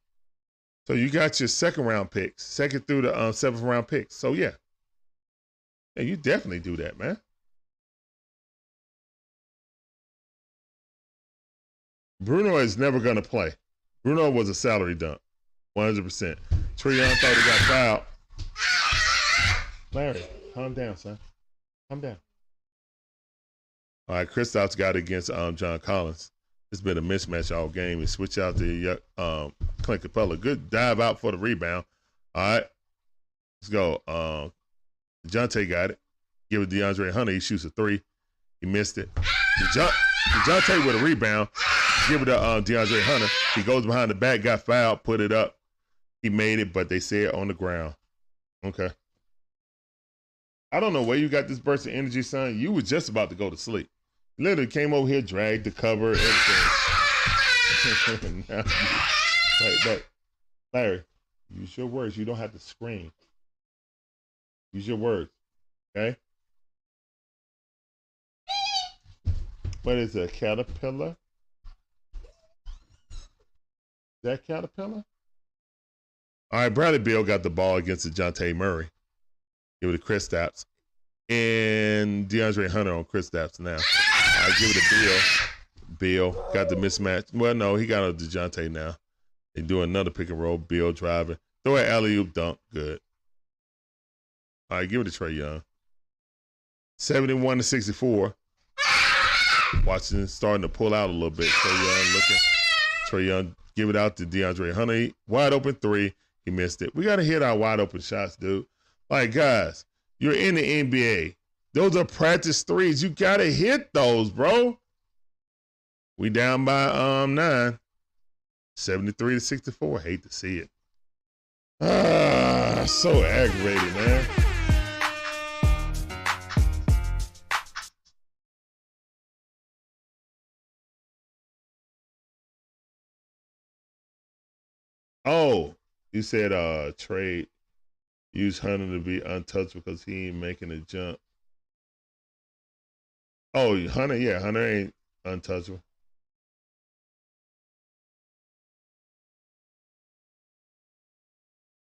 So you got your second round picks, second through the um, seventh round picks. So yeah, yeah, you definitely do that, man. Bruno is never gonna play. Bruno was a salary dump, one hundred percent. Treon thought he got fouled. Larry, calm down, son. Calm down. All right, Kristaps got against um, John Collins. It's been a mismatch all game. He switch out to um, Clint Capela. Good dive out for the rebound. All right, let's go. Um, Jonte got it. Give it DeAndre Hunter. He shoots a three. He missed it. Jonte with a rebound. Give it to um, DeAndre Hunter. He goes behind the back, got fouled, put it up. he made it, but they said on the ground. Okay. I don't know where you got this burst of energy, son. You were just about to go to sleep. Literally came over here, dragged the cover, everything. now, right, but Larry, use your words. You don't have to scream. Use your words. Okay? What is a caterpillar? Is that caterpillar? All right, Bradley Beal got the ball against the Dejounte Murray. Give it to Kristaps. And DeAndre Hunter on Kristaps now. I give it to Beal. Beal got the mismatch. Well, no, he got a Dejounte now. They do another pick and roll. Beal driving. Throw an alley oop dunk. Good. All right, give it to Trae Young. 71 to 64. Watching starting to pull out a little bit. Trae Young looking. Trae Young give it out to DeAndre Hunter. Wide open three. He missed it. We got to hit our wide open shots, dude. Like, guys, you're in the NBA. Those are practice threes. You got to hit those, bro. We down by um nine. 73 to 64. Hate to see it. Ah, so aggravated, man. Oh, you said uh trade use Hunter to be untouched because he ain't making a jump. Oh, Hunter, yeah, Hunter ain't untouchable.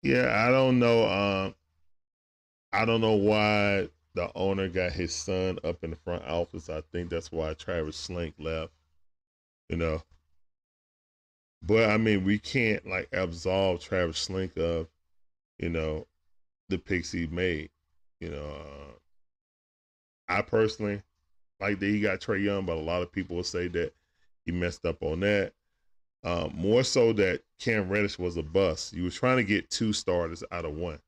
Yeah, I don't know. Um, I don't know why the owner got his son up in the front office. I think that's why Travis Schlenk left. You know, but I mean, we can't like absolve Travis Schlenk of, you know, the picks he made. You know, uh, I personally like that he got Trae Young, but a lot of people will say that he messed up on that. Um, more so that Cam Reddish was a bust. You were trying to get two starters out of one.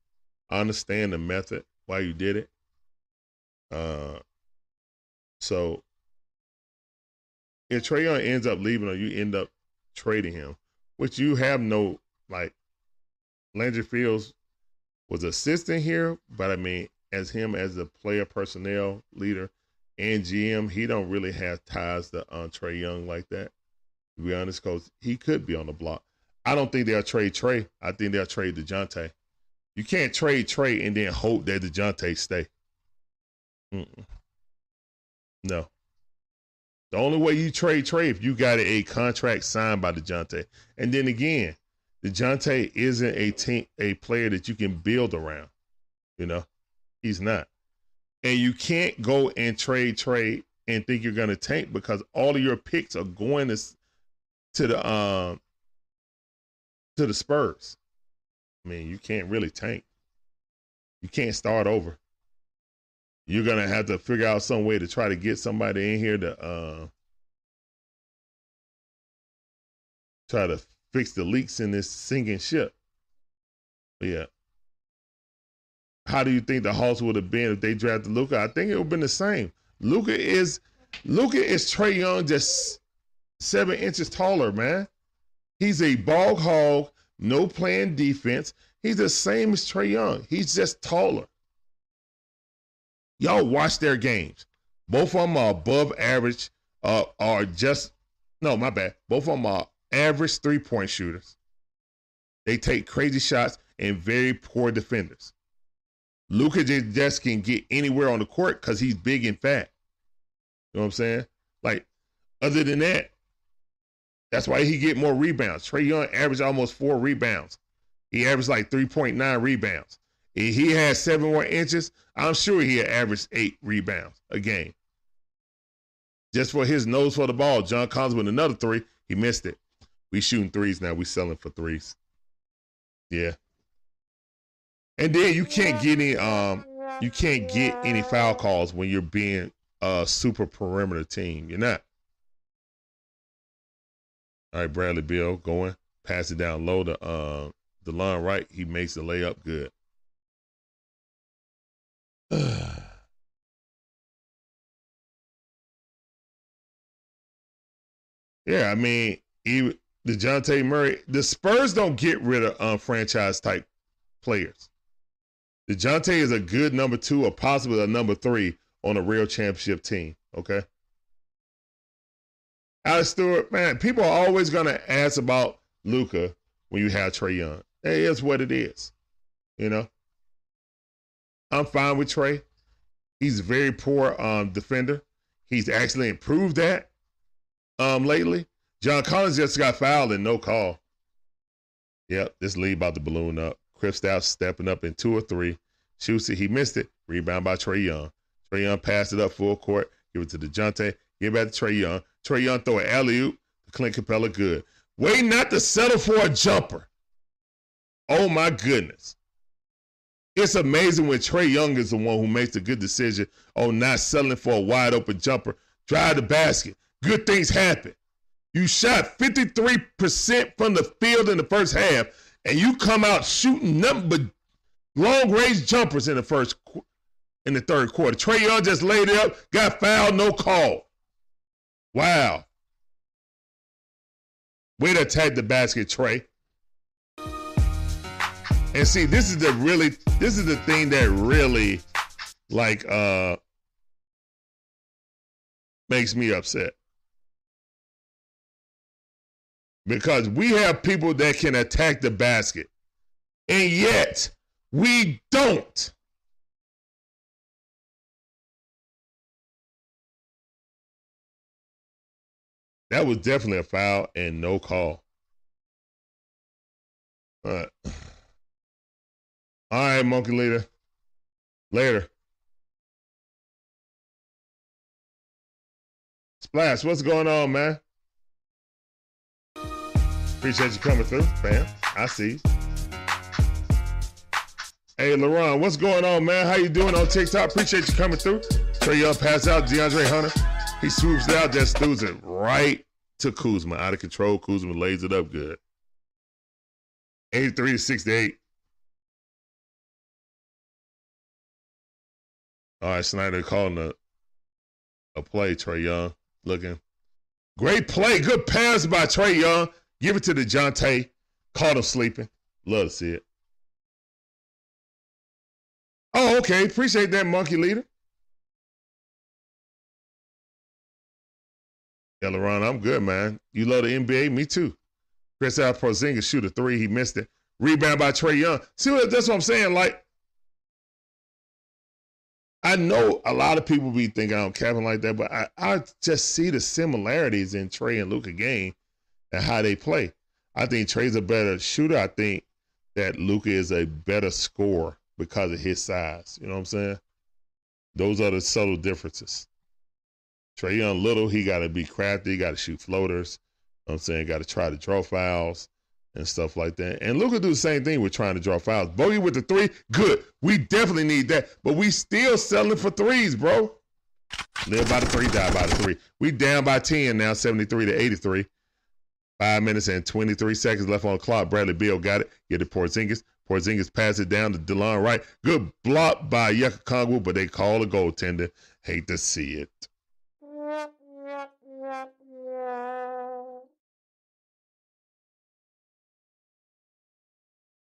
I understand the method why you did it. Uh, so if Trae Young ends up leaving or you end up trading him, which you have no like Landry Fields was assistant here, but I mean, as him as a player personnel leader and GM, he don't really have ties to uh, Trae Young like that. To be honest, because he could be on the block. I don't think they'll trade Trae. I think they'll trade Dejounte. You can't trade Trae and then hope that Dejounte stay. Mm-mm. No. The only way you trade Trae if you got a contract signed by Dejounte. And then again, Dejounte isn't a team a player that you can build around. You know, he's not. And you can't go and trade trade and think you're gonna tank because all of your picks are going to to the um to the Spurs. I mean, you can't really tank. You can't start over. You're gonna have to figure out some way to try to get somebody in here to uh, try to fix the leaks in this sinking ship. But yeah. How do you think the Hawks would have been if they drafted Luka? I think it would have been the same. Luka is Luka is Trae Young just seven inches taller, man. He's a bog hog, no playing defense. He's the same as Trae Young. He's just taller. Y'all watch their games. Both of them are above average, uh, are just no, my bad. Both of them are average three point shooters. They take crazy shots and very poor defenders. Luka just can get anywhere on the court because he's big and fat. You know what I'm saying? Like, other than that, that's why he get more rebounds. Trae Young averaged almost four rebounds. He averaged like 3.9 rebounds. If he had seven more inches, I'm sure he had averaged eight rebounds a game. Just for his nose for the ball, John Collins with another three, he missed it. We shooting threes now. We selling for threes. Yeah. And then you can't get any um you can't get any foul calls when you're being a super perimeter team. You're not. All right, Bradley Beal going. Pass it down low to uh, DeLon Wright. He makes the layup good. yeah, I mean, he DeJounte Murray, the Spurs don't get rid of um, franchise type players. DeJounte is a good number two or possibly a number three on a real championship team. Okay. Alex Stewart, man, people are always to ask about Luka when you have Trae Young. It is what it is. You know, I'm fine with Trae. He's a very poor um, defender. He's actually improved that um, lately. John Collins just got fouled and no call. Yep, this lead about to balloon up. Kristaps stepping up in two or three. Shoots it. He missed it. Rebound by Trae Young. Trae Young passed it up full court. Give it to DeJounte. Give it back to Trae Young. Trae Young throw an alley oop to Clint Capela. Good. Wait not to settle for a jumper. Oh my goodness. It's amazing when Trae Young is the one who makes the good decision on not selling for a wide open jumper. Drive the basket. Good things happen. You shot 53% from the field in the first half, and you come out shooting nothing but long range jumpers in the first in the third quarter. Trae Young just laid it up, got fouled, no call. Wow. Way to attack the basket, Trae. And see, this is the really, this is the thing that really, like, uh, makes me upset. Because we have people that can attack the basket, and yet we don't. That was definitely a foul and no call. All right. All right, monkey leader. Later. Splash, what's going on, man? Appreciate you coming through, fam. I see. Hey, LaRon, what's going on, man? How you doing on TikTok? Appreciate you coming through. Trae Young pass out, DeAndre Hunter. He swoops it out, just throws it right to Kuzma. Out of control. Kuzma lays it up good. 83 to 68. All right, Snyder calling a a play. Trae Young looking great play, good pass by Trae Young. Give it to the DeJounte. Caught him sleeping. Love to see it. Oh, okay. Appreciate that, monkey leader. Yeah, LeRon, I'm good, man. You love the NBA? Me too. Chris Al shoot a three. He missed it. Rebound by Trae Young. See what that's what I'm saying. Like I know a lot of people be thinking I'm capping like that, but I, I just see the similarities in Trae and Luka game and how they play. I think Trae's a better shooter. I think that Luka is a better scorer because of his size. You know what I'm saying? Those are the subtle differences. Trae Young little, he got to be crafty. He got to shoot floaters. You know I'm saying? Got to try to draw fouls and stuff like that. And Luka do the same thing with trying to draw fouls. Bogey with the three, good. We definitely need that. But we still selling for threes, bro. Live by the three, die by the three. We down by 10 now, 73 to 83. Five minutes and 23 seconds left on the clock. Bradley Beal got it. Get it Porzingis. Porzingis pass it down to DeLon Wright. Good block by Yucca Kongwu, but they call a goaltender. Hate to see it.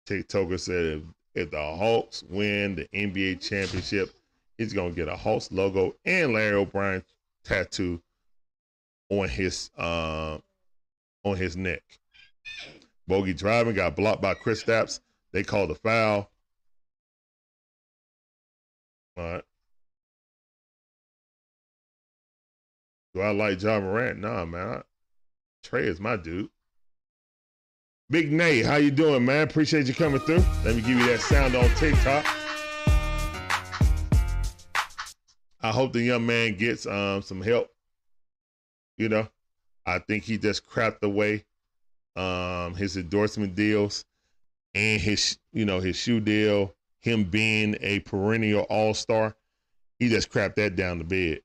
TikToker said if, if the Hawks win the NBA championship, he's gonna get a Hawks logo and Larry O'Brien tattoo on his uh, on his neck. Bogey driving got blocked by Kristaps. They called the foul. All right. Do I like Ja Morant? Nah, man. Trae is my dude. Big Nate, how you doing, man? Appreciate you coming through. Let me give you that sound on TikTok. I hope the young man gets um, some help. You know, I think he just crapped away um, his endorsement deals and his, you know, his shoe deal. Him being a perennial All Star, he just crapped that down the bed.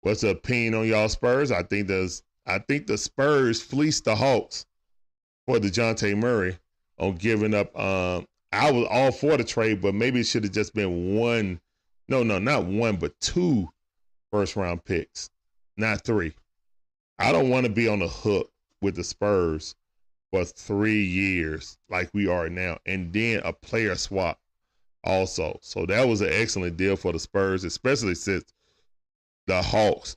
What's the opinion on y'all Spurs? I think the I think the Spurs fleeced the Hawks for the DeJounte Murray on giving up. Um, I was all for the trade, but maybe it should have just been one. No, no, not one, but two first round picks, not three. I don't want to be on the hook with the Spurs for three years, like we are now, and then a player swap also. So that was an excellent deal for the Spurs, especially since the Hawks,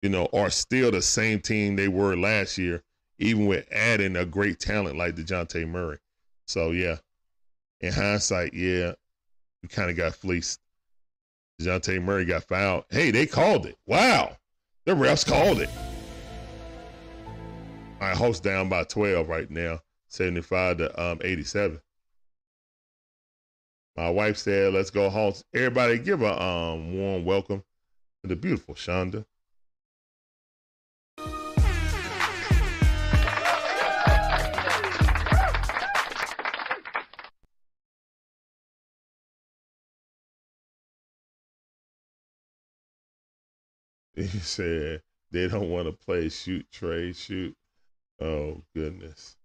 you know, are still the same team they were last year, even with adding a great talent like DeJounte Murray. So yeah, in hindsight, yeah, we kind of got fleeced. DeJounte Murray got fouled. Hey, they called it. Wow. The refs called it. Right, Hawks down by 12 right now, 75 to um, 87. My wife said, let's go Hawks. Everybody give a um, warm welcome to the beautiful Shonda. He said they don't want to play shoot, trade, shoot. Oh, goodness.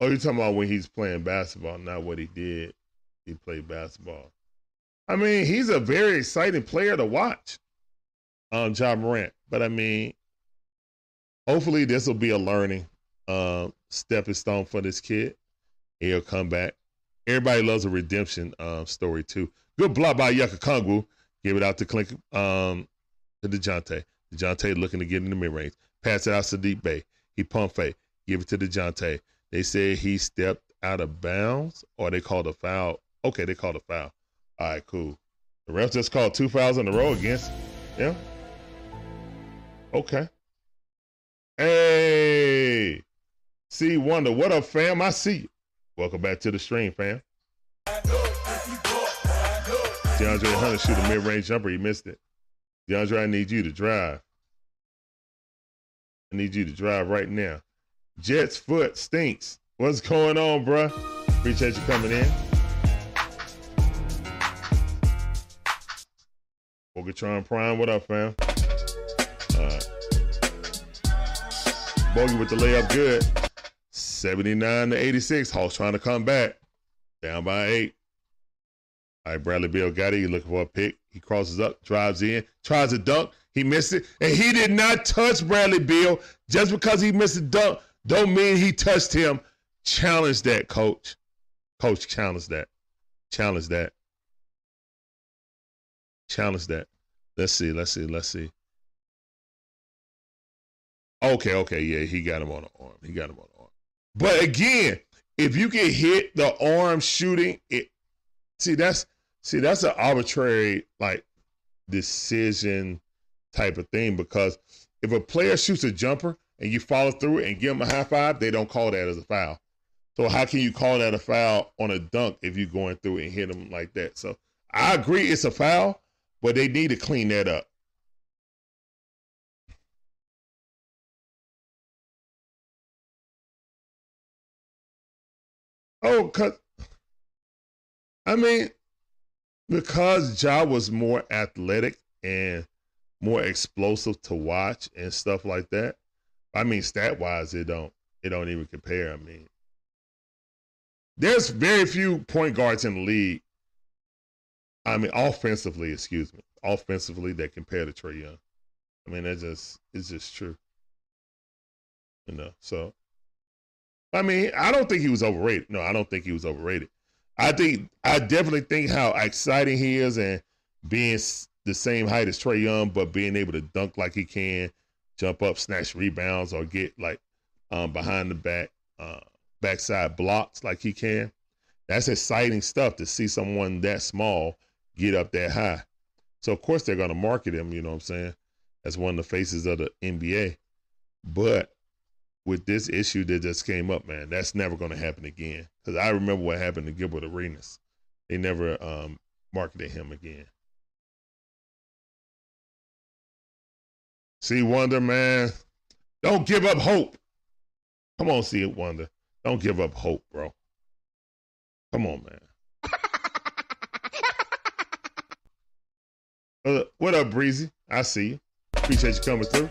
Oh, you're talking about when he's playing basketball, not what he did. He played basketball. I mean, he's a very exciting player to watch, um, Ja Morant. But I mean, hopefully this will be a learning uh, stepping stone for this kid. He'll come back. Everybody loves a redemption um, story too. Good block by Yucca Kongwu. Give it out to Clink um, to DeJounte. DeJounte looking to get in the mid range. Pass it out to Deep Bay. He pump fake. Give it to DeJounte. They said he stepped out of bounds or they called a foul. Okay, they called a foul. All right, cool. The refs just called two fouls in a row against. Yeah. Okay. Hey. See Wonder. What up, fam? I see you. Welcome back to the stream, fam. DeAndre Hunter shoot a mid-range jumper. He missed it. DeAndre, I need you to drive. I need you to drive right now. Jet's foot stinks. What's going on, bruh? Appreciate you coming in. Bogatron Prime, what up, fam? Uh, Bogey with the layup, good. 79 to 86. Hawks trying to come back. Down by eight. All right, Bradley Beal got it. He looking for a pick. He crosses up, drives in, tries a dunk. He missed it. And he did not touch Bradley Beal. Just because he missed a dunk don't mean he touched him. Challenge that, coach. Coach, challenge that. Challenge that. Challenge that. Let's see. Let's see. Let's see. Okay, okay, yeah, he got him on the arm. He got him on the arm. But again, if you can hit the arm shooting, it see that's see that's an arbitrary like decision type of thing because if a player shoots a jumper and you follow through and give him a high five, they don't call that as a foul. So how can you call that a foul on a dunk if you're going through and hit him like that? So I agree it's a foul, but they need to clean that up. Oh, cause I mean, because Ja was more athletic and more explosive to watch and stuff like that. I mean, stat wise, it don't it don't even compare. I mean, there's very few point guards in the league. I mean, offensively, excuse me, offensively that compare to Trae Young. I mean, that just it's just true. You know, so I mean, I don't think he was overrated. No, I don't think he was overrated. I think I definitely think how exciting he is and being the same height as Trae Young, but being able to dunk like he can, jump up, snatch rebounds, or get like um, behind the back, uh, backside blocks like he can. That's exciting stuff to see someone that small get up that high. So of course they're gonna market him. You know what I'm saying? As one of the faces of the NBA. But with this issue that just came up, man, that's never going to happen again. Because I remember what happened to Gilbert Arenas. They never um, marketed him again. See, Wonder, man, don't give up hope. Come on, see it, Wonder. Don't give up hope, bro. Come on, man. uh, what up, Breezy? I see you. Appreciate you coming through.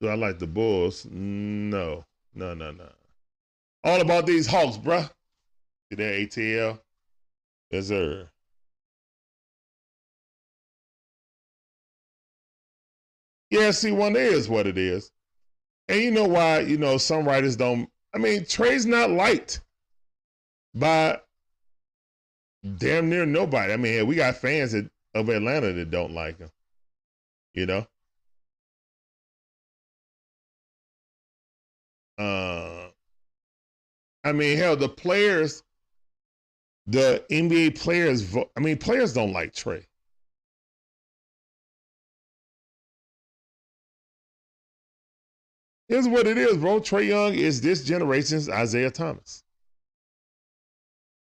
Do I like the Bulls? No, no, no, no. All about these Hawks, bruh. See that ATL? Yes, sir. Yeah, see, one is what it is. And you know why, you know, some writers don't. I mean, Trae's not liked by damn near nobody. I mean, we got fans of Atlanta that don't like him. You know? Uh, I mean, hell, the players, the NBA players, I mean, players don't like Trae. Here's what it is, bro. Trae Young is this generation's Isiah Thomas.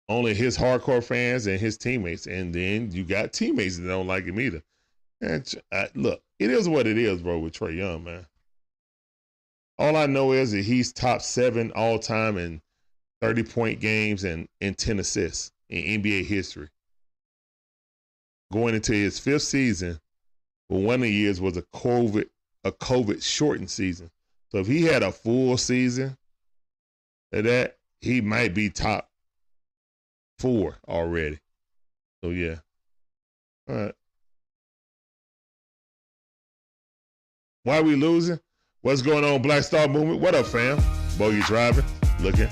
Only his hardcore fans and his teammates, and then you got teammates that don't like him either. And uh, look, it is what it is, bro. With Trae Young, man. All I know is that he's top seven all time in 30 point games and, and 10 assists in NBA history. Going into his fifth season, but one of the years was a COVID a COVID shortened season. So if he had a full season of that, he might be top four already. So yeah. All right. Why are we losing? What's going on, Black Star Movement? What up, fam? Bogey driving, looking.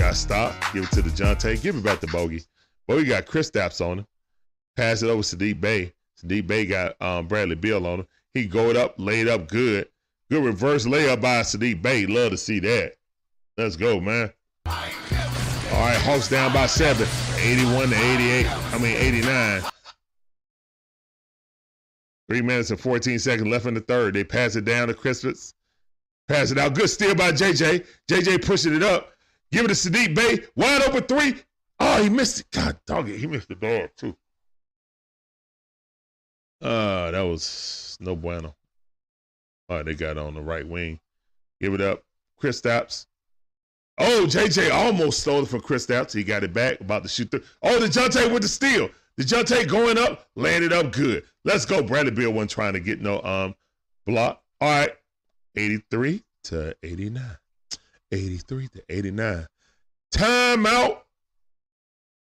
Got stop. Give it to DeJounte. Give it back to Bogey. Bogey got Kristaps on him. Pass it over to Saddiq Bey. Saddiq Bey got um, Bradley Beal on him. He go it up, laid up good. Good reverse layup by Saddiq Bey. Love to see that. Let's go, man. All right, Hawks down by seven. 81 to 88. I mean, 89. Three minutes and 14 seconds left in the third. They pass it down to Christmas. Pass it out. Good steal by JJ. JJ pushing it up. Give it to Saddiq Bey. Wide open three. Oh, he missed it. God dog it. He missed the ball, too. Uh, that was no bueno. All right, they got on the right wing. Give it up. Chris Kristaps. Oh, JJ almost stole it from Chris Kristaps. He got it back, about to shoot through. Oh, DeJounte with the steal. DeJounte going up, landed up good. Let's go. Bradley Beal wasn't trying to get no um block. All right. 83 to 89. 83 to 89. Timeout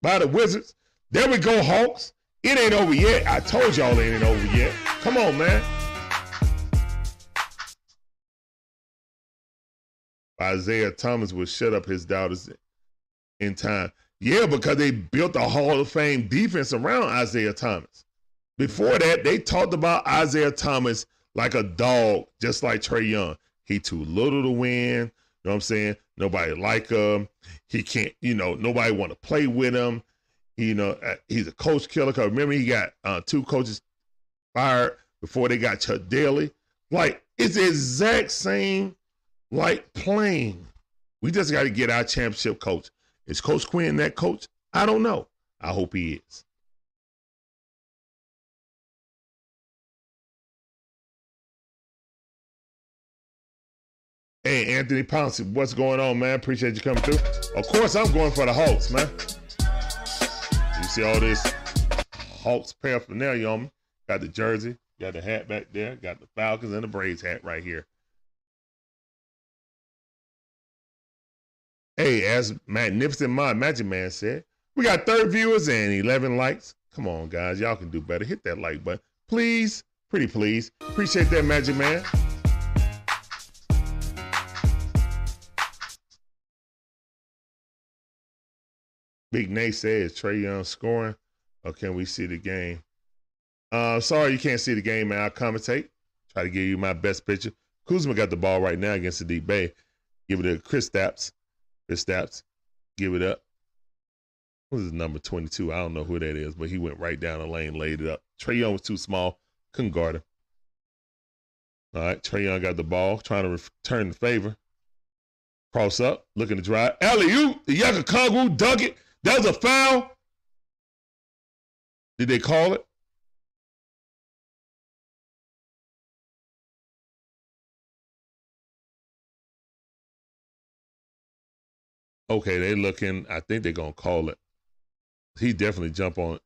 by the Wizards. There we go, Hawks. It ain't over yet. I told y'all it ain't over yet. Come on, man. Isiah Thomas would shut up his doubters in time. Yeah, because they built a Hall of Fame defense around Isiah Thomas. Before that, they talked about Isiah Thomas like a dog, just like Trae Young. He too little to win. You know what I'm saying? Nobody like him. He can't, you know, nobody want to play with him. You know, uh, he's a coach killer. Cause remember, he got uh, two coaches fired before they got Chuck Daly. Like, it's the exact same like playing. We just got to get our championship coach. Is Coach Quin that coach? I don't know. I hope he is. Hey, Anthony Pouncey, what's going on, man? Appreciate you coming through. Of course, I'm going for the Hawks, man. You see all this Hawks paraphernalia on me. Got the jersey, got the hat back there, got the Falcons and the Braves hat right here. Hey, as Magnificent Mod Magic Man said, we got third viewers and 11 likes. Come on, guys. Y'all can do better. Hit that like button. Please. Pretty please. Appreciate that, Magic Man. Big Nate says Trae Young scoring. Or can we see the game? Uh, sorry you can't see the game, man. I'll commentate. Try to give you my best picture. Kuzma got the ball right now against the deep bay. Give it to Kristaps. Chris Stapps, give it up. What is number 22? I don't know who that is, but he went right down the lane, laid it up. Trae Young was too small, couldn't guard him. All right, Trae Young got the ball, trying to return the favor. Cross up, looking to drive. Alley oop, the Yaka Kongu dug it. That was a foul. Did they call it? okay, they looking. I think they're gonna call it. He definitely jump on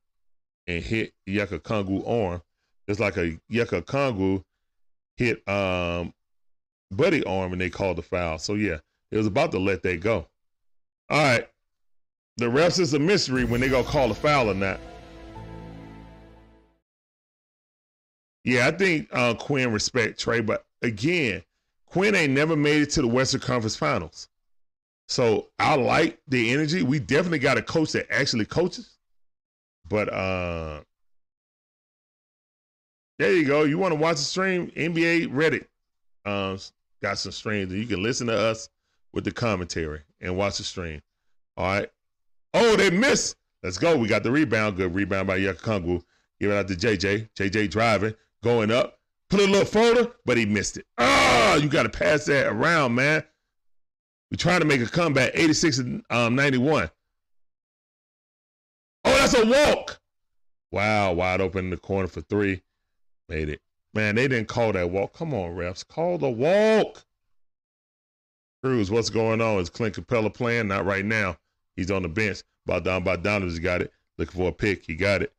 and hit Yucca Kongu arm, It's like a Yucca Kongu hit um buddy arm and they called the foul. So yeah, it was about to let that go. All right. The refs is a mystery when they gonna call a foul or not. Yeah, I think uh, Quin respect Trae, but again, Quin ain't never made it to the Western Conference Finals. So I like the energy. We definitely got a coach that actually coaches. But uh there you go. You want to watch the stream? NBA Reddit um, got some streams, you can listen to us with the commentary and watch the stream. All right. Oh, they missed. Let's go. We got the rebound. Good rebound by Yakakongu. Give it out to JJ. JJ driving, going up. Put a little folder, but he missed it. Ah, oh, you got to pass that around, man. We're trying to make a comeback. 86 and um, 91. Oh, that's a walk. Wow, wide open in the corner for three. Made it. Man, they didn't call that walk. Come on, refs. Call the walk. Cruz, what's going on? Is Clint Capela playing? Not right now. He's on the bench. Bogdan Bogdanovich got it. Looking for a pick. He got it.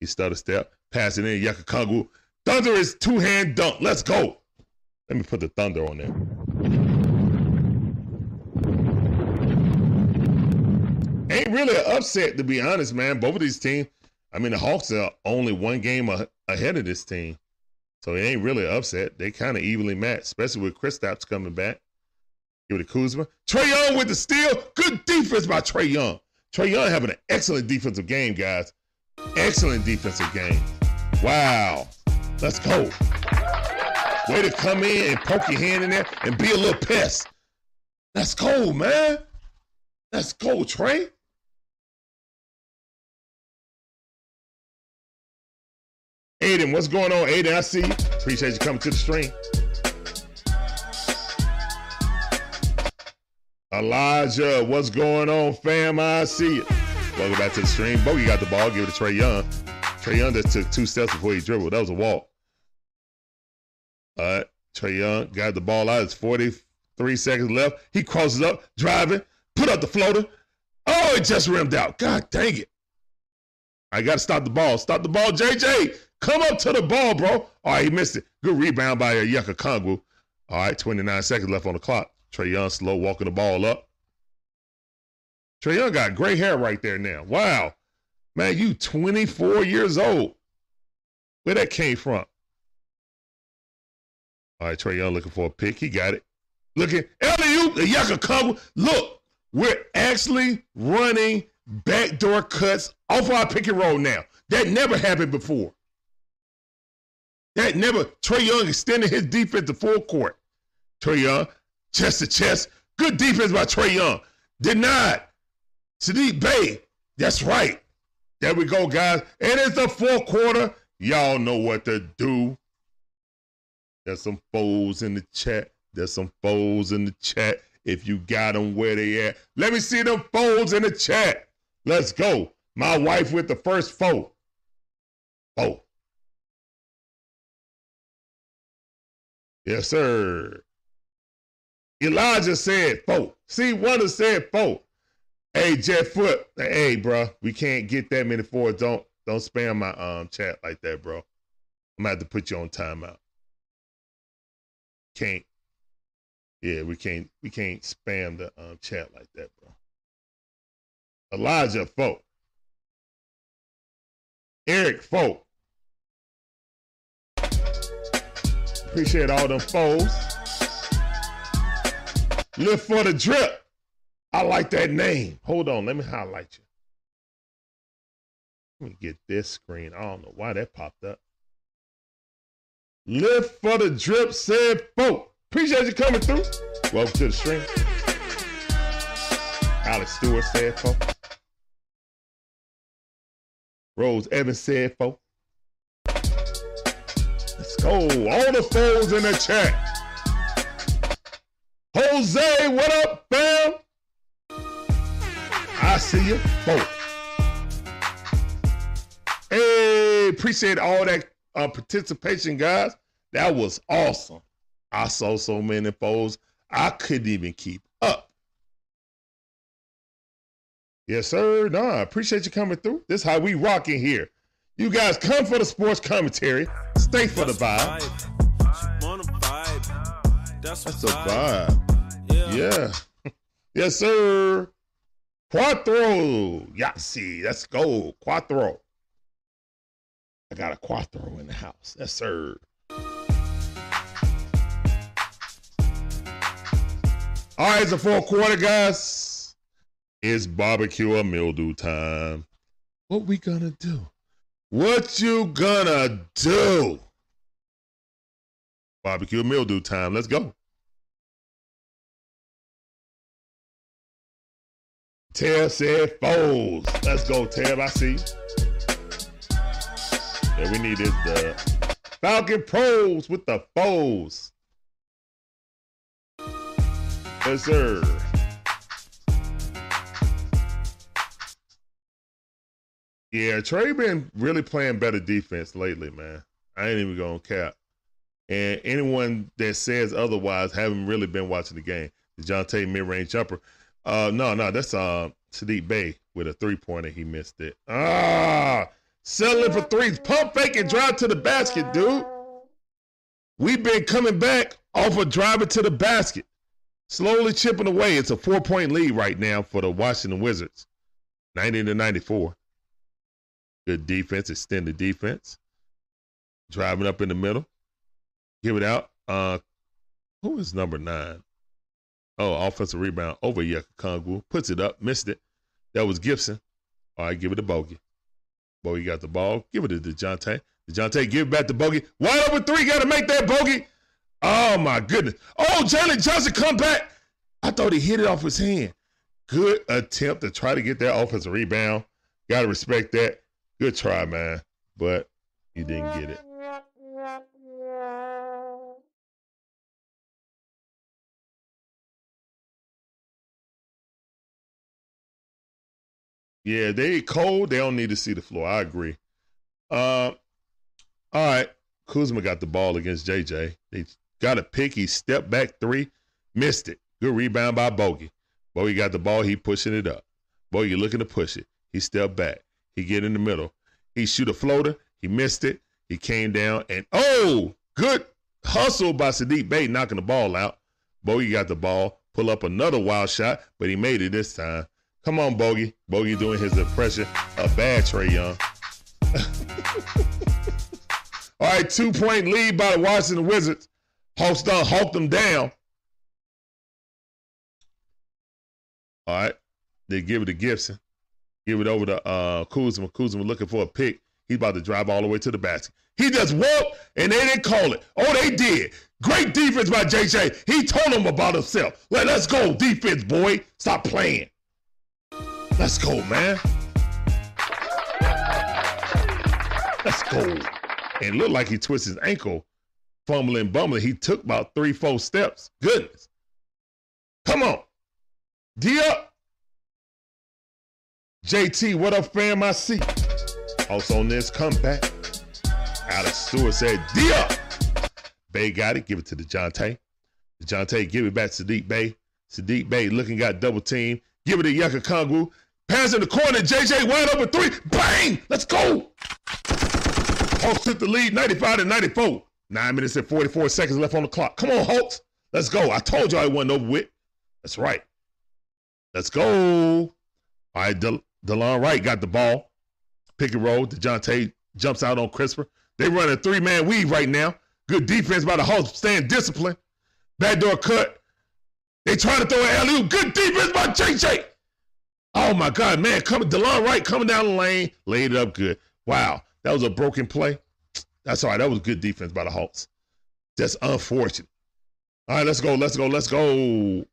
He started step. Passing in. Yakakongu. Thunder is two hand dunk. Let's go. Let me put the thunder on there. Ain't really an upset, to be honest, man. Both of these teams, I mean, the Hawks are only one game ahead of this team. So it ain't really an upset. They kind of evenly matched, especially with Kristaps coming back. Give it to Kuzma. Trae Young with the steal. Good defense by Trae Young. Trae Young having an excellent defensive game, guys. Excellent defensive game. Wow. Let's go. Way to come in and poke your hand in there and be a little pest. Let's go, man. Let's go, Trae. Aiden, what's going on, Aiden? I see you. Appreciate you coming to the stream. Elijah, what's going on, fam? I see you. Welcome back to the stream. Bogey got the ball. Give it to Trae Young. Trae Young just took two steps before he dribbled. That was a walk. All right. Trae Young got the ball out. It's 43 seconds left. He crosses up, driving, put up the floater. Oh, it just rimmed out. God dang it. I got to stop the ball. Stop the ball, JJ. Come up to the ball, bro. All right, he missed it. Good rebound by Yucca Kongu. All right, 29 seconds left on the clock. Trae Young slow walking the ball up. Trae Young got gray hair right there now. Wow. Man, you 24 years old. Where that came from? All right, Trae Young looking for a pick. He got it. Looking, Eliu, the Yucca Kongu. Look, we're actually running backdoor cuts off our pick and roll now. That never happened before. That never, Trae Young extended his defense to full court. Trae Young, chest to chest. Good defense by Trae Young. Denied. Saddiq Bey. That's right. There we go, guys. And it's the fourth quarter. Y'all know what to do. There's some foes in the chat. There's some foes in the chat. If you got them where they at, let me see them foes in the chat. Let's go. My wife with the first foe. Foe. Yes, sir. Elijah said four. See, Wonder said four. Hey, Jet Foot. Hey, bro, we can't get that many fours. Don't don't spam my um chat like that, bro. I'm gonna have to put you on timeout. Can't. Yeah, we can't we can't spam the um chat like that, bro. Elijah Folk. Eric Folk. Appreciate all them foes. Live for the drip. I like that name. Hold on, let me highlight you. Let me get this screen. I don't know why that popped up. Live for the drip said folk. Appreciate you coming through. Welcome to the stream. Alex Stewart said folk. Rose Evans said folk. Let's go. All the foes in the chat. Jose, what up, fam? I see you both. Hey, appreciate all that uh, participation, guys. That was awesome. I saw so many foes, I couldn't even keep up. Yes, sir. No, I appreciate you coming through. This is how we rocking here. You guys come for the sports commentary. Stay for the vibe. That's a vibe. Yeah. yes, sir. Quattro. Yahtzee. Let's go. Quattro. I got a quattro in the house. Yes, sir. All right, it's a fourth quarter, guys. It's barbecue or mildew time. What we gonna do? What you gonna do? Barbecue mildew time. Let's go. Tab said foes. Let's go, Tab. I see. Yeah, we needed the Falcon Pros with the foes. Yes, sir. Yeah, Trae been really playing better defense lately, man. I ain't even gonna cap. And anyone that says otherwise haven't really been watching the game. DeJounte mid-range jumper. Uh no, no, that's uh Saddiq Bey with a three-pointer. He missed it. Ah settling for threes. Pump fake and drive to the basket, dude. We've been coming back off of driving to the basket slowly chipping away. It's a four point lead right now for the Washington Wizards 90 to 94. Good defense, extended defense. Driving up in the middle. Give it out. Uh, who is number nine? Oh, offensive rebound over Onyeka Okongwu. Puts it up, missed it. That was Gibson. All right, give it to Bogey. Bogey got the ball. Give it to DeJounte. DeJounte, give it back to Bogey. Wide open three. Got to make that Bogey. Oh my goodness. Oh, Jalen Johnson come back. I thought he hit it off his hand. Good attempt to try to get that offensive rebound. Gotta respect that. Good try, man. But he didn't get it. Yeah, they cold. They don't need to see the floor. I agree. Uh, all right. Kuzma got the ball against JJ. They got a pick. He stepped back three, missed it. Good rebound by Bogey. Bogey got the ball. He pushing it up. Bogey looking to push it. He stepped back. He get in the middle. He shoot a floater. He missed it. He came down and oh, good hustle by Saddiq Bey knocking the ball out. Bogey got the ball. Pull up another wild shot, but he made it this time. Come on, Bogey. Bogey doing his impression of bad Trae Young. All right, two point lead by the Washington Wizards. Hawks done hawked them down. All right. They give it to Gibson. Give it over to uh, Kuzma. Kuzma looking for a pick. He's about to drive all the way to the basket. He just walked and they didn't call it. Oh, they did. Great defense by JJ. He told them about himself. Let's go, defense, boy. Stop playing. Let's go, man. Let's go. And looked like he twisted his ankle fumbling, bumbling. He took about three, four steps. Goodness. Come on. D up. JT, what up, fam? I see. Also on this comeback. Alex Stewart said, D up. Bey got it. Give it to the DeJounte. DeJounte, give it back to Saddiq Bey. Saddiq Bey looking, got double team. Give it to Onyeka Okongwu. Pass in the corner. JJ wide open three. Bang! Let's go. Hawks took the lead 95 to 94. Nine minutes and 44 seconds left on the clock. Come on, Hawks. Let's go. I told you I wasn't over with. That's right. Let's go. All right, De- DeLon Wright got the ball. Pick and roll. DeJounte jumps out on Kispert. They run a three-man weave right now. Good defense by the Hawks, staying disciplined. Backdoor cut. They try to throw an alley Good defense by JJ. Oh my God, man, coming DeLon Wright coming down the lane, laid it up good. Wow, that was a broken play. That's all right. That was good defense by the Hawks. That's unfortunate. All right, let's go. Let's go. Let's go.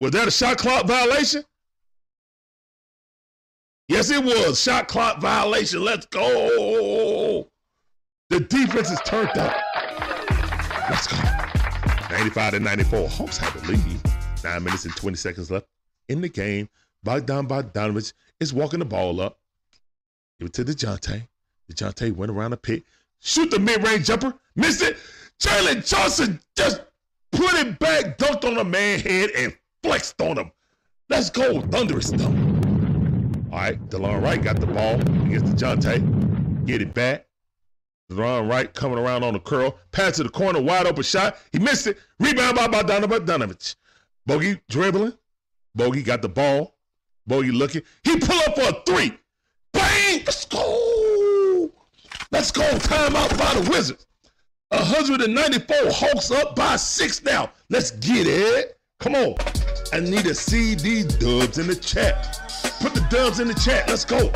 Was that a shot clock violation? Yes, it was. Shot clock violation. Let's go. The defense is turned up. Let's go. 95 to 94. Hawks have the lead. Nine minutes and 20 seconds left in the game. Bogdan Bogdanovich is walking the ball up. Give it to DeJounte. DeJounte went around the pit, shoot the mid-range jumper, missed it. Jalen Johnson just put it back, dunked on the man head, and flexed on him. Let's go, thunderous thump. All right, DeLon Wright got the ball against DeJounte. Get it back. DeLon Wright coming around on the curl. Pass to the corner, wide open shot. He missed it. Rebound by Bogdanovich. Bogey dribbling. Bogey got the ball. Bogey looking. He pull up for a three. Bang! Let's go! Let's go. Timeout by the Wizards. 194 Hawks up by six now. Let's get it. Come on. I need to see these dubs in the chat. Put the dubs in the chat. Let's go.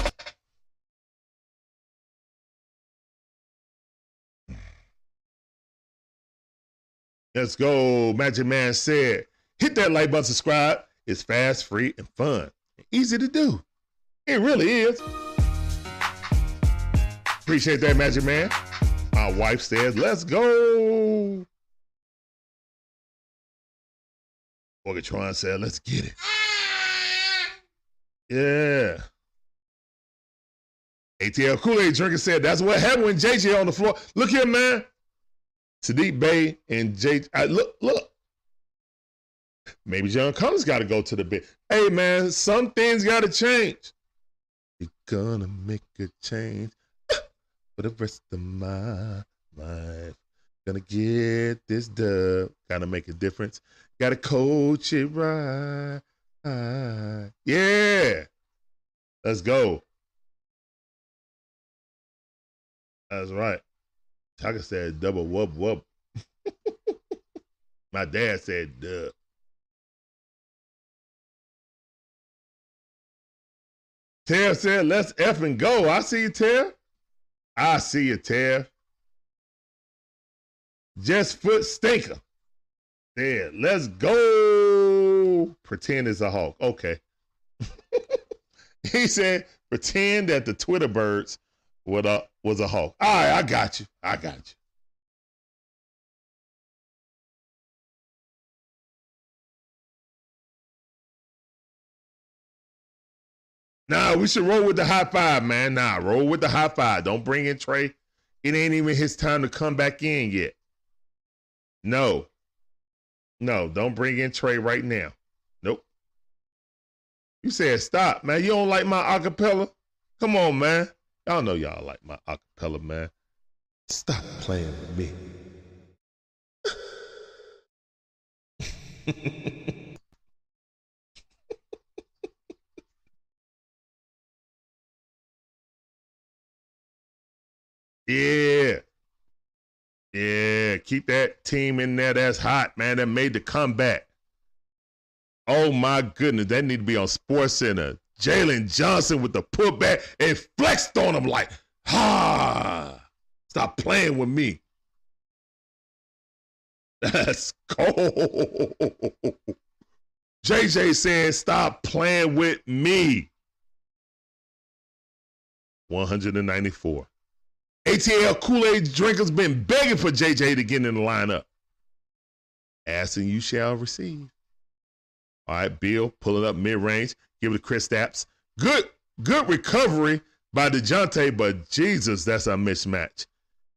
Let's go. Magic Man said, hit that like button, subscribe. It's fast, free, and fun. Easy to do. It really is. Appreciate that, Magic Man. My wife says, let's go. Orgatron said, let's get it. Yeah. ATL Kool-Aid drinker said, that's what happened when JJ on the floor. Look here, man. Saddiq Bey and J. I, look, look. Maybe John Collins got to go to the bed. Hey, man, some things got to change. You're gonna make a change for the rest of my life. Gonna get this dub. Gotta make a difference. Gotta coach it right. Yeah. Let's go. That's right. Tucker said double whoop whoop. My dad said duh. Tev said, let's F and go. I see you, Tev. I see you, Tev. Just foot stinker. There, let's go. Pretend it's a hawk. Okay. he said, pretend that the Twitter birds was a, was a hawk. All right, I got you. I got you. Nah, we should roll with the high five, man. Nah, roll with the high five. Don't bring in Trae. It ain't even his time to come back in yet. No. No, don't bring in Trae right now. Nope. You said stop, man. You don't like my acapella? Come on, man. Y'all know y'all like my acapella, man. Stop playing with me. yeah. Yeah, keep that team in there that's hot, man, that made the comeback. Oh my goodness, that need to be on Sports Center. Jalen Johnson with the putback and flexed on him like, ha, stop playing with me. That's cold. JJ saying, stop playing with me. 194. ATL Kool Aid drinkers been begging for JJ to get in the lineup. Asking you shall receive. All right, Beal pulling up mid range, give it to Kristaps. Good, good recovery by DeJounte, but Jesus, that's a mismatch.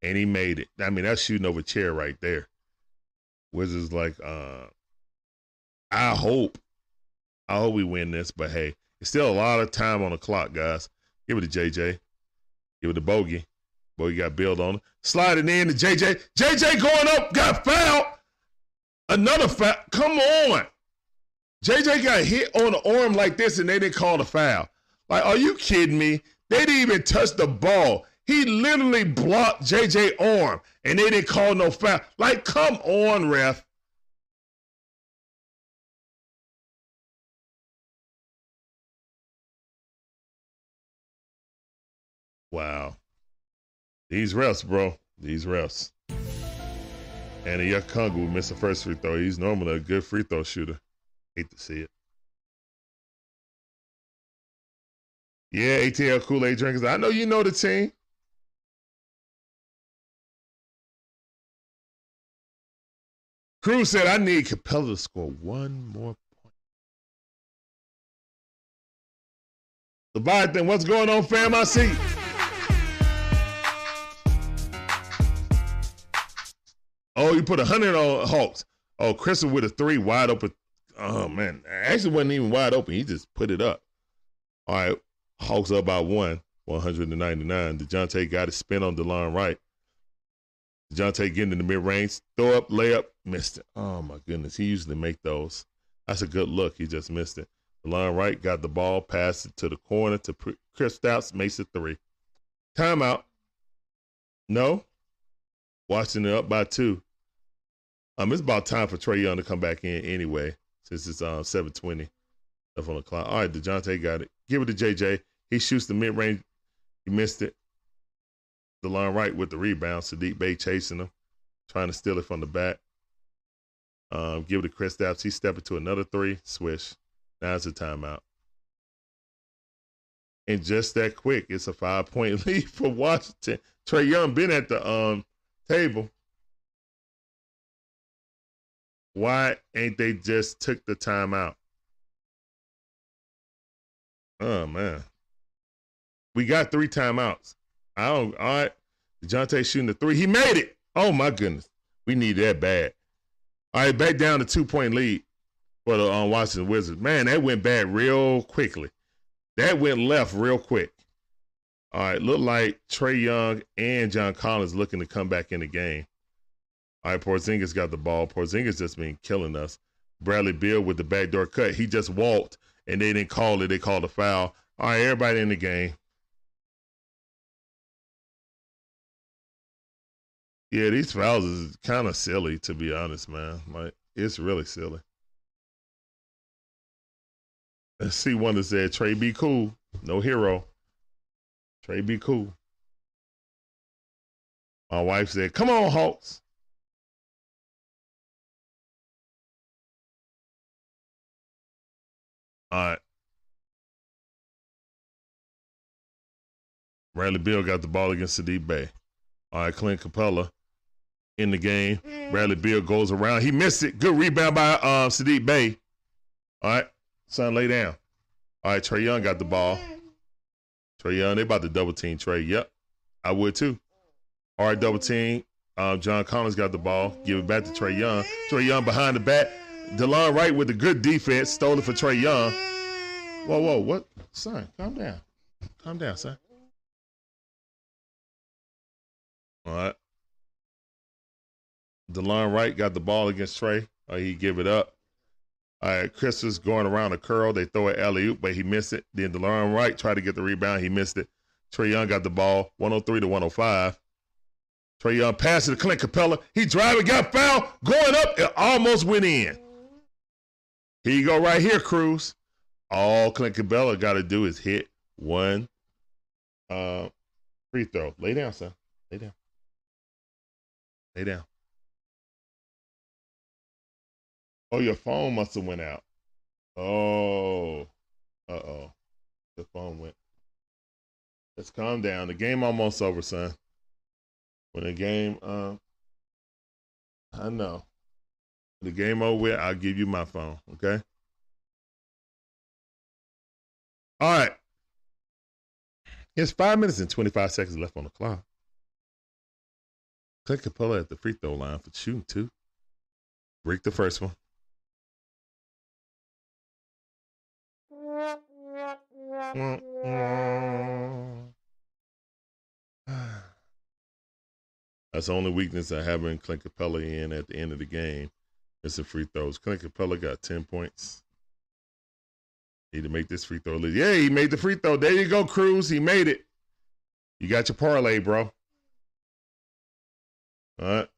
And he made it. I mean, that's shooting over chair right there. Wizards like, uh, I hope, I hope we win this, but hey, it's still a lot of time on the clock, guys. Give it to JJ. Give it to Bogey. Boy, you got build on it. Sliding in to JJ. JJ going up, got fouled. Another foul. Come on. JJ got hit on the arm like this and they didn't call the foul. Like, are you kidding me? They didn't even touch the ball. He literally blocked JJ arm and they didn't call no foul. Like, come on, ref. Wow. These refs, bro. These refs. And Okongwu missed the first free throw. He's normally a good free throw shooter. Hate to see it. Yeah, ATL Kool Aid drinkers. I know you know the team. Cruz said, I need Capela to score one more point. Leviathan, what's going on, fam? I see. Oh, you put a hundred on Hawks. Oh, Crystal with a three wide open. Oh man, actually wasn't even wide open. He just put it up. All right, Hawks up by one, 199. DeJounte got it spin on DeLon Wright. DeJounte getting in the mid range, throw up, layup, missed it. Oh my goodness, he usually make those. That's a good look. He just missed it. Delon Wright got the ball, passed it to the corner to Kristaps, makes it three. Timeout. No. Washington up by two. Um, it's about time for Trae Young to come back in anyway, since it's um seven twenty left on the clock. All right, Dejounte got it. Give it to JJ. He shoots the mid range. He missed it. DeLon Wright with the rebound. Saddiq Bey chasing him, trying to steal it from the back. Um, give it to Kristaps. He stepping to another three. Swish. Now it's a timeout. And just that quick, it's a five point lead for Washington. Trae Young been at the um table. Why ain't they just took the time out? Oh man. We got three timeouts. I don't all right. DeJounte shooting the three. He made it. Oh my goodness. We need that bad. All right, back down to two point lead for the um, Washington Wizards. Man, that went bad real quickly. That went left real quick. All right, look like Trae Young and John Collins looking to come back in the game. All right, Porzingis got the ball. Porzingis just been killing us. Bradley Beal with the backdoor cut. He just walked and they didn't call it. They called a foul. All right, everybody in the game. Yeah, these fouls is kind of silly to be honest, man. Like it's really silly. Let's see one that said Trae be cool. No hero. Trae be cool. My wife said, Come on, Hawks. All right. Bradley Beal got the ball against Saddiq Bey. All right, Clint Capela in the game. Bradley Beal goes around. He missed it. Good rebound by uh, Saddiq Bey. All right, son, lay down. All right, Trae Young got the ball. Trae Young, they about to double team Trae. Yep, I would too. All right, double team. Um, John Collins got the ball. Give it back to Trae Young. Trae Young behind the back. Delon Wright with a good defense. Stole it for Trae Young. Whoa, whoa, what? Son, calm down. Calm down, son. All right. Delon Wright got the ball against Trae. Uh, he give it up. All right, Chris is going around a curl. They throw it alley oop, but he missed it. Then Delon Wright tried to get the rebound. He missed it. Trae Young got the ball, 103 to 105. Trae Young passes to Clint Capela. He driving, got fouled, going up, it almost went in. Here you go, right here, Cruz. All Clint Capela got to do is hit one uh, free throw. Lay down, son. Lay down. Lay down. Oh, your phone must have went out. Oh. Uh-oh. The phone went. Let's calm down. The game almost over, son. When the game, uh, I know. The game over with, I'll give you my phone, okay? All right. It's five minutes and 25 seconds left on the clock. Clint Capela at the free throw line for shooting two. Break the first one. That's the only weakness I have in Clint Capela in at the end of the game. It's the free throws. Clint Capela got 10 points. Need to make this free throw. Yeah, he made the free throw. There you go, Cruz. He made it. You got your parlay, bro. All right.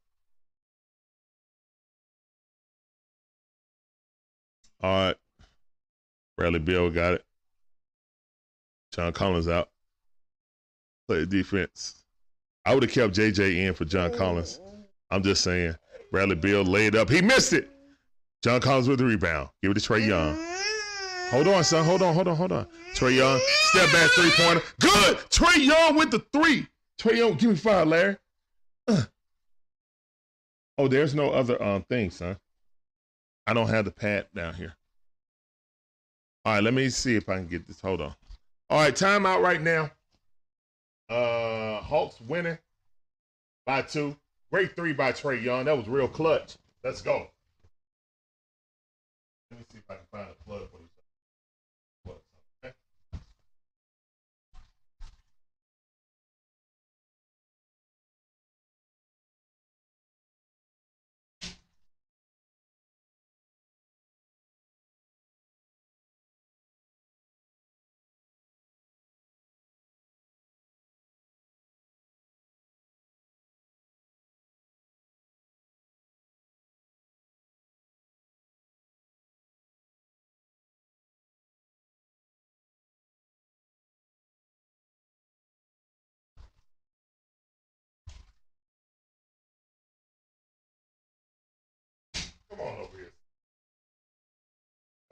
All right. Bradley Beal got it. John Collins out. Play defense. I would have kept JJ in for John Collins. I'm just saying. Bradley Beal laid up. He missed it. John Collins with the rebound. Give it to Trae Young. Hold on, son. Hold on, hold on, hold on. Trae Young, step back three pointer. Good. Trae Young with the three. Trae Young, give me five, Larry. Uh. Oh, there's no other um thing, son. I don't have the pad down here. All right, let me see if I can get this. Hold on. All right, timeout right now. Uh Hawks winning by two. Great three by Trae Young. That was real clutch. Let's go. Let me see if I can find a plug for you.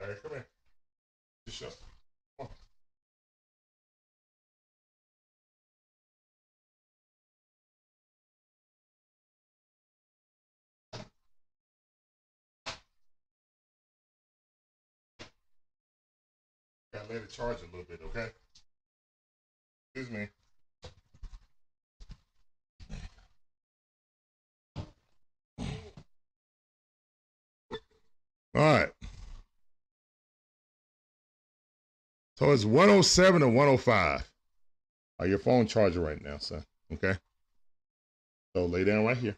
Hey, come here. Just show. Come on. Gotta let it charge a little bit, okay? Excuse me. All right. So it's 107 and 105. Are your phone charger right now, son? Okay. So lay down right here.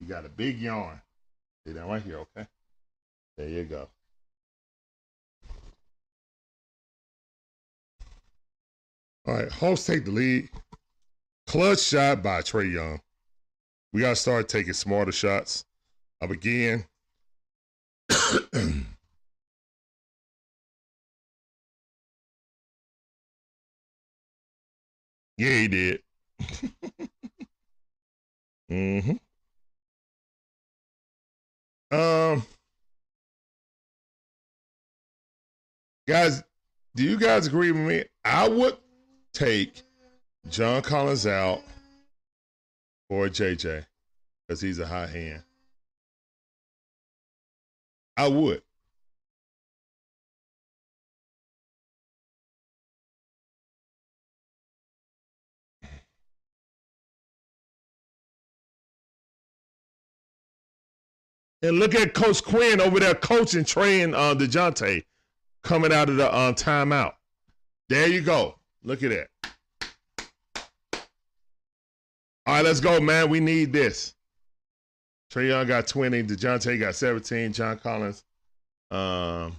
You got a big yarn. Lay down right here, okay? There you go. All right, Hawks take the lead. Clutch shot by Trae Young. We got to start taking smarter shots. Up again. yeah, he did. mm-hmm. Um, guys, do you guys agree with me? I would take John Collins out for JJ because he's a hot hand. I would. And look at Coach Quin over there coaching and uh, DeJounte coming out of the uh, timeout. There you go. Look at that. All right, let's go, man. We need this. Trae Young got 20. DeJounte got 17. John Collins, um,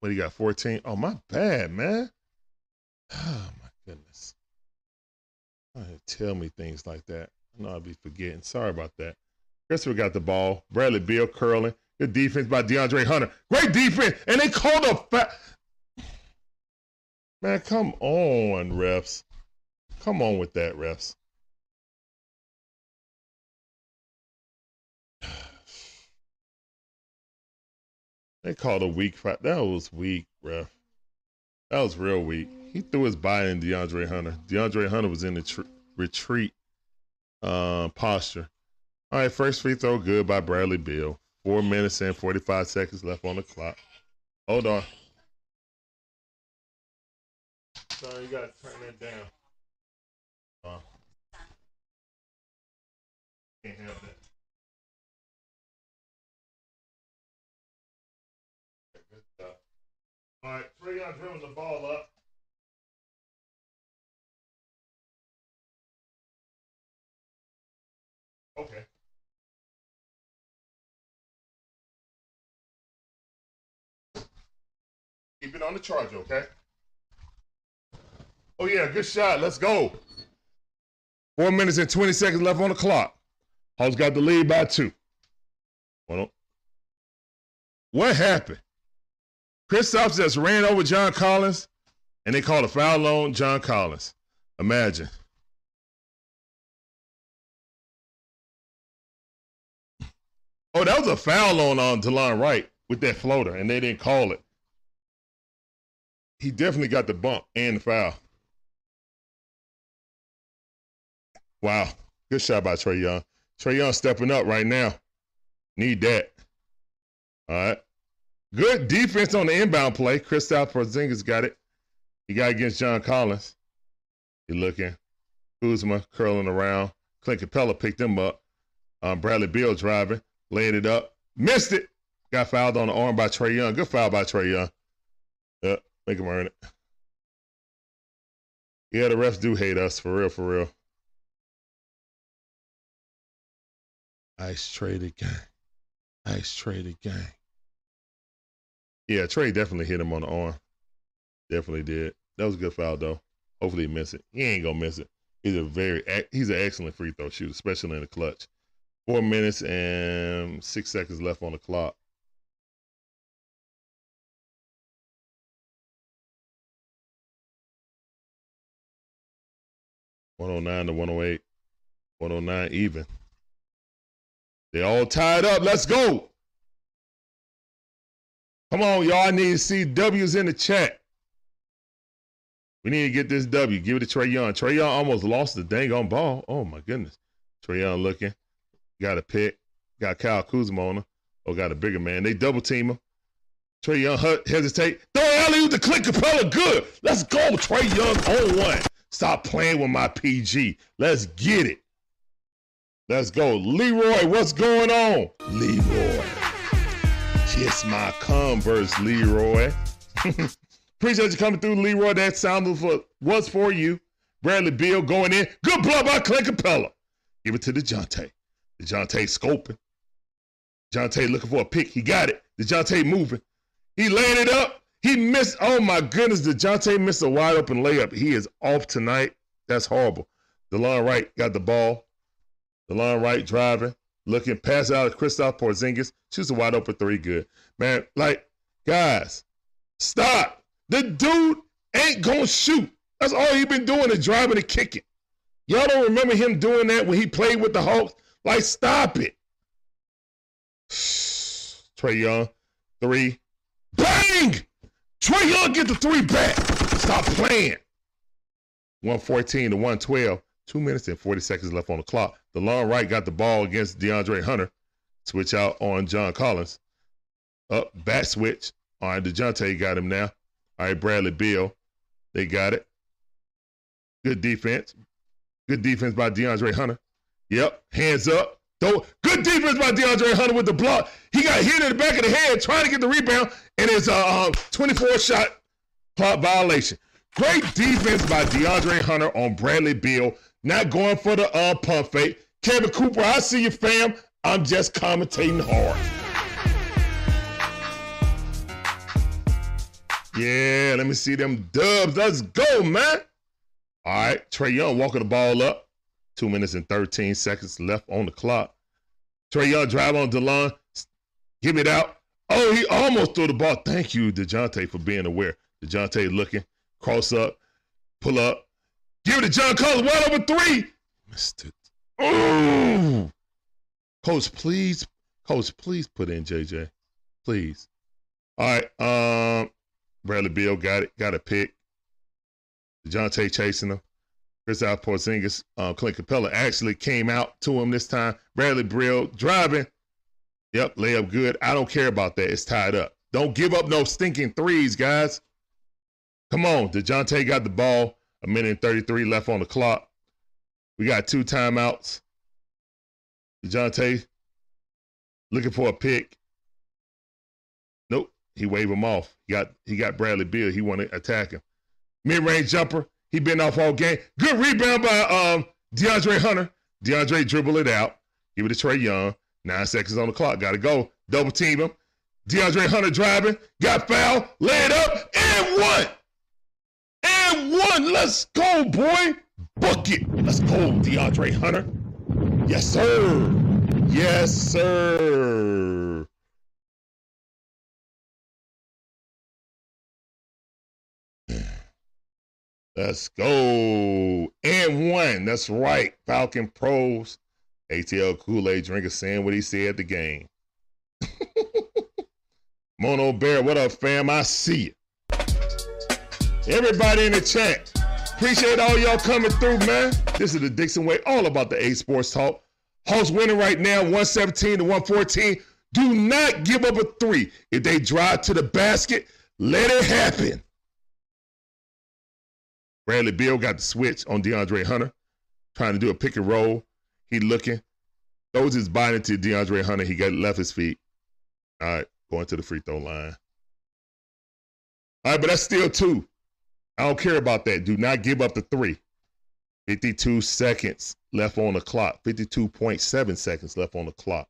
what you got? 14. Oh, my bad, man. Oh, my goodness. Tell me things like that. I know I'll be forgetting. Sorry about that. Christopher got the ball. Bradley Beal curling. Good defense by DeAndre Hunter. Great defense. And they called a fa- Man, come on, refs. Come on with that, refs. They called a weak fight. That was weak, ref. That was real weak. He threw his body in DeAndre Hunter. DeAndre Hunter was in the tr- retreat uh, posture. All right, first free throw good by Bradley Beal. Four minutes and 45 seconds left on the clock. Hold on. Sorry, you got to turn that down. Uh, can't have that. All right, Trae Young dribbling the ball up. Okay. Keep it on the charge, okay? Oh yeah, good shot. Let's go. Four minutes and 20 seconds left on the clock. Hawks got the lead by two. What happened? Kristaps just ran over John Collins, and they called a foul on John Collins. Imagine. Oh, that was a foul on on Delon Wright with that floater, and they didn't call it. He definitely got the bump and the foul. Wow. Good shot by Trae Young. Trae Young stepping up right now. Need that. All right. Good defense on the inbound play. Kristaps Porzingis got it. He got against John Collins. He looking. Kuzma curling around. Clint Capela picked him up. Um, Bradley Beal driving, laying it up. Missed it. Got fouled on the arm by Trae Young. Good foul by Trae Young. Yep, make him earn it. Yeah, the refs do hate us, for real, for real. Ice traded gang. Ice traded gang. Yeah, Trae definitely hit him on the arm. Definitely did. That was a good foul though. Hopefully he miss it. He ain't gonna miss it. He's a very he's an excellent free throw shooter, especially in the clutch. Four minutes and six seconds left on the clock. One oh nine to one oh eight. One oh nine even. They all tied up. Let's go. Come on, y'all. I need to see W's in the chat. We need to get this W. Give it to Trae Young. Trae Young almost lost the dang on ball. Oh my goodness. Trae Young looking. Got a pick. Got Kyle Kuzma on him. Oh, got a bigger man. They double team him. Trae Young hesitate. Throw alley to Clint Capela. Good. Let's go. Trae Young on one. Stop playing with my PG. Let's get it. Let's go. Leroy, what's going on? Leroy. Kiss my Converse, Leroy. Appreciate you coming through, Leroy. That sound for, was for you. Bradley Beal going in. Good blood by Clint Capela. Give it to DeJounte. DeJounte scoping. DeJounte looking for a pick. He got it. DeJounte moving. He laying it up. He missed. Oh my goodness. DeJounte missed a wide open layup. He is off tonight. That's horrible. DeLon Wright got the ball. DeLon Wright driving, looking, pass out to Kristaps Porzingis. Shoots a wide open three. Good. Man, like, guys, stop. The dude ain't gonna shoot. That's all he been doing is driving and kicking. Y'all don't remember him doing that when he played with the Hawks? Like, stop it. Trae Young, three. Bang! Trae Young get the three back. Stop playing. 114 to 112. Two minutes and 40 seconds left on the clock. DeLon Wright got the ball against DeAndre Hunter. Switch out on John Collins. Up, back switch. All right, DeJounte got him now. All right, Bradley Beal. They got it. Good defense. Good defense by DeAndre Hunter. Yep, hands up. Though good defense by DeAndre Hunter with the block. He got hit in the back of the head trying to get the rebound, and it's a 24 shot clock violation. Great defense by DeAndre Hunter on Bradley Beal. Not going for the uh, pump fake. Kevin Cooper, I see you, fam. I'm just commentating hard. Yeah, let me see them dubs. Let's go, man. All right, Trae Young walking the ball up. Two minutes and 13 seconds left on the clock. Trae Young drive on DeLon. Give it out. Oh, he almost threw the ball. Thank you, DeJounte, for being aware. DeJounte looking. Cross up. Pull up. Give it to John Collins. Wide over three. Missed it. Oh. Coach, please. Coach, please put in JJ. Please. All right. Um, Bradley Beal got it. Got a pick. DeJounte chasing him. Kristaps Porzingis, uh, Clint Capela actually came out to him this time. Bradley Beal driving. Yep, layup good. I don't care about that. It's tied up. Don't give up no stinking threes, guys. Come on. DeJounte got the ball. A minute and 33 left on the clock. We got two timeouts. DeJounte looking for a pick. Nope. He waved him off. He got he got Bradley Beal. He want to attack him. Mid-range jumper. He been off all game. Good rebound by um, DeAndre Hunter. DeAndre dribble it out. Give it to Trae Young. Nine seconds on the clock. Got to go. Double team him. DeAndre Hunter driving. Got foul. Lay it up. And one. And one. Let's go, boy. Bucket. Let's go, DeAndre Hunter. Yes, sir. Yes, sir. Let's go. And one. That's right. Falcon Pros. ATL Kool-Aid drinker saying what he said at the game. Mono Bear, what up, fam? I see you. Everybody in the chat. Appreciate all y'all coming through, man. This is the Dixon Way, all about the A Sports Talk. Hawks winning right now, 117 to 114. Do not give up a three. If they drive to the basket, let it happen. Bradley Beal got the switch on DeAndre Hunter, trying to do a pick and roll. He looking, throws his body to DeAndre Hunter. He got left his feet. All right, going to the free throw line. All right, but that's still two. I don't care about that. Do not give up the three. 52 seconds left on the clock. 52.7 seconds left on the clock.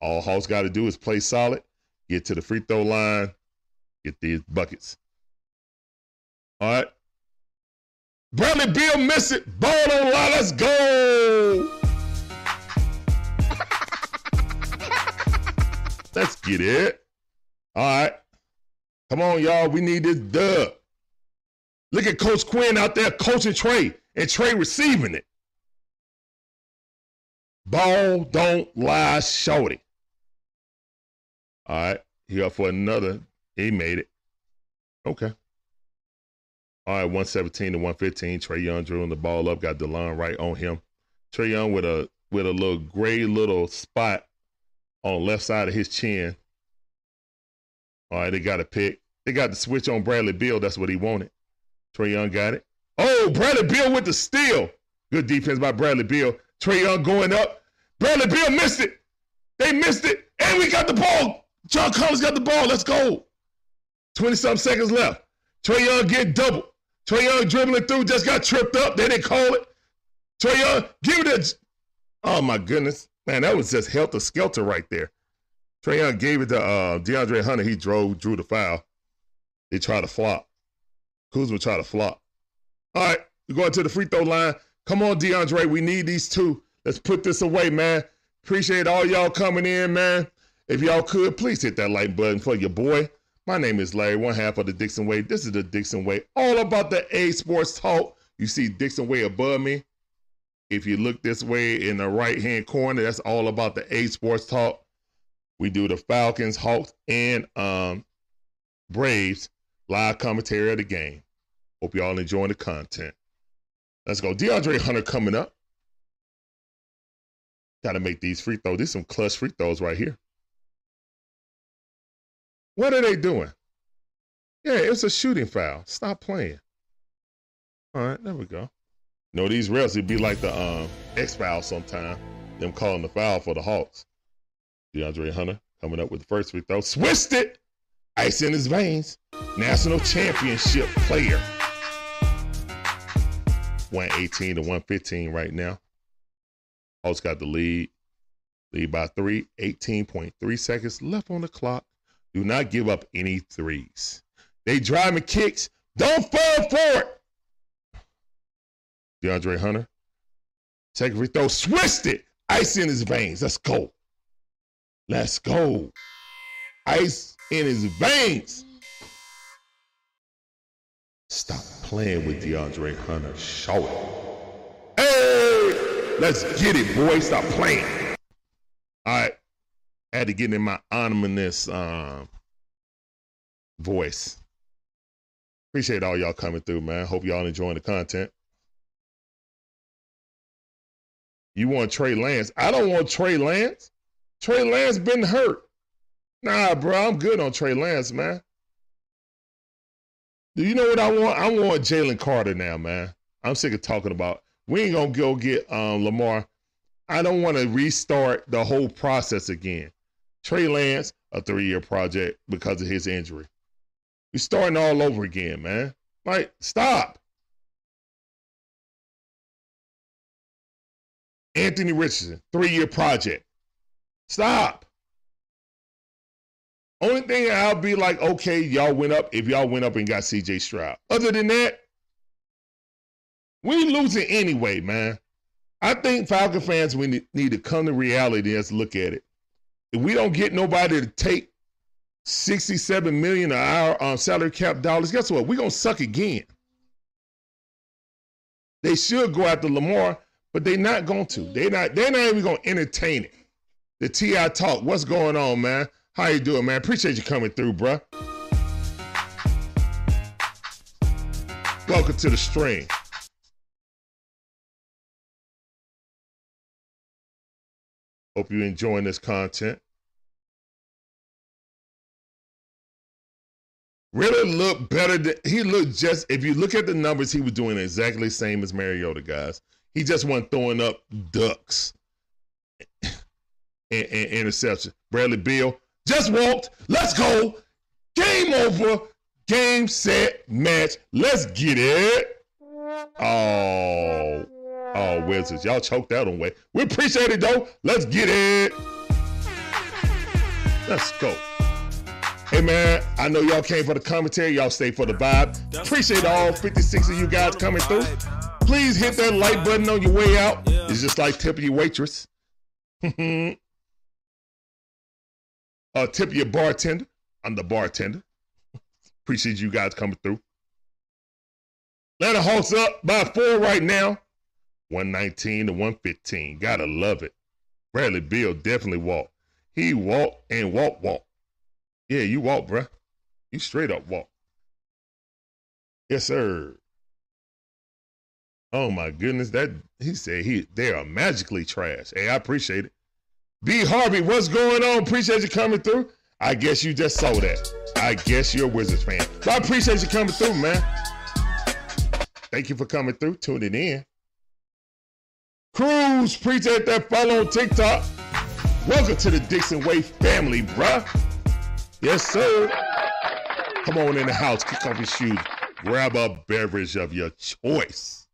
All Hawks got to do is play solid, get to the free throw line, get these buckets. All right. Bradley Beal miss it. Ball on line. Let's go. Let's get it. All right. Come on, y'all. We need this dub. Look at Coach Quin out there coaching Trae and Trae receiving it. Ball don't lie, shorty. All right. He up for another He made it. Okay. All right, 117 to 115. Trae Young drilling the ball up, got DeLon Wright on him. Trae Young with a with a little gray little spot on left side of his chin. All right, they got a pick. They got the switch on Bradley Beal. That's what he wanted. Trae Young got it. Oh, Bradley Beal with the steal. Good defense by Bradley Beal. Trae Young going up. Bradley Beal missed it. They missed it. And we got the ball. John Collins got the ball. Let's go. 20 something seconds left. Trae Young get double. Young dribbling through, just got tripped up. They didn't call it. Young, give it a. Oh my goodness. Man, that was just helter skelter right there. Trae Young gave it to uh, DeAndre Hunter. He drove, drew the foul. They tried to flop. Kuzma tried to flop. All right, we're going to the free throw line. Come on, DeAndre. We need these two. Let's put this away, man. Appreciate all y'all coming in, man. If y'all could, please hit that like button for your boy. My name is Larry, one half of the Dixon Way. This is the Dixon Way, all about the A Sports Talk. You see Dixon Way above me. If you look this way in the right hand corner, that's all about the A Sports Talk. We do the Falcons, Hawks, and um, Braves live commentary of the game. Hope y'all enjoying the content. Let's go. DeAndre Hunter coming up. Got to make these free throws. These some clutch free throws right here. What are they doing? Yeah, it's a shooting foul. Stop playing. All right, there we go. You know, these refs, it'd be like the um, X foul sometime. Them calling the foul for the Hawks. DeAndre Hunter coming up with the first free throw. Switched it. Ice in his veins. National championship player. 118 to 115 right now. Hawks got the lead. Lead by three. 18.3 seconds left on the clock. Do not give up any threes. They driving kicks. Don't fall for it. DeAndre Hunter. Second free throw. Switched it. Ice in his veins. Let's go. Let's go. Ice in his veins. Stop playing with DeAndre Hunter. Show it. Hey, let's get it, boy. Stop playing. All right. I had to get in my ominous um, voice. Appreciate all y'all coming through, man. Hope y'all enjoying the content. You want Trey Lance? I don't want Trey Lance. Trey Lance been hurt. Nah, bro, I'm good on Trey Lance, man. Do you know what I want? I want Jalen Carter now, man. I'm sick of talking about. We ain't gonna go get um, Lamar. I don't want to restart the whole process again. Trey Lance, a three-year project because of his injury. We're starting all over again, man. Like, stop. Anthony Richardson, three-year project. Stop. Only thing I'll be like, okay, y'all went up if y'all went up and got CJ Stroud. Other than that, we losing anyway, man. I think Falcon fans we need to come to reality and look at it. If we don't get nobody to take 67 million an hour on um, salary cap dollars, guess what? We're gonna suck again. They should go after Lamar, but they're not going to. They're not, they're not even gonna entertain it. The TI talk. What's going on, man? How you doing, man? Appreciate you coming through, bruh. Welcome to the stream. Hope you're enjoying this content. Really looked better than he looked just if you look at the numbers, he was doing exactly the same as Mariota, guys. He just wasn't throwing up ducks and, and, interception. Bradley Beal, just walked. Let's go. Game over. Game, set, match. Let's get it. Oh, oh, Wizards. Y'all choked that on way. We appreciate it, though. Let's get it. Let's go. Hey, man, I know y'all came for the commentary. Y'all stay for the vibe. Appreciate all 56 of you guys coming through. Please hit that like button on your way out. It's just like tipping your waitress. Uh, tip your bartender. I'm the bartender. Appreciate you guys coming through. Let Atlanta Hawks up by four right now. 119 to 115. Gotta love it. Bradley Beal definitely walked. He walked and walked, walked. Yeah, you walk, bruh. You straight up walk. Yes, sir. Oh my goodness, that he said he they are magically trash. Hey, I appreciate it. B Harvey, what's going on? Appreciate you coming through. I guess you just saw that. I guess you're a Wizards fan. But I appreciate you coming through, man. Thank you for coming through, tuning in. Cruz, appreciate that follow on TikTok. Welcome to the Dixon Way family, bruh. Yes, sir. Come on in the house, kick off your shoes, grab a beverage of your choice.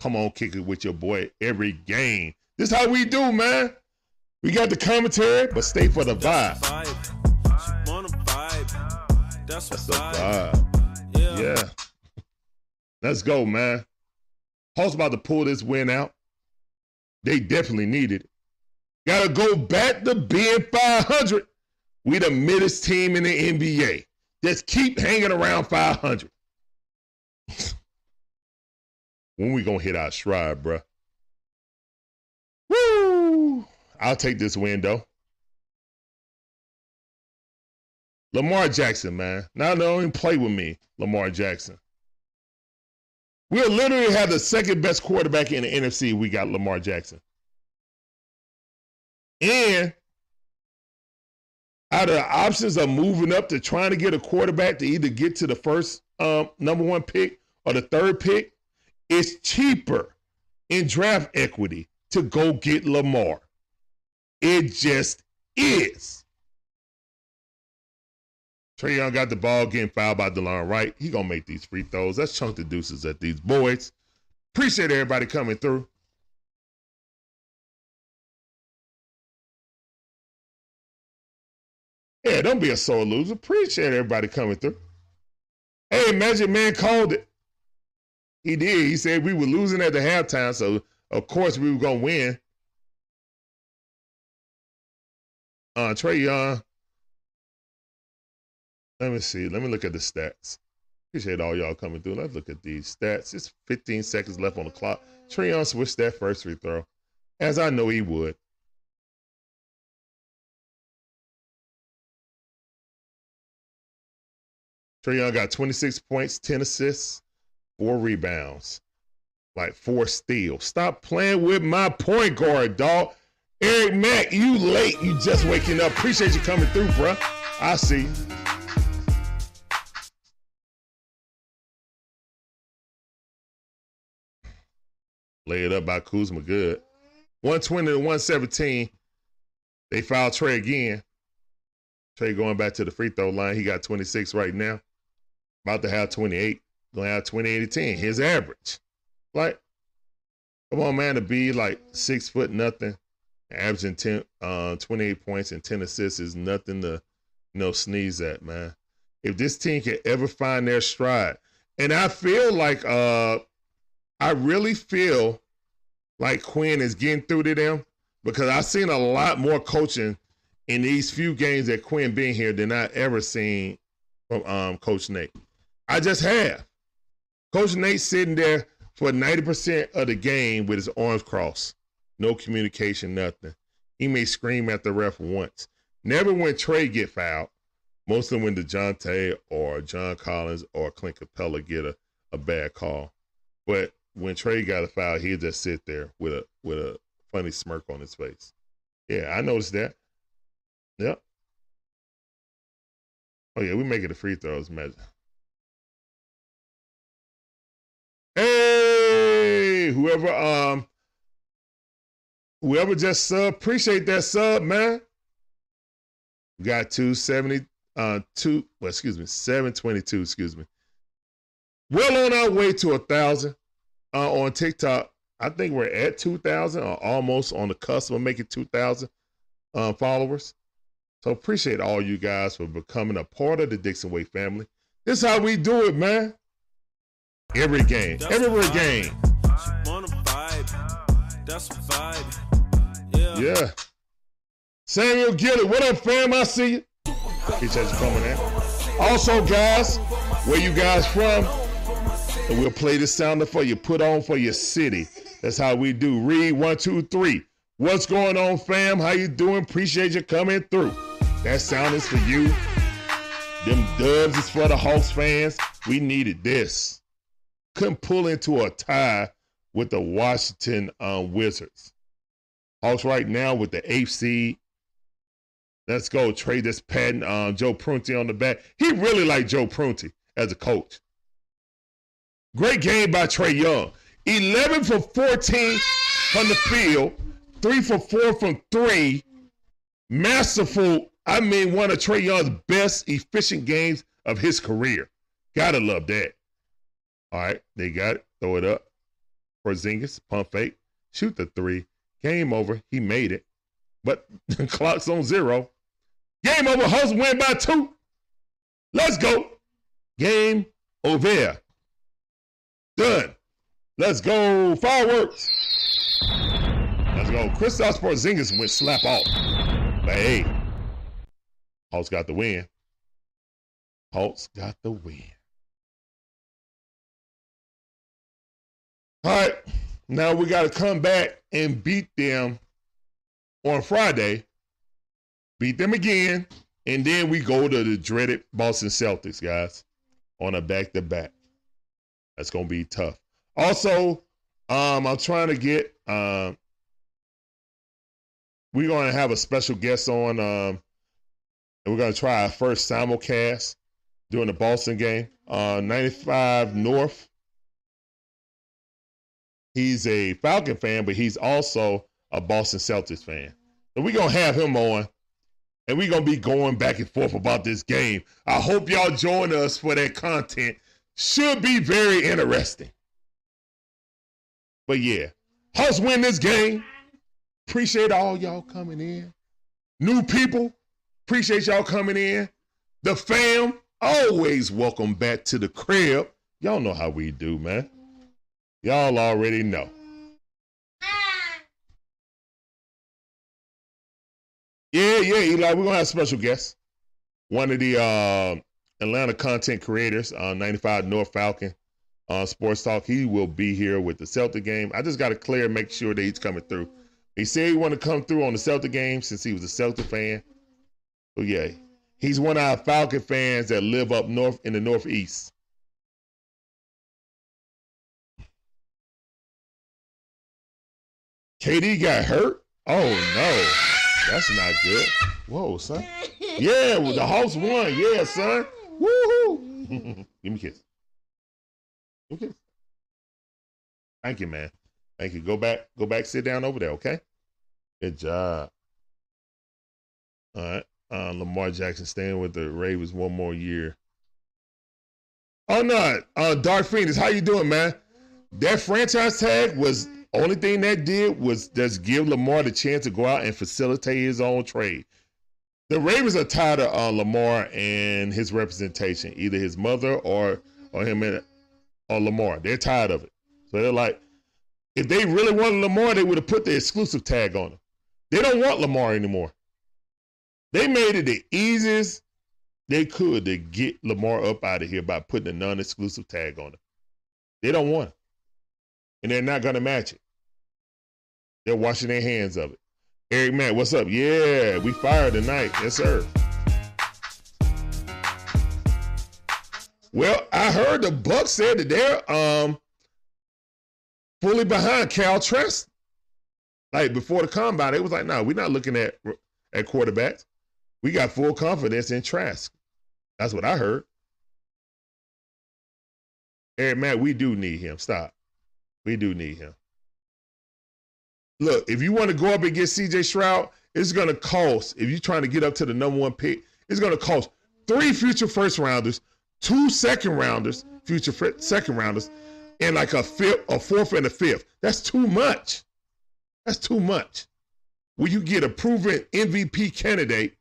Come on, kick it with your boy every game. This how we do, man. We got the commentary, but stay for the vibe. That's the vibe. Yeah. yeah. Let's go, man. Hawks about to pull this win out. They definitely need it. Gotta go back to being 500. We the middest team in the NBA. Just keep hanging around 500. when we gonna hit our stride, bruh? Woo! I'll take this window. Lamar Jackson, man. Now don't even play with me, Lamar Jackson. We'll literally have the second best quarterback in the NFC. We got Lamar Jackson. And out of the options of moving up to trying to get a quarterback to either get to the first um, number one pick or the third pick, it's cheaper in draft equity to go get Lamar. It just is. Trae Young got the ball getting fouled by DeLon Wright. He gonna make these free throws. Let's chunk the deuces at these boys. Appreciate everybody coming through. Yeah, don't be a sore loser. Appreciate everybody coming through. Hey, Magic Man called it. He did. He said we were losing at the halftime, so of course we were gonna win. Uh, Trae Young. Let me see. Let me look at the stats. Appreciate all y'all coming through. Let's look at these stats. It's 15 seconds left on the clock. Trae Young switched that first free throw, as I know he would. Trae Young got 26 points, 10 assists, four rebounds, like four steals. Stop playing with my point guard, dog. Eric Mack, you late. You just waking up. Appreciate you coming through, bruh. I see. Lay it up by Kuzma. Good. 120 to 117. They fouled Trae again. Trae going back to the free throw line. He got 26 right now about to have 28, gonna have 28 to 10. His average. Like, come on, man, to be like six foot nothing, averaging 10, uh, 28 points and 10 assists is nothing to you know sneeze at, man. If this team can ever find their stride, and I feel like uh I really feel like Quin is getting through to them because I've seen a lot more coaching in these few games that Quin been here than I ever seen from um, Coach Nate. I just have. Coach Nate sitting there for 90% of the game with his arms crossed. No communication, nothing. He may scream at the ref once. Never when Trae get fouled. Mostly when DeJounte or John Collins or Clint Capella get a, a bad call. But when Trae got a foul, he'll just sit there with a with a funny smirk on his face. Yeah, I noticed that. Yep. Oh yeah, we making the free throws, man. Hey, whoever um whoever just sub, appreciate that sub, man. got 270 uh two well excuse me, 722, excuse me. Well on our way to a thousand uh on TikTok. I think we're at 2,000 or almost on the cusp of making 2,000 uh, followers. So appreciate all you guys for becoming a part of the Dixon Way family. This is how we do it, man. Every game. Every game. Yeah. Samuel Gilly, what up, fam? I see you. Appreciate you coming in. Also, guys, where you guys from? And we'll play the sounder for you. Put on for your city. That's how we do. Read one, two, three. What's going on, fam? How you doing? Appreciate you coming through. That sound is for you. Them dubs is for the Hawks fans. We needed this. Couldn't pull into a tie with the Washington um, Wizards. Hawks right now with the eighth seed. Let's go trade this patent um, Joe Prunty on the back. He really liked Joe Prunty as a coach. Great game by Trae Young. 11 for 14 from the field, 3 for 4 from 3. Masterful, I mean, one of Trae Young's best efficient games of his career. Gotta love that. All right, they got it. Throw it up. for Porzingis, pump fake, shoot the three. Game over. He made it. But the clock's on zero. Game over. Hustle win by two. Let's go. Game over. Done. Let's go. Fireworks. Let's go. Kristaps Porzingis went slap off. But hey, Hawks got the win. Hawks got the win. All right. Now we got to come back and beat them on Friday, beat them again, and then we go to the dreaded Boston Celtics, guys, on a back to back. That's to be tough. Also, um, I'm trying to get, um, we're to have a special guest on, um, and we're to try our first simulcast during the Boston game. Uh, 95 North He's a Falcon fan, but he's also a Boston Celtics fan. So we're to have him on, and we're to be going back and forth about this game. I hope y'all join us for that content. Should be very interesting. But yeah, Hawks win this game. Appreciate all y'all coming in. New people, appreciate y'all coming in. The fam, always welcome back to the crib. Y'all know how we do, man. Y'all already know. Yeah, yeah, Eli, we're gonna have special guests. One of the uh, Atlanta content creators on 95 North Falcon uh, Sports Talk. He will be here with the Celtic game. I just got to clear, make sure that he's coming through. He said he want to come through on the Celtic game since he was a Celtic fan. So yeah, he's one of our Falcon fans that live up north in the Northeast. KD got hurt? Oh no. That's not good. Whoa, son. Yeah, the Hawks won. Yeah, son. Woohoo. Give me a kiss. Give me a kiss. Thank you, man. Thank you. Go back. Go back. Sit down over there, okay? Good job. All right. Uh, Lamar Jackson staying with the Ravens one more year. Oh no, uh, Dark Phoenix, how you doing, man? That franchise tag was only thing that did was just give Lamar the chance to go out and facilitate his own trade. The Ravens are tired of uh, Lamar and his representation, either his mother or or him and or Lamar. They're tired of it. So they're like, if they really wanted Lamar, they would have put the exclusive tag on him. They don't want Lamar anymore. They made it the easiest they could to get Lamar up out of here by putting a non-exclusive tag on him. They don't want him and they're not going to match it. They're washing their hands of it. Eric Matt, what's up? Yeah, we fired tonight. Yes, sir. Well, I heard the Bucks said that they're um fully behind Kyle Trask. Like before the combine, it was like, no, we're not looking at at quarterbacks. We got full confidence in Trask. That's what I heard. Eric Matt, we do need him. Stop. We do need him. Look, if you want to go up and get CJ Stroud, it's going to cost, if you're trying to get up to the number one pick, it's going to cost three future first rounders, two second rounders, future second rounders, and like a fifth, a fourth, and a fifth. That's too much. That's too much. When you get a proven MVP candidate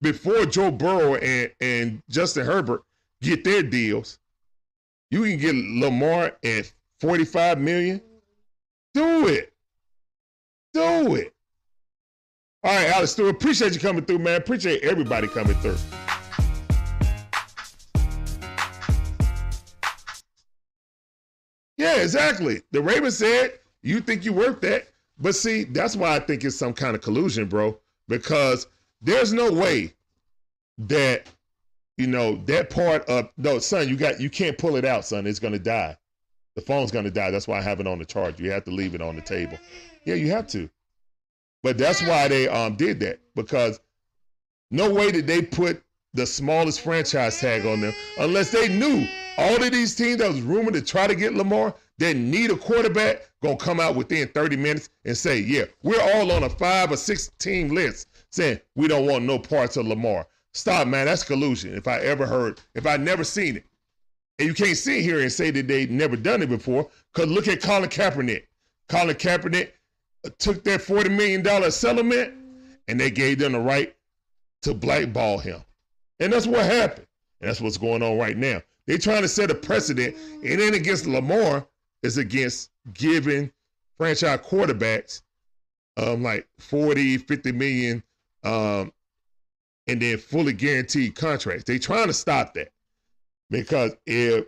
before Joe Burrow and, and Justin Herbert get their deals, you can get Lamar at 45 million. Do it. Do it. All right, Alex Stewart, appreciate you coming through, man. Appreciate everybody coming through. Yeah, exactly. The Ravens said, you think you worth that. But see, that's why I think it's some kind of collusion, bro, because there's no way that you know that part of no son you got you can't pull it out son it's gonna die the phone's gonna die that's why i have it on the charge you have to leave it on the table yeah you have to but that's why they um did that because no way did they put the smallest franchise tag on them unless they knew all of these teams that was rumored to try to get lamar that need a quarterback gonna come out within 30 minutes and say yeah we're all on a five or six team list saying we don't want no parts of lamar Stop, man. That's collusion. If I ever heard, if I never seen it. And you can't sit here and say that they never done it before, because look at Colin Kaepernick. Colin Kaepernick took that $40 million settlement and they gave them the right to blackball him. And that's what happened. And that's what's going on right now. They're trying to set a precedent. It ain't against Lamar, it's against giving franchise quarterbacks um, like 40, 50 million um, and then fully guaranteed contracts. They're trying to stop that because if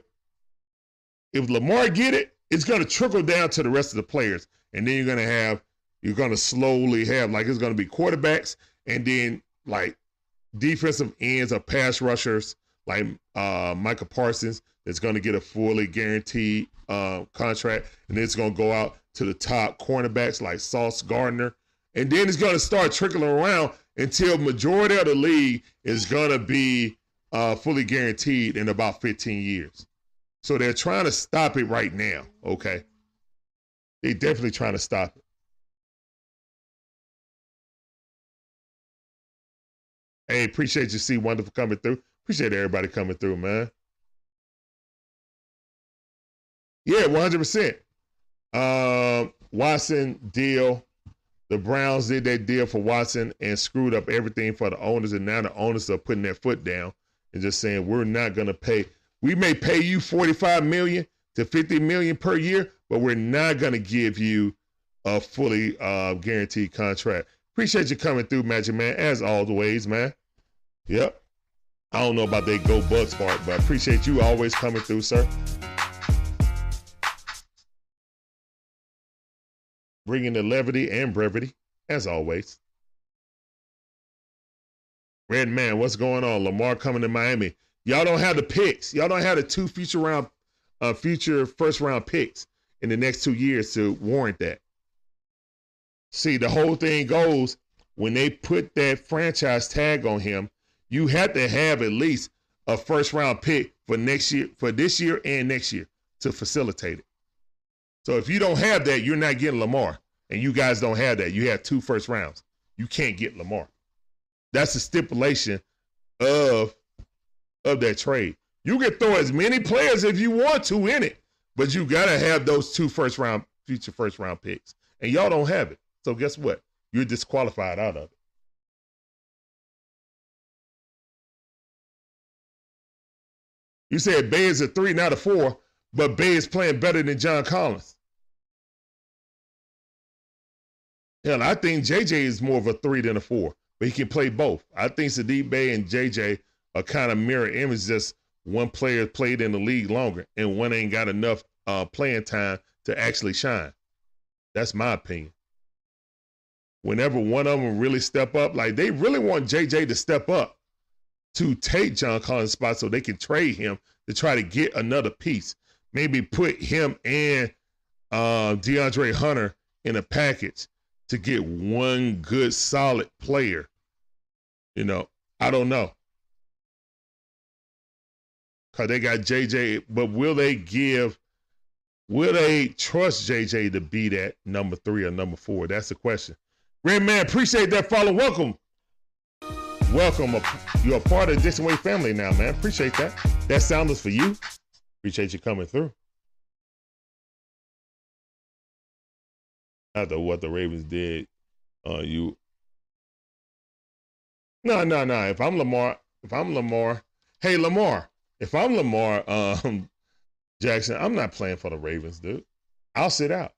if Lamar get it, it's going to trickle down to the rest of the players, and then you're going to have you're going to slowly have like it's going to be quarterbacks, and then like defensive ends or pass rushers like uh, Micah Parsons that's going to get a fully guaranteed uh, contract, and then it's going to go out to the top cornerbacks like Sauce Gardner, and then it's going to start trickling around until majority of the league is going to be uh, fully guaranteed in about 15 years. So they're trying to stop it right now. Okay. They're definitely trying to stop it. Hey, appreciate you, see wonderful coming through. Appreciate everybody coming through, man. Yeah, 100%. Um, Watson deal the Browns did that deal for Watson and screwed up everything for the owners, and now the owners are putting their foot down and just saying we're not going to pay. We may pay you forty-five million to fifty million per year, but we're not going to give you a fully uh, guaranteed contract. Appreciate you coming through, Magic Man, as always, man. Yep. I don't know about that Go Bugs part, but I appreciate you always coming through, sir. bringing the levity and brevity, as always. Red Man, what's going on? Lamar coming to Miami. Y'all don't have the picks. Y'all don't have the two future round, uh, future first round picks in the next two years to warrant that. See, the whole thing goes when they put that franchise tag on him, you have to have at least a first round pick for next year, for this year and next year to facilitate it. So if you don't have that, you're not getting Lamar. And you guys don't have that. You have two first rounds. You can't get Lamar. That's the stipulation of of that trade. You can throw as many players if you want to in it, but you gotta have those two first round future first round picks. And y'all don't have it. So guess what? You're disqualified out of it. You said Bey is a three, not a four, but Bey is playing better than John Collins. Hell, I think JJ is more of a three than a four, but he can play both. I think Saddiq Bey and JJ are kind of mirror image. Just one player played in the league longer, and one ain't got enough uh, playing time to actually shine. That's my opinion. Whenever one of them really step up, like they really want JJ to step up to take John Collins' spot so they can trade him to try to get another piece. Maybe put him and uh, DeAndre Hunter in a package to get one good solid player. You know, I don't know. Cause they got JJ, but will they give will they trust JJ to be that number three or number four? That's the question. Red man, appreciate that follow. Welcome. Welcome. You're a part of the Dixon Way family now, man. Appreciate that. That sound is for you. Appreciate you coming through. after what the Ravens did, uh, you. No, no, no. If I'm Lamar, if I'm Lamar, hey Lamar, if I'm Lamar um, Jackson, I'm not playing for the Ravens, dude. I'll sit out.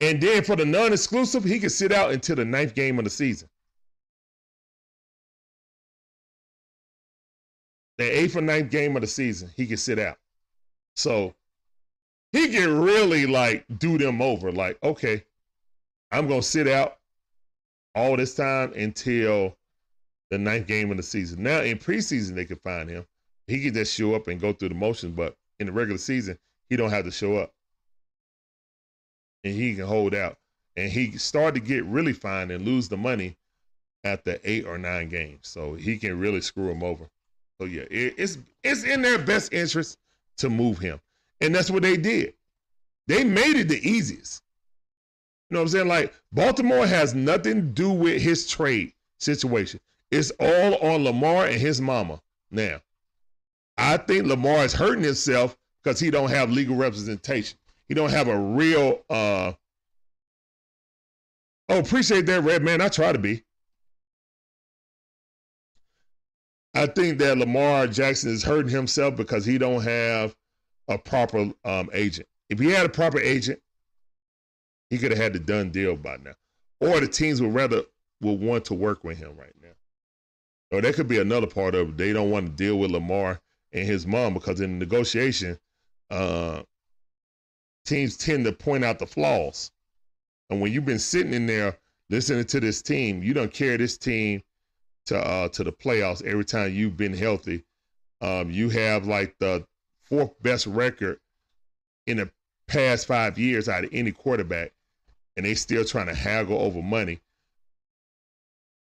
And then for the non-exclusive, he can sit out until the ninth game of the season. The eighth or ninth game of the season, he can sit out. So he can really like do them over. Like, okay, I'm gonna sit out all this time until the ninth game of the season. Now in preseason they could find him. He could just show up and go through the motions, but in the regular season, he don't have to show up. And he can hold out. And he started to get really fine and lose the money after eight or nine games. So he can really screw him over. So yeah, it, it's it's in their best interest to move him. And that's what they did. They made it the easiest. You know what I'm saying? Like Baltimore has nothing to do with his trade situation. It's all on Lamar and his mama. Now, I think Lamar is hurting himself because he don't have legal representation. He don't have a real uh Oh, appreciate that, Red Man. I try to be. I think that Lamar Jackson is hurting himself because he don't have a proper um, agent. If he had a proper agent, he could have had the done deal by now. Or the teams would rather would want to work with him right now. Or that could be another part of. They don't want to deal with Lamar and his mom because in negotiation, uh, teams tend to point out the flaws. And when you've been sitting in there listening to this team, you don't carry this team to uh, to the playoffs every time you've been healthy. Um, you have like the fourth best record in the past five years out of any quarterback, and they still trying to haggle over money.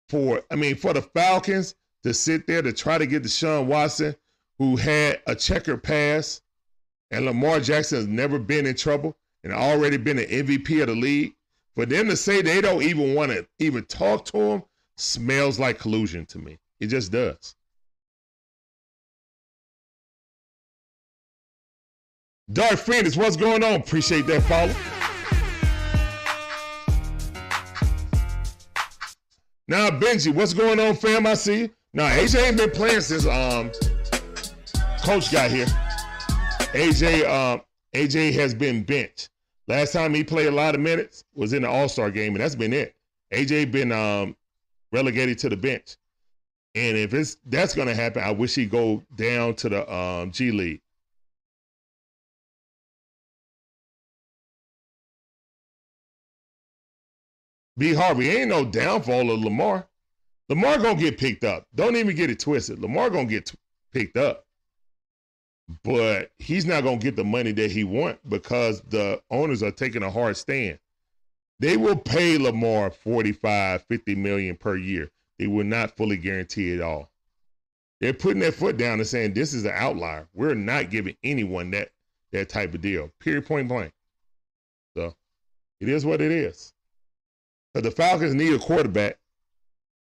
For I mean, for the Falcons to sit there to try to get Deshaun Watson, who had a checkered past, and Lamar Jackson has never been in trouble and already been an MVP of the league, for them to say they don't even want to even talk to him smells like collusion to me. It just does. Dark Phoenix, what's going on? Appreciate that follow. Now, Benji, what's going on, fam? I see. Now, AJ ain't been playing since um coach got here. AJ um AJ has been benched. Last time he played a lot of minutes was in the All Star game, and that's been it. AJ been um relegated to the bench, and if it's that's gonna happen, I wish he go down to the um G League. B Harvey ain't no downfall of Lamar. Lamar gonna get picked up. Don't even get it twisted. Lamar gonna get t- picked up, but he's not gonna get the money that he want because the owners are taking a hard stand. They will pay Lamar 45, 50 million per year. They will not fully guarantee it all. They're putting their foot down and saying this is an outlier. We're not giving anyone that that type of deal. Period. Point blank. So it is what it is. Because the Falcons need a quarterback,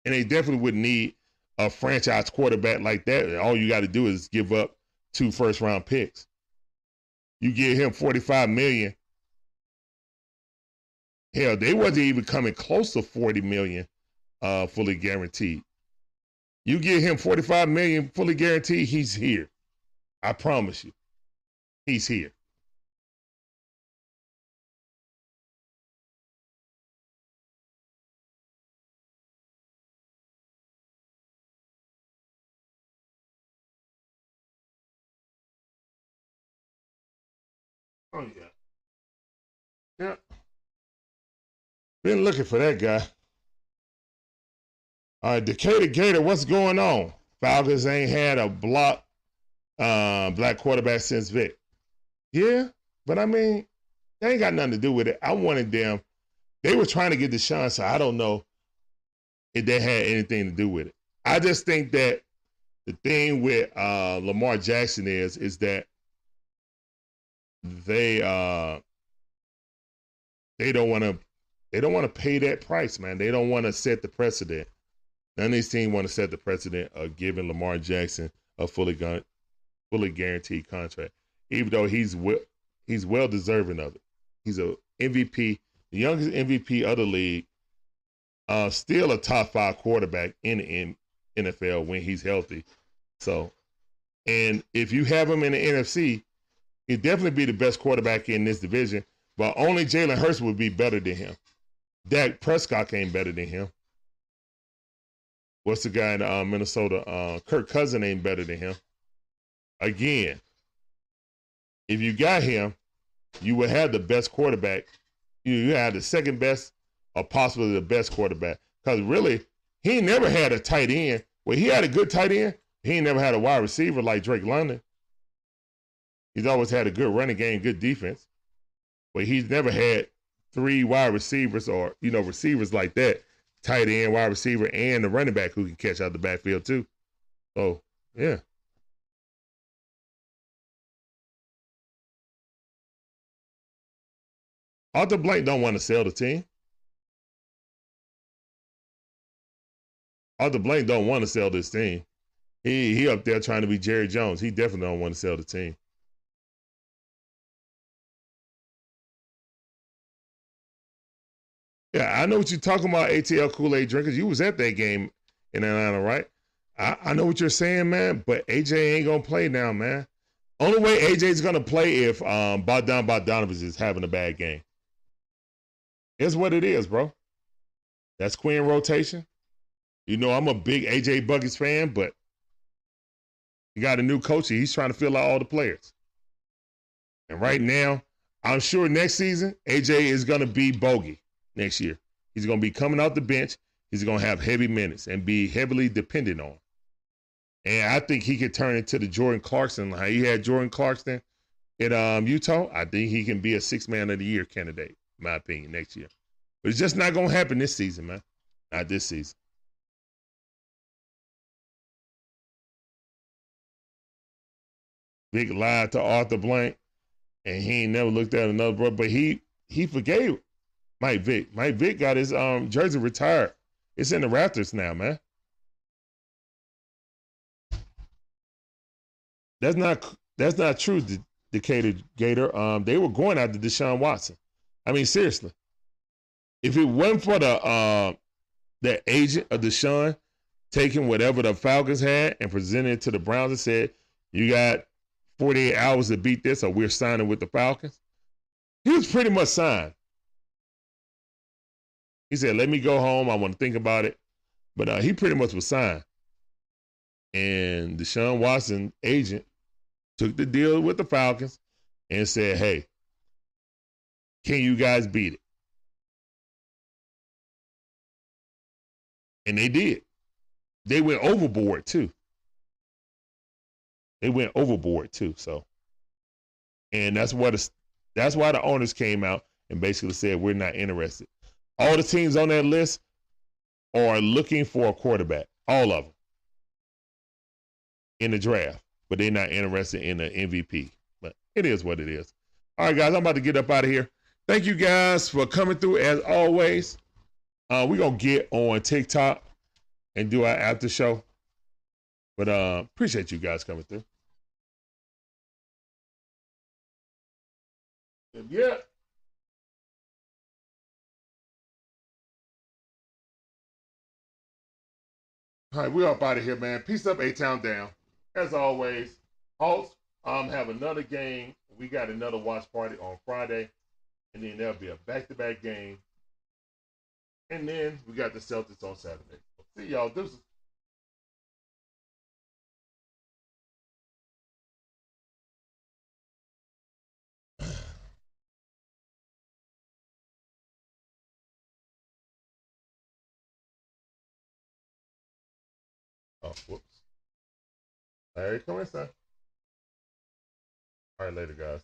and they definitely would need a franchise quarterback like that. All you got to do is give up two first round picks. You give him 45 million. Hell, they wasn't even coming close to 40 million uh, fully guaranteed. You give him 45 million fully guaranteed, he's here. I promise you. He's here. Oh yeah. Been looking for that guy. All right, Decatur Gator, what's going on? Falcons ain't had a block uh, black quarterback since Vic. Yeah, but I mean, they ain't got nothing to do with it. I wanted them. They were trying to get Deshaun, so I don't know if they had anything to do with it. I just think that the thing with uh, Lamar Jackson is is that they uh they don't want to they don't want to pay that price, man. They don't want to set the precedent. None of these teams want to set the precedent of giving Lamar Jackson a fully gun, fully guaranteed contract, even though he's well, he's well deserving of it. He's a MVP, the youngest MVP of the league, uh, still a top five quarterback in in NFL when he's healthy. So, and if you have him in the NFC, he'd definitely be the best quarterback in this division. But only Jalen Hurts would be better than him. Dak Prescott ain't better than him. What's the guy in uh, Minnesota? Uh, Kirk Cousin ain't better than him. Again, if you got him, you would have the best quarterback. You, you have the second best, or possibly the best quarterback. Because really, he never had a tight end. Well, he had a good tight end. He never had a wide receiver like Drake London. He's always had a good running game, good defense. But he's never had three wide receivers or, you know, receivers like that. Tight end, wide receiver, and the running back who can catch out the backfield too. So, yeah. Arthur Blank don't want to sell the team. Arthur Blank don't want to sell this team. He he up there trying to be Jerry Jones. He definitely don't want to sell the team. Yeah, I know what you're talking about, ATL Kool-Aid drinkers. You was at that game in Atlanta, right? I, I know what you're saying, man, but AJ ain't gonna play now, man. Only way AJ's gonna play if um Bogdan Bogdanovich is having a bad game. It's what it is, bro. That's Quin rotation. You know, I'm a big AJ Buckets fan, but he got a new coach. He's trying to fill out all the players. And right now, I'm sure next season, AJ is to be bogey next year. He's going to be coming out the bench. He's going to have heavy minutes and be heavily dependent on. And I think he could turn into the Jordan Clarkson. How he had Jordan Clarkson in um, Utah. I think he can be a six man of the year candidate, in my opinion, next year. But it's just not going to happen this season, man. Not this season. Vick lied to Arthur Blank, and he ain't never looked at another brother. But he he forgave Mike Vick. Mike Vick got his um jersey retired. It's in the Raptors now, man. That's not that's not true, Decatur Gator. Um, they were going after Deshaun Watson. I mean, seriously. If it wasn't for the uh, the agent of Deshaun taking whatever the Falcons had and presenting it to the Browns and said, "You got 48 hours to beat this, or we're signing with the Falcons. He was pretty much signed. He said, Let me go home. I want to think about it. But uh, he pretty much was signed. And Deshaun Watson, agent, took the deal with the Falcons and said, Hey, can you guys beat it? And they did. They went overboard too. They went overboard too. So, and that's what that's why the owners came out and basically said we're not interested. All the teams on that list are looking for a quarterback, all of them in the draft, but they're not interested in the MVP. But it is what it is. All right, guys, I'm about to get up out of here. Thank you guys for coming through as always. Uh, we're gonna get on TikTok and do our after show. But uh, appreciate you guys coming through. Yeah. All right, we're up out of here, man. Peace up, A Town down. As always, Hawks um have another game. We got another watch party on Friday, and then there'll be a back-to-back game. And then we got the Celtics on Saturday. See y'all. This whoops. Larry, come in, son. All right, later, guys.